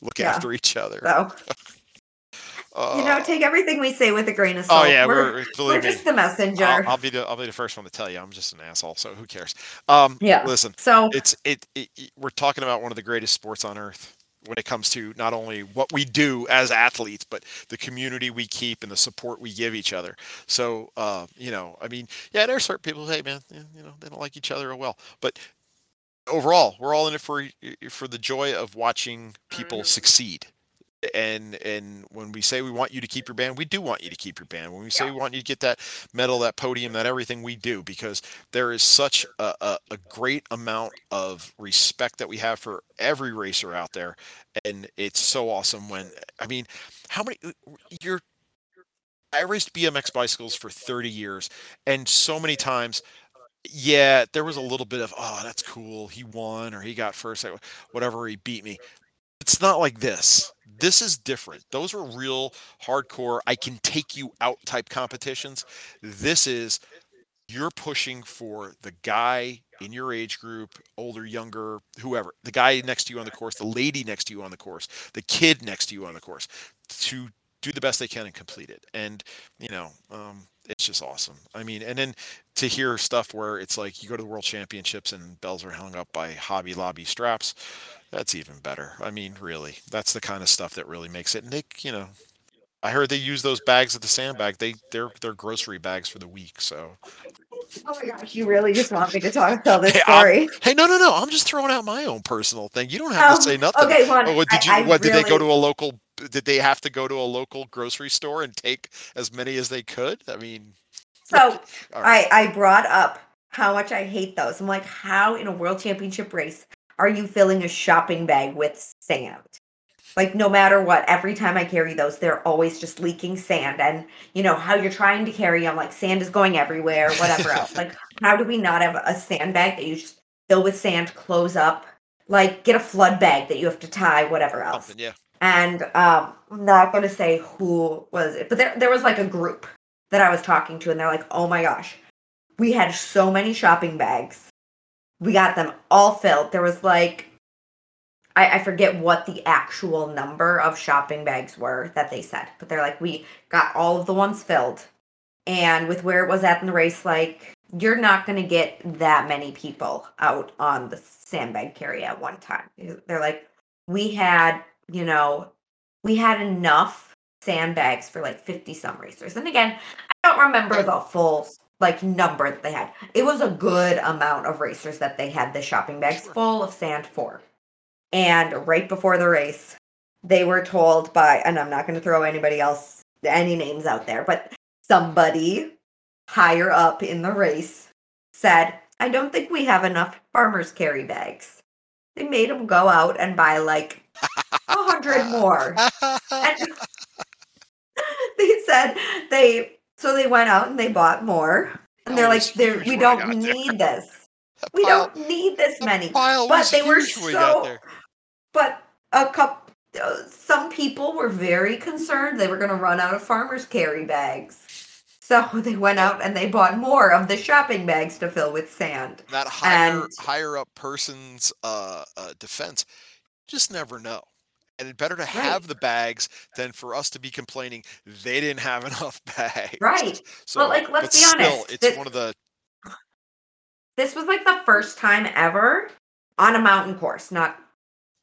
look yeah. after each other. So you know, Uh, take everything we say with a grain of salt. oh yeah, we're, we're, we're just the messenger. I'll, I'll be the I'll be the first one to tell you I'm just an asshole. So who cares? Um, Yeah. Listen, so it's it, it, it- We're talking about one of the greatest sports on earth when it comes to not only what we do as athletes, but the community we keep and the support we give each other. So, uh, you know, I mean, yeah, there's certain people. Hey, man, you know, they don't like each other well, but overall, we're all in it for for the joy of watching people Mhm. succeed. And and when we say we want you to keep your band, we do want you to keep your band. When we say Yeah. we want you to get that medal, that podium, that everything we do, because there is such a, a, a great amount of respect that we have for every racer out there, and it's so awesome when I mean, how many you're I raced BMX bicycles for 30 years, and so many times, yeah, there was a little bit of, oh, that's cool. He won or he got first, uh, whatever, he beat me. It's not like this. This is different. Those are real hardcore, I can take you out type competitions. This is, you're pushing for the guy in your age group, older, younger, whoever, the guy next to you on the course, the lady next to you on the course, the kid next to you on the course, to do the best they can and complete it. And you know, um, it's just awesome. I mean, and then to hear stuff where it's like you go to the World Championships and bells are hung up by Hobby Lobby straps. That's even better. I mean, really, that's the kind of stuff that really makes it. And they, you know, I heard they use those bags at the sandbag. They they're they're grocery bags for the week. So oh my gosh, you really just want me to talk tell this Hey, I'm- story. hey, no, no, no. I'm just throwing out my own personal thing. You don't have Um, to say nothing. Okay. Oh, what did you? I, I what did they go to a local? Did they have to go to a local grocery store and take as many as they could? I mean, So right. I I brought up how much I hate those. I'm like, how in a world championship race are you filling a shopping bag with sand? Like no matter what, every time I carry those, they're always just leaking sand. And you know how you're trying to carry them, like sand is going everywhere, whatever else. Like, how do we not have a sandbag that you just fill with sand, close up, like get a flood bag that you have to tie, whatever else. Something, yeah. And um, I'm not gonna say who was it, but there there was like a group that I was talking to, and they're like, "Oh my gosh, we had so many shopping bags. We got them all filled. There was like I, I forget what the actual number of shopping bags were that they said, but they're like, we got all of the ones filled. And with where it was at in the race, like you're not going to get that many people out on the sandbag carry at one time. They're like, we had, you know, we had enough sandbags for like 50 some racers. And again, I don't remember the full like number that they had. It was a good amount of racers that they had the shopping bags full of sand for. And right before the race, they were told by, and I'm not going to throw anybody else, any names out there, but somebody higher up in the race said, I don't think we have enough farmers carry bags. They made them go out and buy like a hundred more. And they said they, so they went out and they bought more. And they're like, they're, we don't got there. need this. That We don't need this many. But they were so but a couple, uh, some people were very concerned they were going to run out of farmers carry bags. So they went out and they bought more of the shopping bags to fill with sand. that higher And- higher up person's uh, uh, defense, just never know. And it's better to have the bags than for us to be complaining they didn't have enough bags. Right. So, Well, like, let's be still, honest, it's this- one of the This was like the first time ever on a mountain course, not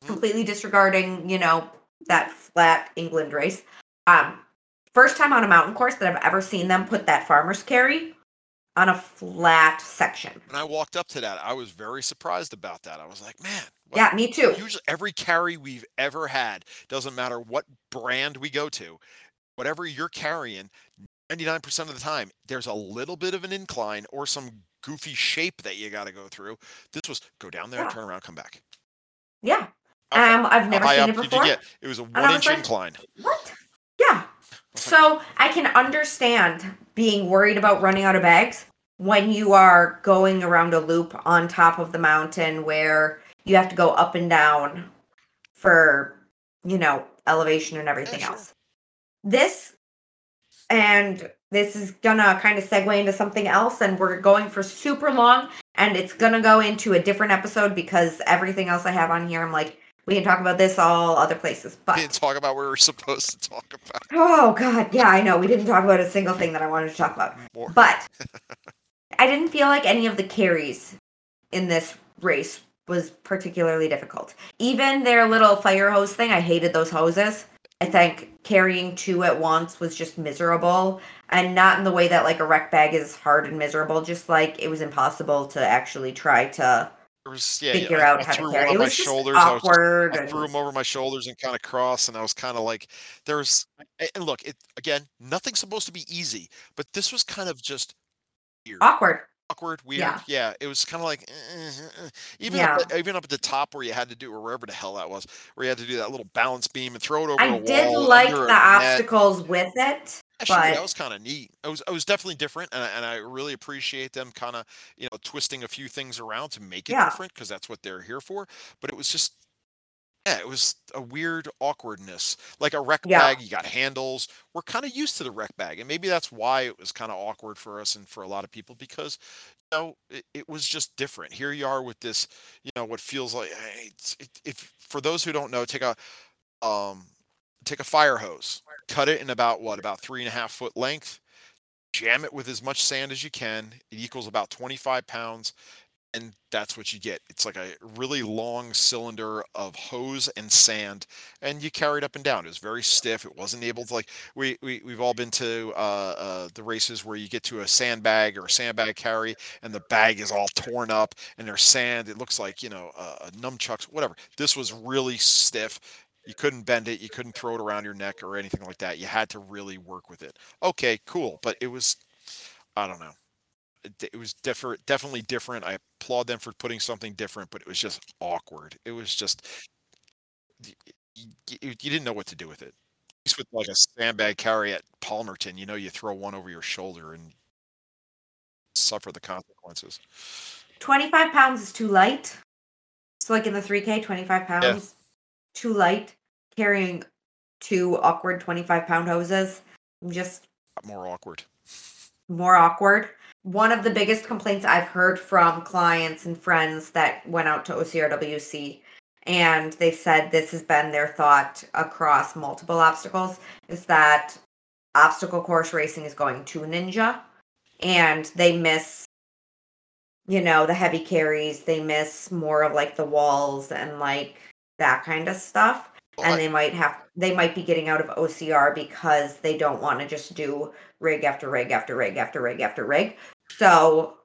Mm. completely disregarding, you know, that flat England race. Um, first time on a mountain course that I've ever seen them put that farmer's carry on a flat section. when I walked up to that, I was very surprised about that. I was like, man, what- Yeah, me too. usually every carry we've ever had doesn't matter what brand we go to whatever you're carrying 99% of the time there's a little bit of an incline or some goofy shape that you got to go through this was go down there Yeah. turn around come back Yeah. Um, I've never seen it did you before. get? it was a one inch like, incline What? So I can understand being worried about running out of bags when you are going around a loop on top of the mountain where you have to go up and down for, you know, elevation and everything else. This and this is gonna kind of segue into something else, and we're going for super long, and it's gonna go into a different episode because everything else I have on here, I'm like, we can talk about this all other places. But we didn't talk about what we were supposed to talk about Oh god, yeah, I know. We didn't talk about a single thing that I wanted to talk about. more But I didn't feel like any of the carries in this race was particularly difficult. Even their little fire hose thing, I hated those hoses. I think carrying two at once was just miserable and not in the way that like a wreck bag is hard and miserable, just like it was impossible to actually try to was, yeah, figure yeah, out I how threw to carry. one It was just shoulders I just awkward. I threw them over my shoulders and kind of cross, and I was kind of like, "There's." And look, it again, nothing's supposed to be easy, but this was kind of just weird, awkward. Awkward, weird. Yeah. Yeah, it was kind of like, eh, eh, eh. even up, Yeah. at- even up at the top where you had to do, or wherever the hell that was, where you had to do that little balance beam and throw it over I did like the a net. obstacles with it. Actually, but- that was kind of neat. It was, it was definitely different, and I, and I really appreciate them kind of, you know, twisting a few things around to make it Yeah. different because that's what they're here for. But it was just, yeah, it was a weird awkwardness. Like a rec Yeah. bag, you got handles. We're kind of used to the wreck bag, and maybe that's why it was kind of awkward for us and for a lot of people because, you know, it, it was just different. Here you are with this, you know, what feels like it, if for those who don't know, take a, um, take a fire hose cut it in about what about three and a half foot length jam it with as much sand as you can it equals about 25 pounds and that's what you get it's like a really long cylinder of hose and sand and you carry it up and down it was very stiff it wasn't able to like we, we we've all been to uh, uh, the races where you get to a sandbag or a sandbag carry and the bag is all torn up and there's sand it looks like you know uh, nunchucks whatever this was really stiff you couldn't bend it. You couldn't throw it around your neck or anything like that. You had to really work with it. Okay, cool. But it was, I don't know. It, was different, definitely different. I applaud them for putting something different, but it was just awkward. It was just you, you, you didn't know what to do with it. At least with like a sandbag carry at Palmerton, you know, you throw one over your shoulder and suffer the consequences. 25 pounds is too light. So, like in the 3K, 25 pounds, too light. Carrying two awkward 25 pound hoses, I'm just More awkward. more awkward. One of the biggest complaints I've heard from clients and friends that went out to OCRWC and they said this has been their thought across multiple obstacles is that obstacle course racing is going to ninja and they miss you know the heavy carries they miss more of like the walls and like that kind of stuff Well, I- and they might have they might be getting out of OCR because they don't want to just do rig after rig after rig after rig after rig. So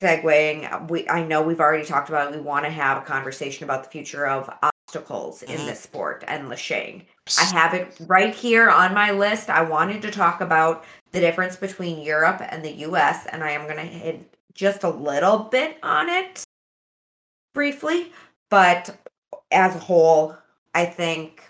segueing, we I know we've already talked about it, we want to have a conversation about the future of obstacles in Mhm. this sport and Lachine. I have it right here on my list. I wanted to talk about the difference between Europe and the US, and I am going to hit just a little bit on it briefly. But as a whole, I think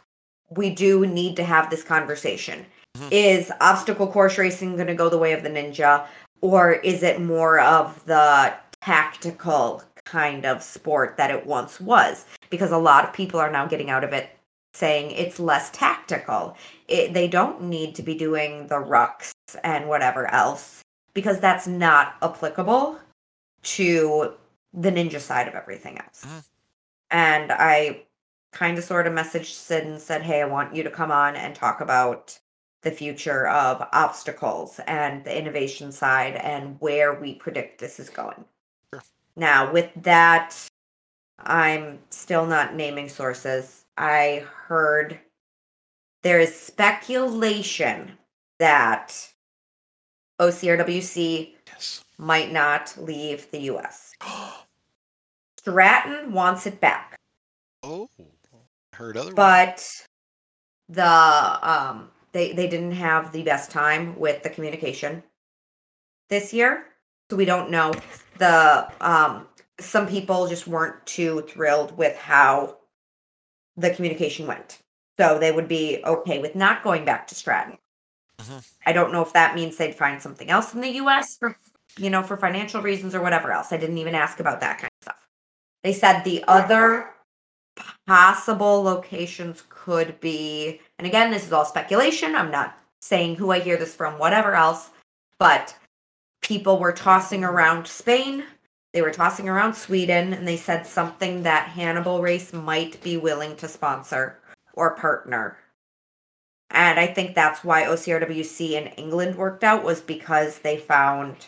we do need to have this conversation. Mhm. Is obstacle course racing going to go the way of the ninja, or is it more of the tactical kind of sport that it once was? Because a lot of people are now getting out of it saying it's less tactical. It, they don't need to be doing the rucks and whatever else because that's not applicable to the ninja side of everything else. Mhm. And I kind of sort of messaged Sid and said, Hey, I want you to come on and talk about the future of obstacles and the innovation side and where we predict this is going. Sure. Now, with that, I'm still not naming sources. I heard there is speculation that OCRWC Yes. might not leave the US. Stratton wants it back, oh, heard other. but the um they they didn't have the best time with the communication this year. So we don't know the um some people just weren't too thrilled with how the communication went. So they would be okay with not going back to Stratton. Mhm. I don't know if that means they'd find something else in the US for you know for financial reasons or whatever else. I didn't even ask about that kind of stuff. They said the other possible locations could be and again this is all speculation. I'm not saying who I hear this from whatever else, but people were tossing around Spain, they were tossing around Sweden, and they said something that Hannibal Race might be willing to sponsor or partner. And I think that's why OCRWC in England worked out was because they found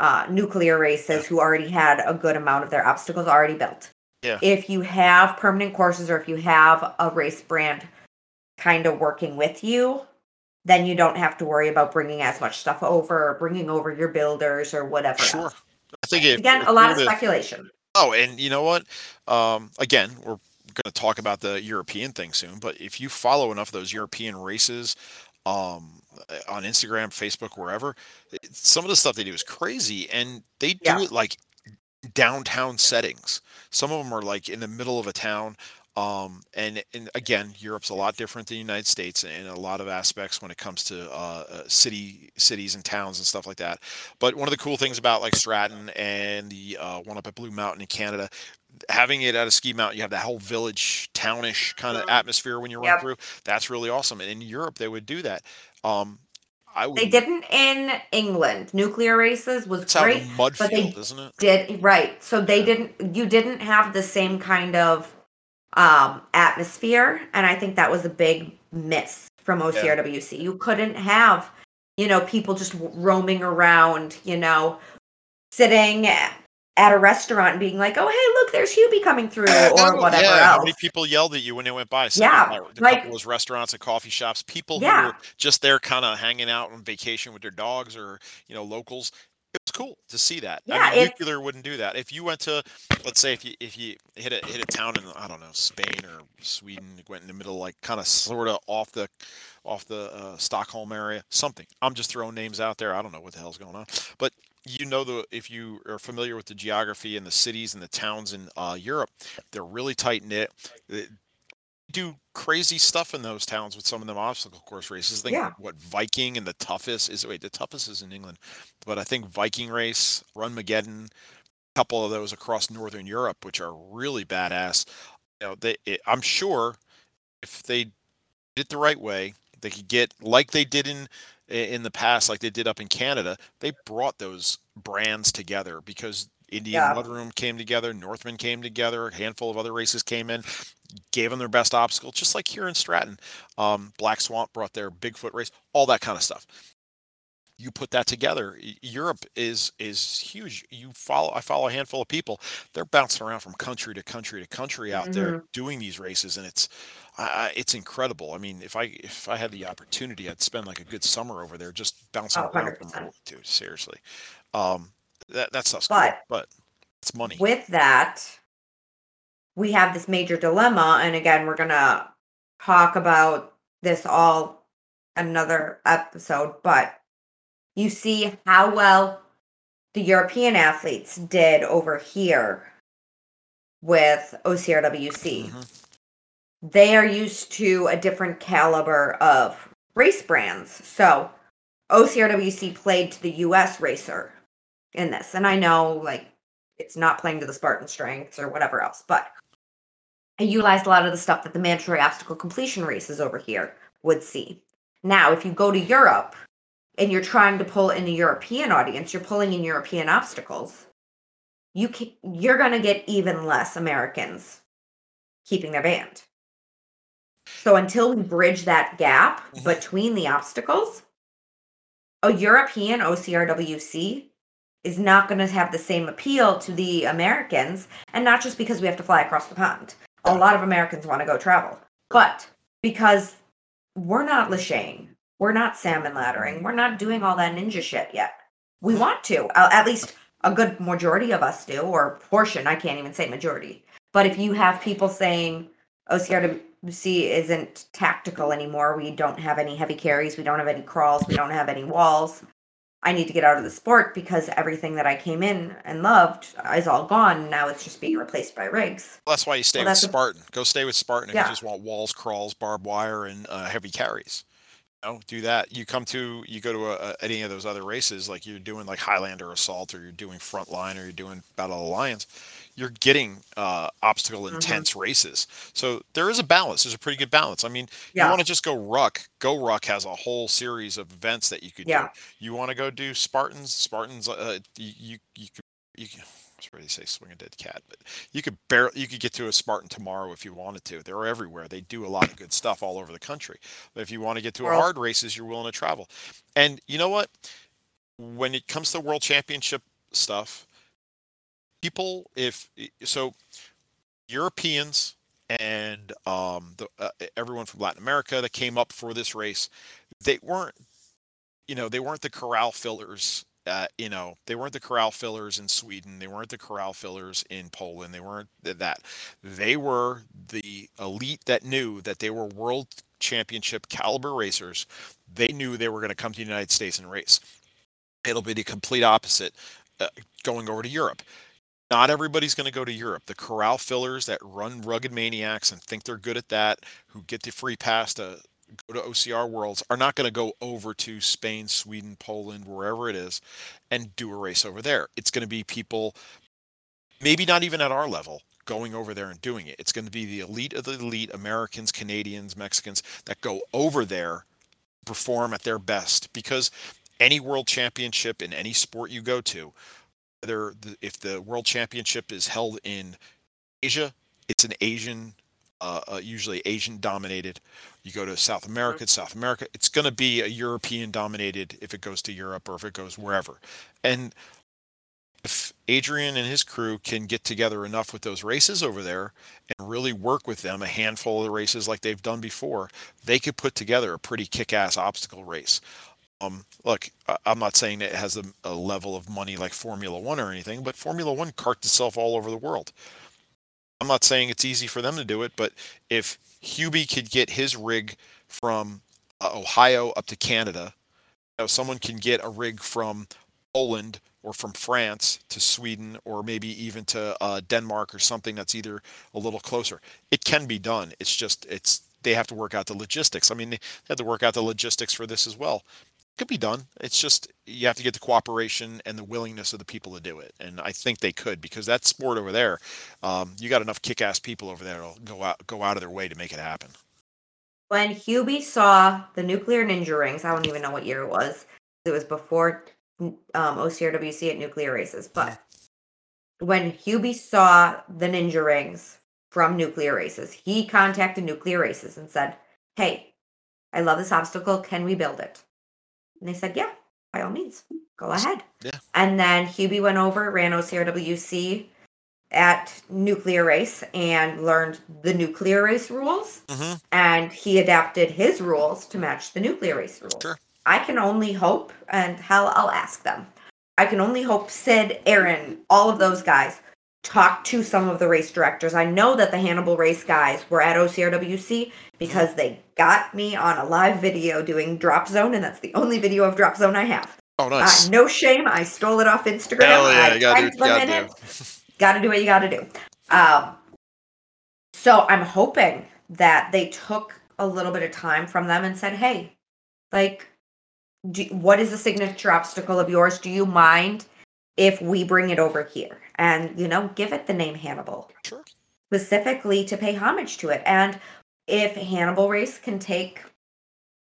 uh, nuclear races who already had a good amount of their obstacles already built. Yeah. If you have permanent courses or if you have a race brand kind of working with you, then you don't have to worry about bringing as much stuff over or bringing over your builders or whatever. Sure. else. I think if, Again, if a lot of speculation. Oh, and you know what? Um, again, we're going to talk about the European thing soon, but if you follow enough of those European races um, on Instagram, Facebook, wherever, some of the stuff they do is crazy, and they do Yeah. it like downtown settings. Some of them are like in the middle of a town. Um, and, and again, Europe's a lot different than the United States in a lot of aspects when it comes to uh, uh, city cities and towns and stuff like that. But one of the cool things about like Stratton and the uh, one up at Blue Mountain in Canada, having it at a ski mountain, you have that whole village, townish kind of Mhm. atmosphere when you run Yep. through. That's really awesome. And in Europe, they would do that. Um, I would. They didn't in England. Nuclear races was great. in a mud but they field, isn't it? Did right. So they didn't you didn't have the same kind of um atmosphere and I think that was a big miss from OCRWC. You couldn't have, you know, people just roaming around, you know, sitting at a restaurant and being like, "Oh, hey, look, there's Hubie coming through," or whatever yeah, How else. many people yelled at you when they went by? Some Yeah, like- those restaurants and coffee shops. People who Yeah. were just there, kind of hanging out on vacation with their dogs or you know locals. It cool to see that. Yeah, I mean, it's- nuclear wouldn't do that. If you went to, let's say, if you if you hit a hit a town in I don't know Spain or Sweden, went in the middle, like kind of sort of off the off the uh, Stockholm area, something. I'm just throwing names out there. I don't know what the hell's going on, but you know the if you are familiar with the geography and the cities and the towns in uh, Europe, they're really tight knit. Do crazy stuff in those towns with some of them obstacle course races. I think Yeah. what Viking and the toughest is wait the toughest is in England, but I think Viking race, Runmageddon, a couple of those across northern Europe, which are really badass. You know, they it, I'm sure if they did it the right way, they could get like they did in in the past, like they did up in Canada. They brought those brands together because Indian Yeah. Mud Run came together, Northman came together, a handful of other races came in, gave them their best obstacle, just like here in Stratton. Um, Black Swamp brought their Bigfoot race, all that kind of stuff. You put that together. Europe is is huge. You follow. I follow a handful of people. They're bouncing around from country to country to country out there doing these races, and it's I, I- it's incredible. I mean, if I if I had the opportunity, I'd spend like a good summer over there just bouncing Oh, around from dude. Seriously, um, that that stuff's cool, But but it's money. with that, we have this major dilemma. And again, we're going to talk about this all another episode, but you see how well the European athletes did over here with OCRWC. Mhm. They are used to a different caliber of race brands. So OCRWC played to the US racer in this. And I know like it's not playing to the Spartan strengths or whatever else, but I utilized a lot of the stuff that the mandatory obstacle completion races over here would see. Now, if you go to Europe and you're trying to pull in a European audience, you're pulling in European obstacles. You can, you're going to get even less Americans keeping their band. So until we bridge that gap Mhm. between the obstacles, a European OCRWC is not going to have the same appeal to the Americans, and not just because we have to fly across the pond. A lot of Americans want to go travel, but because we're not laching, we're not salmon laddering, we're not doing all that ninja shit yet. We want to, at least a good majority of us do, or portion. I can't even say majority. But if you have people saying oh, OCRWC isn't tactical anymore, we don't have any heavy carries, we don't have any crawls, we don't have any walls. I need to get out of the sport because everything that I came in and loved is all gone. Now it's just being replaced by rigs. That's why you stay Well, with that's a- Spartan. Go stay with Spartan if Yeah. you just want walls, crawls, barbed wire, and uh, heavy carries. You know, do that. You come to you go to a, a- any of those other races, like you're doing like Highlander Assault, or you're doing Frontline, or you're doing Battle Alliance. You're getting uh, obstacle Mhm. intense races. So there is a balance. There's a pretty good balance. I mean, you want to just go ruck. GORUCK has a whole series of events that you could Yeah. do. You want to go do Spartans. Spartans. Uh, you you you could you. Can, I was ready to say swing a dead cat, but you could barely you could get to a Spartan tomorrow if you wanted to. They're everywhere. They do a lot of good stuff all over the country. But if you want to get to a hard races, you're willing to travel. And you know what? When it comes to world championship stuff, people if so Europeans and um, the, uh, everyone from Latin America that came up for this race, they weren't, you know, they weren't the corral fillers. Uh, you know, they weren't the corral fillers in Sweden. They weren't the corral fillers in Poland. They weren't that. They were the elite that knew that they were world championship caliber racers. They knew they were going to come to the United States and race. It'll be the complete opposite uh, going over to Europe not everybody's going to go to Europe. The corral fillers that run rugged maniacs and think they're good at that, who get the free pass to go to OCR Worlds, are not going to go over to Spain, Sweden, Poland, wherever it is, and do a race over there. It's going to be people, maybe not even at our level, going over there and doing it. It's going to be the elite of the elite Americans, Canadians, Mexicans that go over there, perform at their best because any world championship in any sport you go to, whether the, if the world championship is held in Asia, it's an Asian, uh, uh, usually Asian dominated. You go to South America, it's South America. It's going to be a European dominated if it goes to Europe or if it goes wherever. And if Adrian and his crew can get together enough with those races over there and really work with them, a handful of the races like they've done before, they could put together a pretty kick-ass obstacle race. Um, look, I'm not saying it has a, a level of money like Formula One or anything, but Formula One carts itself all over the world. I'm not saying it's easy for them to do it, but if Hubie could get his rig from uh, Ohio up to Canada, you know, someone can get a rig from Poland or from France to Sweden or maybe even to uh, Denmark or something that's either a little closer. It can be done. It's just it's they have to work out the logistics. I mean, they had to work out the logistics for this as well. Could be done. It's just you have to get the cooperation and the willingness of the people to do it, and I think they could because that sport over there, um, you got enough kick-ass people over there that'll go out go out of their way to make it happen. When Hubie saw the nuclear ninja rings, I don't even know what year it was. It was before um, OCRWC at nuclear races, but when Hubie saw the ninja rings from nuclear races, he contacted nuclear races and said, Hey, I love this obstacle. Can we build it? And they said, Yeah, by all means, go ahead. Yeah. And then Hubie went over, ran OCRWC at nuclear race and learned the nuclear race rules hmm and he adapted his rules to match the nuclear race rules. Sure. I can only hope, and hell, I'll ask them. I can only hope Sid, Aaron, all of those guys talk to some of the race directors. I know that the Hannibal race guys were at OCRWC because they got me on a live video doing drop zone, and that's the only video of drop zone I have. Oh, nice. Uh, no shame, I stole it off Instagram. Hell yeah, I you gotta do, them gotta do. it got to do what you got to do. Um, so I'm hoping that they took a little bit of time from them and said, "Hey, like, do, what is the signature obstacle of yours? Do you mind if we bring it over here and you know give it the name Hannibal Sure. specifically to pay homage to it? And if Hannibal Race can take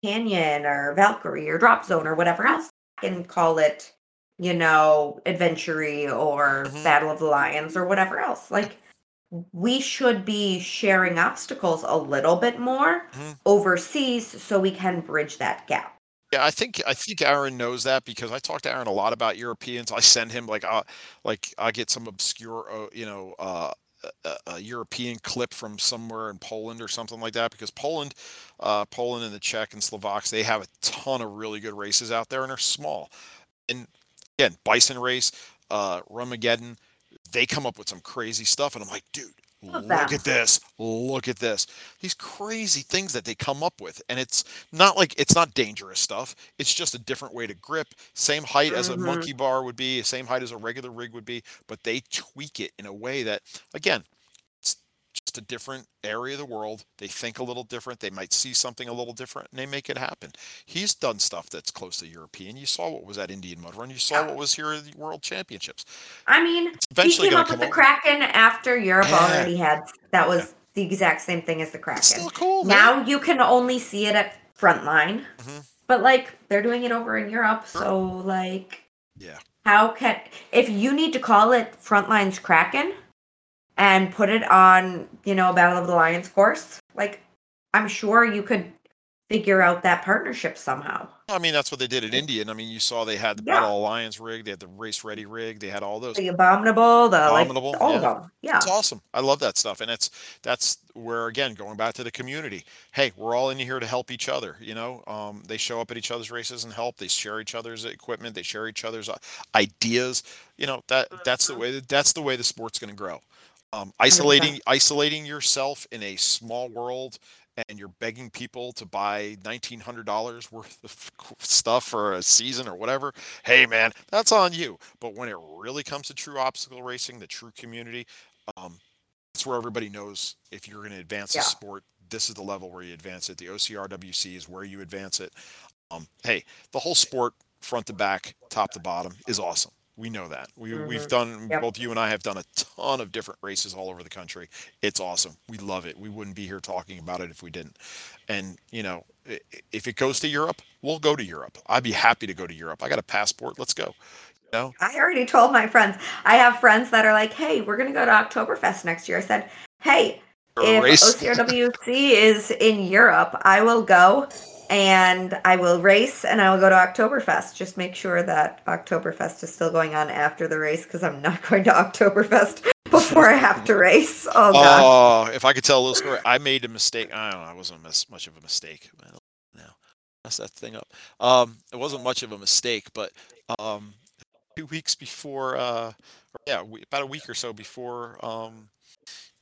Canyon or Valkyrie or Drop Zone or whatever else, and call it, you know, Adventure or Mhm. Battle of the Lions or whatever else. Like, we should be sharing obstacles a little bit more Mhm. overseas so we can bridge that gap. Yeah, I think I think Aaron knows that because I talk to Aaron a lot about Europeans. I send him like uh like I get some obscure uh, you know uh a, a European clip from somewhere in Poland or something like that because Poland uh Poland and the Czech and Slovaks they have a ton of really good races out there and they're small. And again, Bison Race, uh Runmageddon, they come up with some crazy stuff and I'm like, dude, look at this. Look at this. These crazy things that they come up with and it's not like it's not dangerous stuff. It's just a different way to grip. Same height as a Mhm. monkey bar would be, same height as a regular rig would be, but they tweak it in a way that, again, a different area of the world. They think a little different. They might see something a little different, and they make it happen. He's done stuff that's close to European. You saw what was at Indian Mud Run. You saw Yeah. what was here at the World Championships. I mean, It's he came up with the over. Kraken after Europe Yeah. already had. That was the exact same thing as the It's Kraken. still cool, man. Now you can only see it at Frontline, Mhm. but like they're doing it over in Europe. Sure. So like, Yeah. how can if you need to call it Frontline's Kraken and put it on you know a Battle of the Lions course, like I'm sure you could figure out that partnership somehow. I mean, that's what they did at Indian. I mean, you saw they had the Yeah. Battle Alliance rig, they had the Race Ready rig, they had all those. The abominable, the Abominable, like all of yeah. them. Yeah. It's awesome. I love that stuff, and it's that's where again going back to the community. Hey, we're all in here to help each other. You know, um, they show up at each other's races and help. They share each other's equipment. They share each other's uh, ideas. You know that that's the way that's the way the sport's going to grow. Um, isolating isolating yourself in a small world and you're begging people to buy $1900 worth of stuff for a season or whatever hey man that's on you. But when it really comes to true obstacle racing the true community um, that's where everybody knows if you're going to advance Yeah. a sport this is the level where you advance it. The ocrwc is where you advance it. Um, hey the whole sport front to back top to bottom is awesome we know that we, we've Mhm. done Yep. both you and i have done a ton of different races all over the country it's awesome we love it we wouldn't be here talking about it if we didn't and you know if it goes to europe we'll go to europe i'd be happy to go to europe i got a passport let's go you know I already told my friends. I have friends that are like, "Hey, we're gonna go to Oktoberfest next year." I said, "Hey, if race. OCRWC is in Europe, I will go and I will race and I will go to Oktoberfest. Just make sure that Oktoberfest is still going on after the race because I'm not going to Oktoberfest before I have to race. Oh. Oh, if I could tell a little story, I made a mistake. I don't know. It wasn't much of a mistake. Well, no, mess that thing up. Um, it wasn't much of a mistake, but um, two weeks before, uh, yeah, about a week or so before um,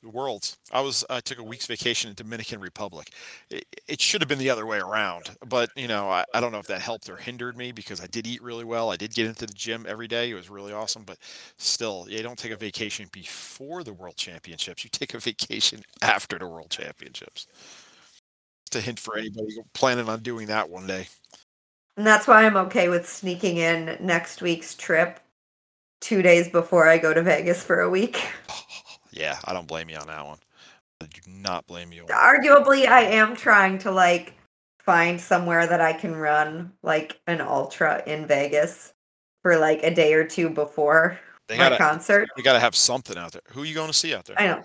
worlds. I was I took a week's vacation in Dominican Republic. It, it should have been the other way around, but you know I, I don't know if that helped or hindered me because I did eat really well. I did get into the gym every day. It was really awesome, but still, you don't take a vacation before the World Championships. You take a vacation after the World Championships. Just to hint for anybody planning on doing that one day. And that's why I'm okay with sneaking in next week's trip two days before I go to Vegas for a week. Yeah, I don't blame you on that one. I do not blame you. On. Arguably, I am trying to like find somewhere that I can run like an ultra in Vegas for like a day or two before They my gotta, concert. we gotta have something out there. Who are you going to see out there? I know.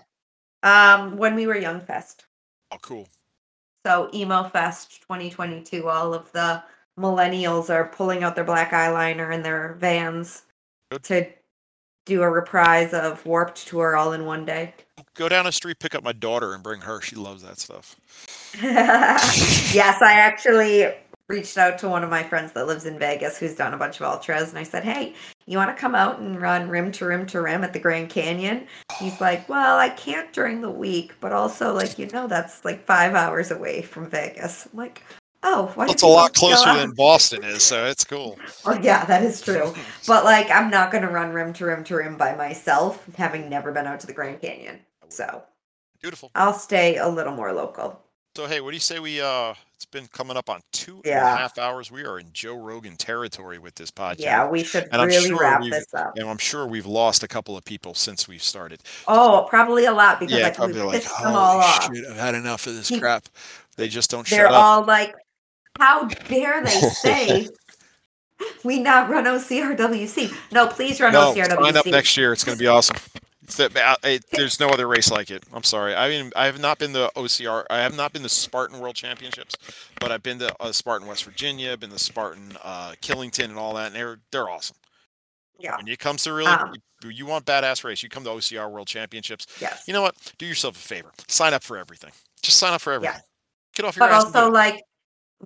Um, when we were Young Fest, Oh, cool. so Emo Fest 2022, all of the millennials are pulling out their black eyeliner in their vans Good. to do a reprise of Warped Tour all in one day. Go down the street, pick up my daughter, and bring her. She loves that stuff. yes, I actually reached out to one of my friends that lives in Vegas who's done a bunch of ultras and I said, "Hey, you want to come out and run rim to rim to rim at the Grand Canyon?" He's like, "Well, I can't during the week, but also like, you know, that's like 5 hours away from Vegas." I'm like, "Oh, why It's a lot closer than Boston is, so it's cool. Oh, yeah, that is true. But like, I'm not going to run rim to rim to rim by myself, having never been out to the Grand Canyon. So, Beautiful. I'll stay a little more local. So hey, what do you say we uh it's been coming up on two and a half Yeah. hours. We are in Joe Rogan territory with this podcast. Yeah, we should And really sure wrap this up. And I'm sure we've lost a couple of people since we've started. Oh, probably a lot because yeah, like probably like, pissed them "Holy all off. shit, I've had enough of this crap. They just don't They're shut up. all like, "How dare they say we not run OCRWC? No, please run no, OCRWC." sign up next year. It's going to be awesome. The, uh, there's no other race like it. I'm sorry. I mean, I have not been the OCR. I have not been the Spartan World Championships, but I've been to uh, Spartan West Virginia. I've been to Spartan uh, Killington and all that, and they're they're awesome. Yeah. When it comes to really, Um, you, you want badass race, you come to OCR World Championships. Yes. You know what? Do yourself a favor. Sign up for everything. Just sign up for everything. Get off your but ass. also like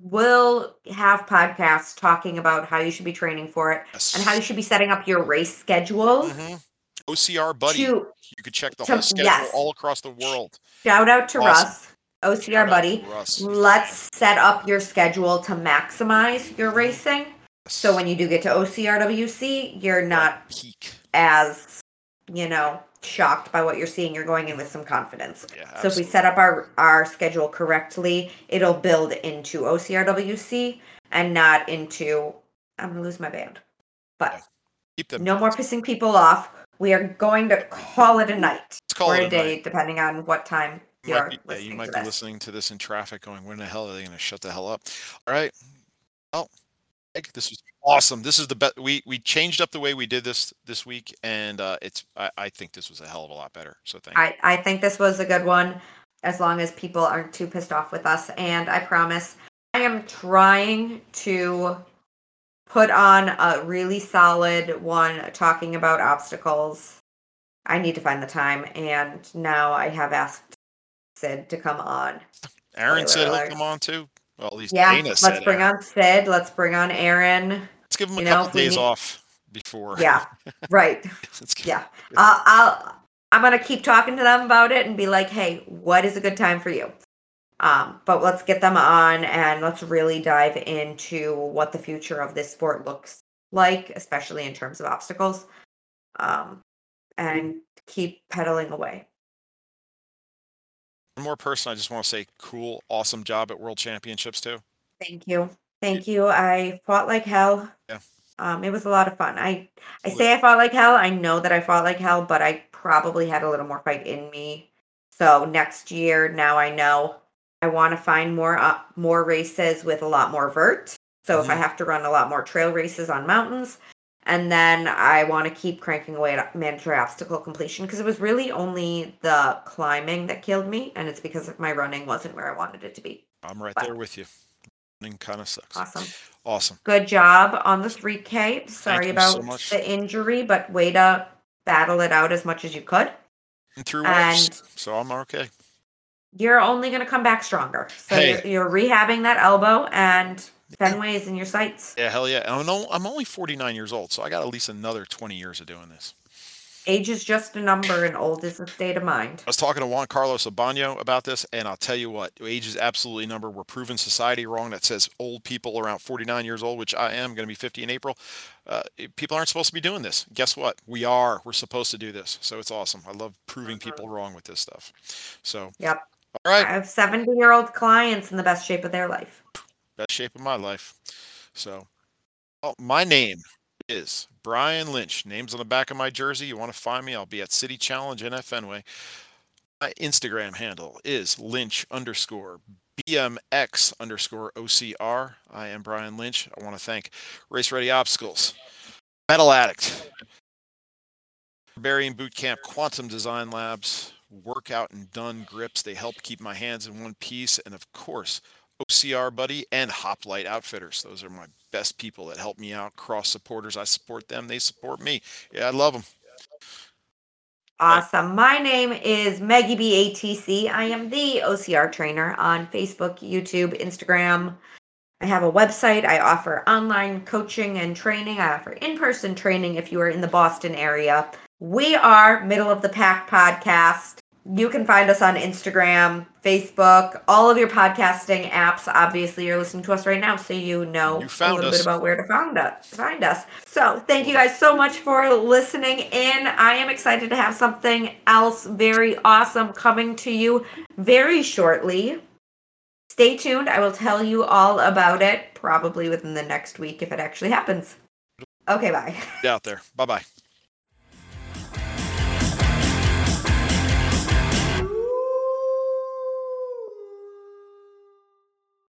we'll have podcasts talking about how you should be training for it Yes. and how you should be setting up your race schedule Mhm. OCR buddy. to you could check the to- whole schedule yes. all across the world. shout out to Awesome. Russ, OCR Shout buddy. Russ. Let's set up your schedule to maximize your racing. So when you do get to OCRWC, you're not peak. as, you know, shocked by what you're seeing. You're going in with some confidence. Yeah. So if we set up our our schedule correctly, it'll build into OCRWC and not into I'm gonna lose my band. But keep them. no more pissing people off. We are going to call it a night or a a day, night. depending on what time You you're might, be, yeah, you might be listening to this in traffic, going, "When the hell are they going to shut the hell up?" All right. Well, Egg, this was awesome. This is the best. We we changed up the way we did this this week, and uh, it's. I, I think this was a hell of a lot better. So thank. you. I, I think this was a good one as long as people aren't too pissed off with us. And I promise I am trying to put on a really solid one talking about obstacles. I need to find the time. And now I have asked Sid to come on. Aaron said he'll come on too. Well, at least Yeah, Dana let's bring Aaron. on Sid. Let's bring on Aaron. Let's give him a you couple we days need- off before. Yeah, right. Yeah. I'll, I'll I'm gonna keep talking to them about it and be like, hey, what is a good time for you? Um, but let's get them on and let's really dive into what the future of this sport looks like, especially in terms of obstacles. Um, and keep pedaling away. One more person. I just want to say, cool, awesome job at World Championships too. Thank you. Thank you. I fought like hell. Yeah. Um, it was a lot of fun. I I say I fought like hell. I know that I fought like hell, but I probably had a little more fight in me. So next year, now I know I want to find more uh, more races with a lot more vert. So if I Mhm. have to run a lot more trail races on mountains, and then I want to keep cranking away at mandatory obstacle completion because it was really only the climbing that killed me, and it's because my running wasn't where I wanted it to be. I'm right But- there with you. Running kind of sucks. Awesome. Awesome. Good job on the 3K. Sorry about so the injury, but way to battle it out as much as you could. And through And- so I'm okay. You're only going to come back stronger. So Hey. you're, you're rehabbing that elbow, and Fenway is in your sights. Yeah, hell yeah. I'm, no, I'm only 49 years old, so I got at least another 20 years of doing this. Age is just a number and old is a state of mind. I was talking to Juan Carlos Abano about this, and I'll tell you what, age is absolutely a number. We're proving society wrong that says old people around 49 years old, which I am going to be 50 in April. Uh, people aren't supposed to be doing this. Guess what? We are. We're supposed to do this. So it's awesome. I love proving Mm-hmm. people wrong with this stuff. So, Yep. all right, I have 70 year old clients in the best shape of their life. Best shape of my life. So, oh, my name is Brian Lynch. Name's on the back of my jersey. You want to find me? I'll be at City Challenge in Fenway. My Instagram handle is Lynch underscore BMX underscore OCR. I am Brian Lynch. I want to thank Race Ready Obstacles, Medal Addict, Barbarian Boot Camp, Quantum Design Labs, Workout and Done Grips. They help keep my hands in one piece. And of course, OCR Buddy and Hoplite Outfitters. Those are my best people that help me out. Cross supporters. I support them. They support me. Yeah, I love them. Awesome. My name is Maggie B. ATC. I am the OCR trainer on Facebook, YouTube, Instagram. I have a website. I offer online coaching and training. I offer in person training if you are in the Boston area. We are Middle of the Pack Podcast. You can find us on Instagram, Facebook, all of your podcasting apps. Obviously, you're listening to us right now, so you know You a little us. bit about where to find us. Find us. So, thank you guys so much for listening in. I am excited to have something else very awesome coming to you very shortly. Stay tuned. I will tell you all about it probably within the next week if it actually happens. Okay, bye. Get out there. Bye bye.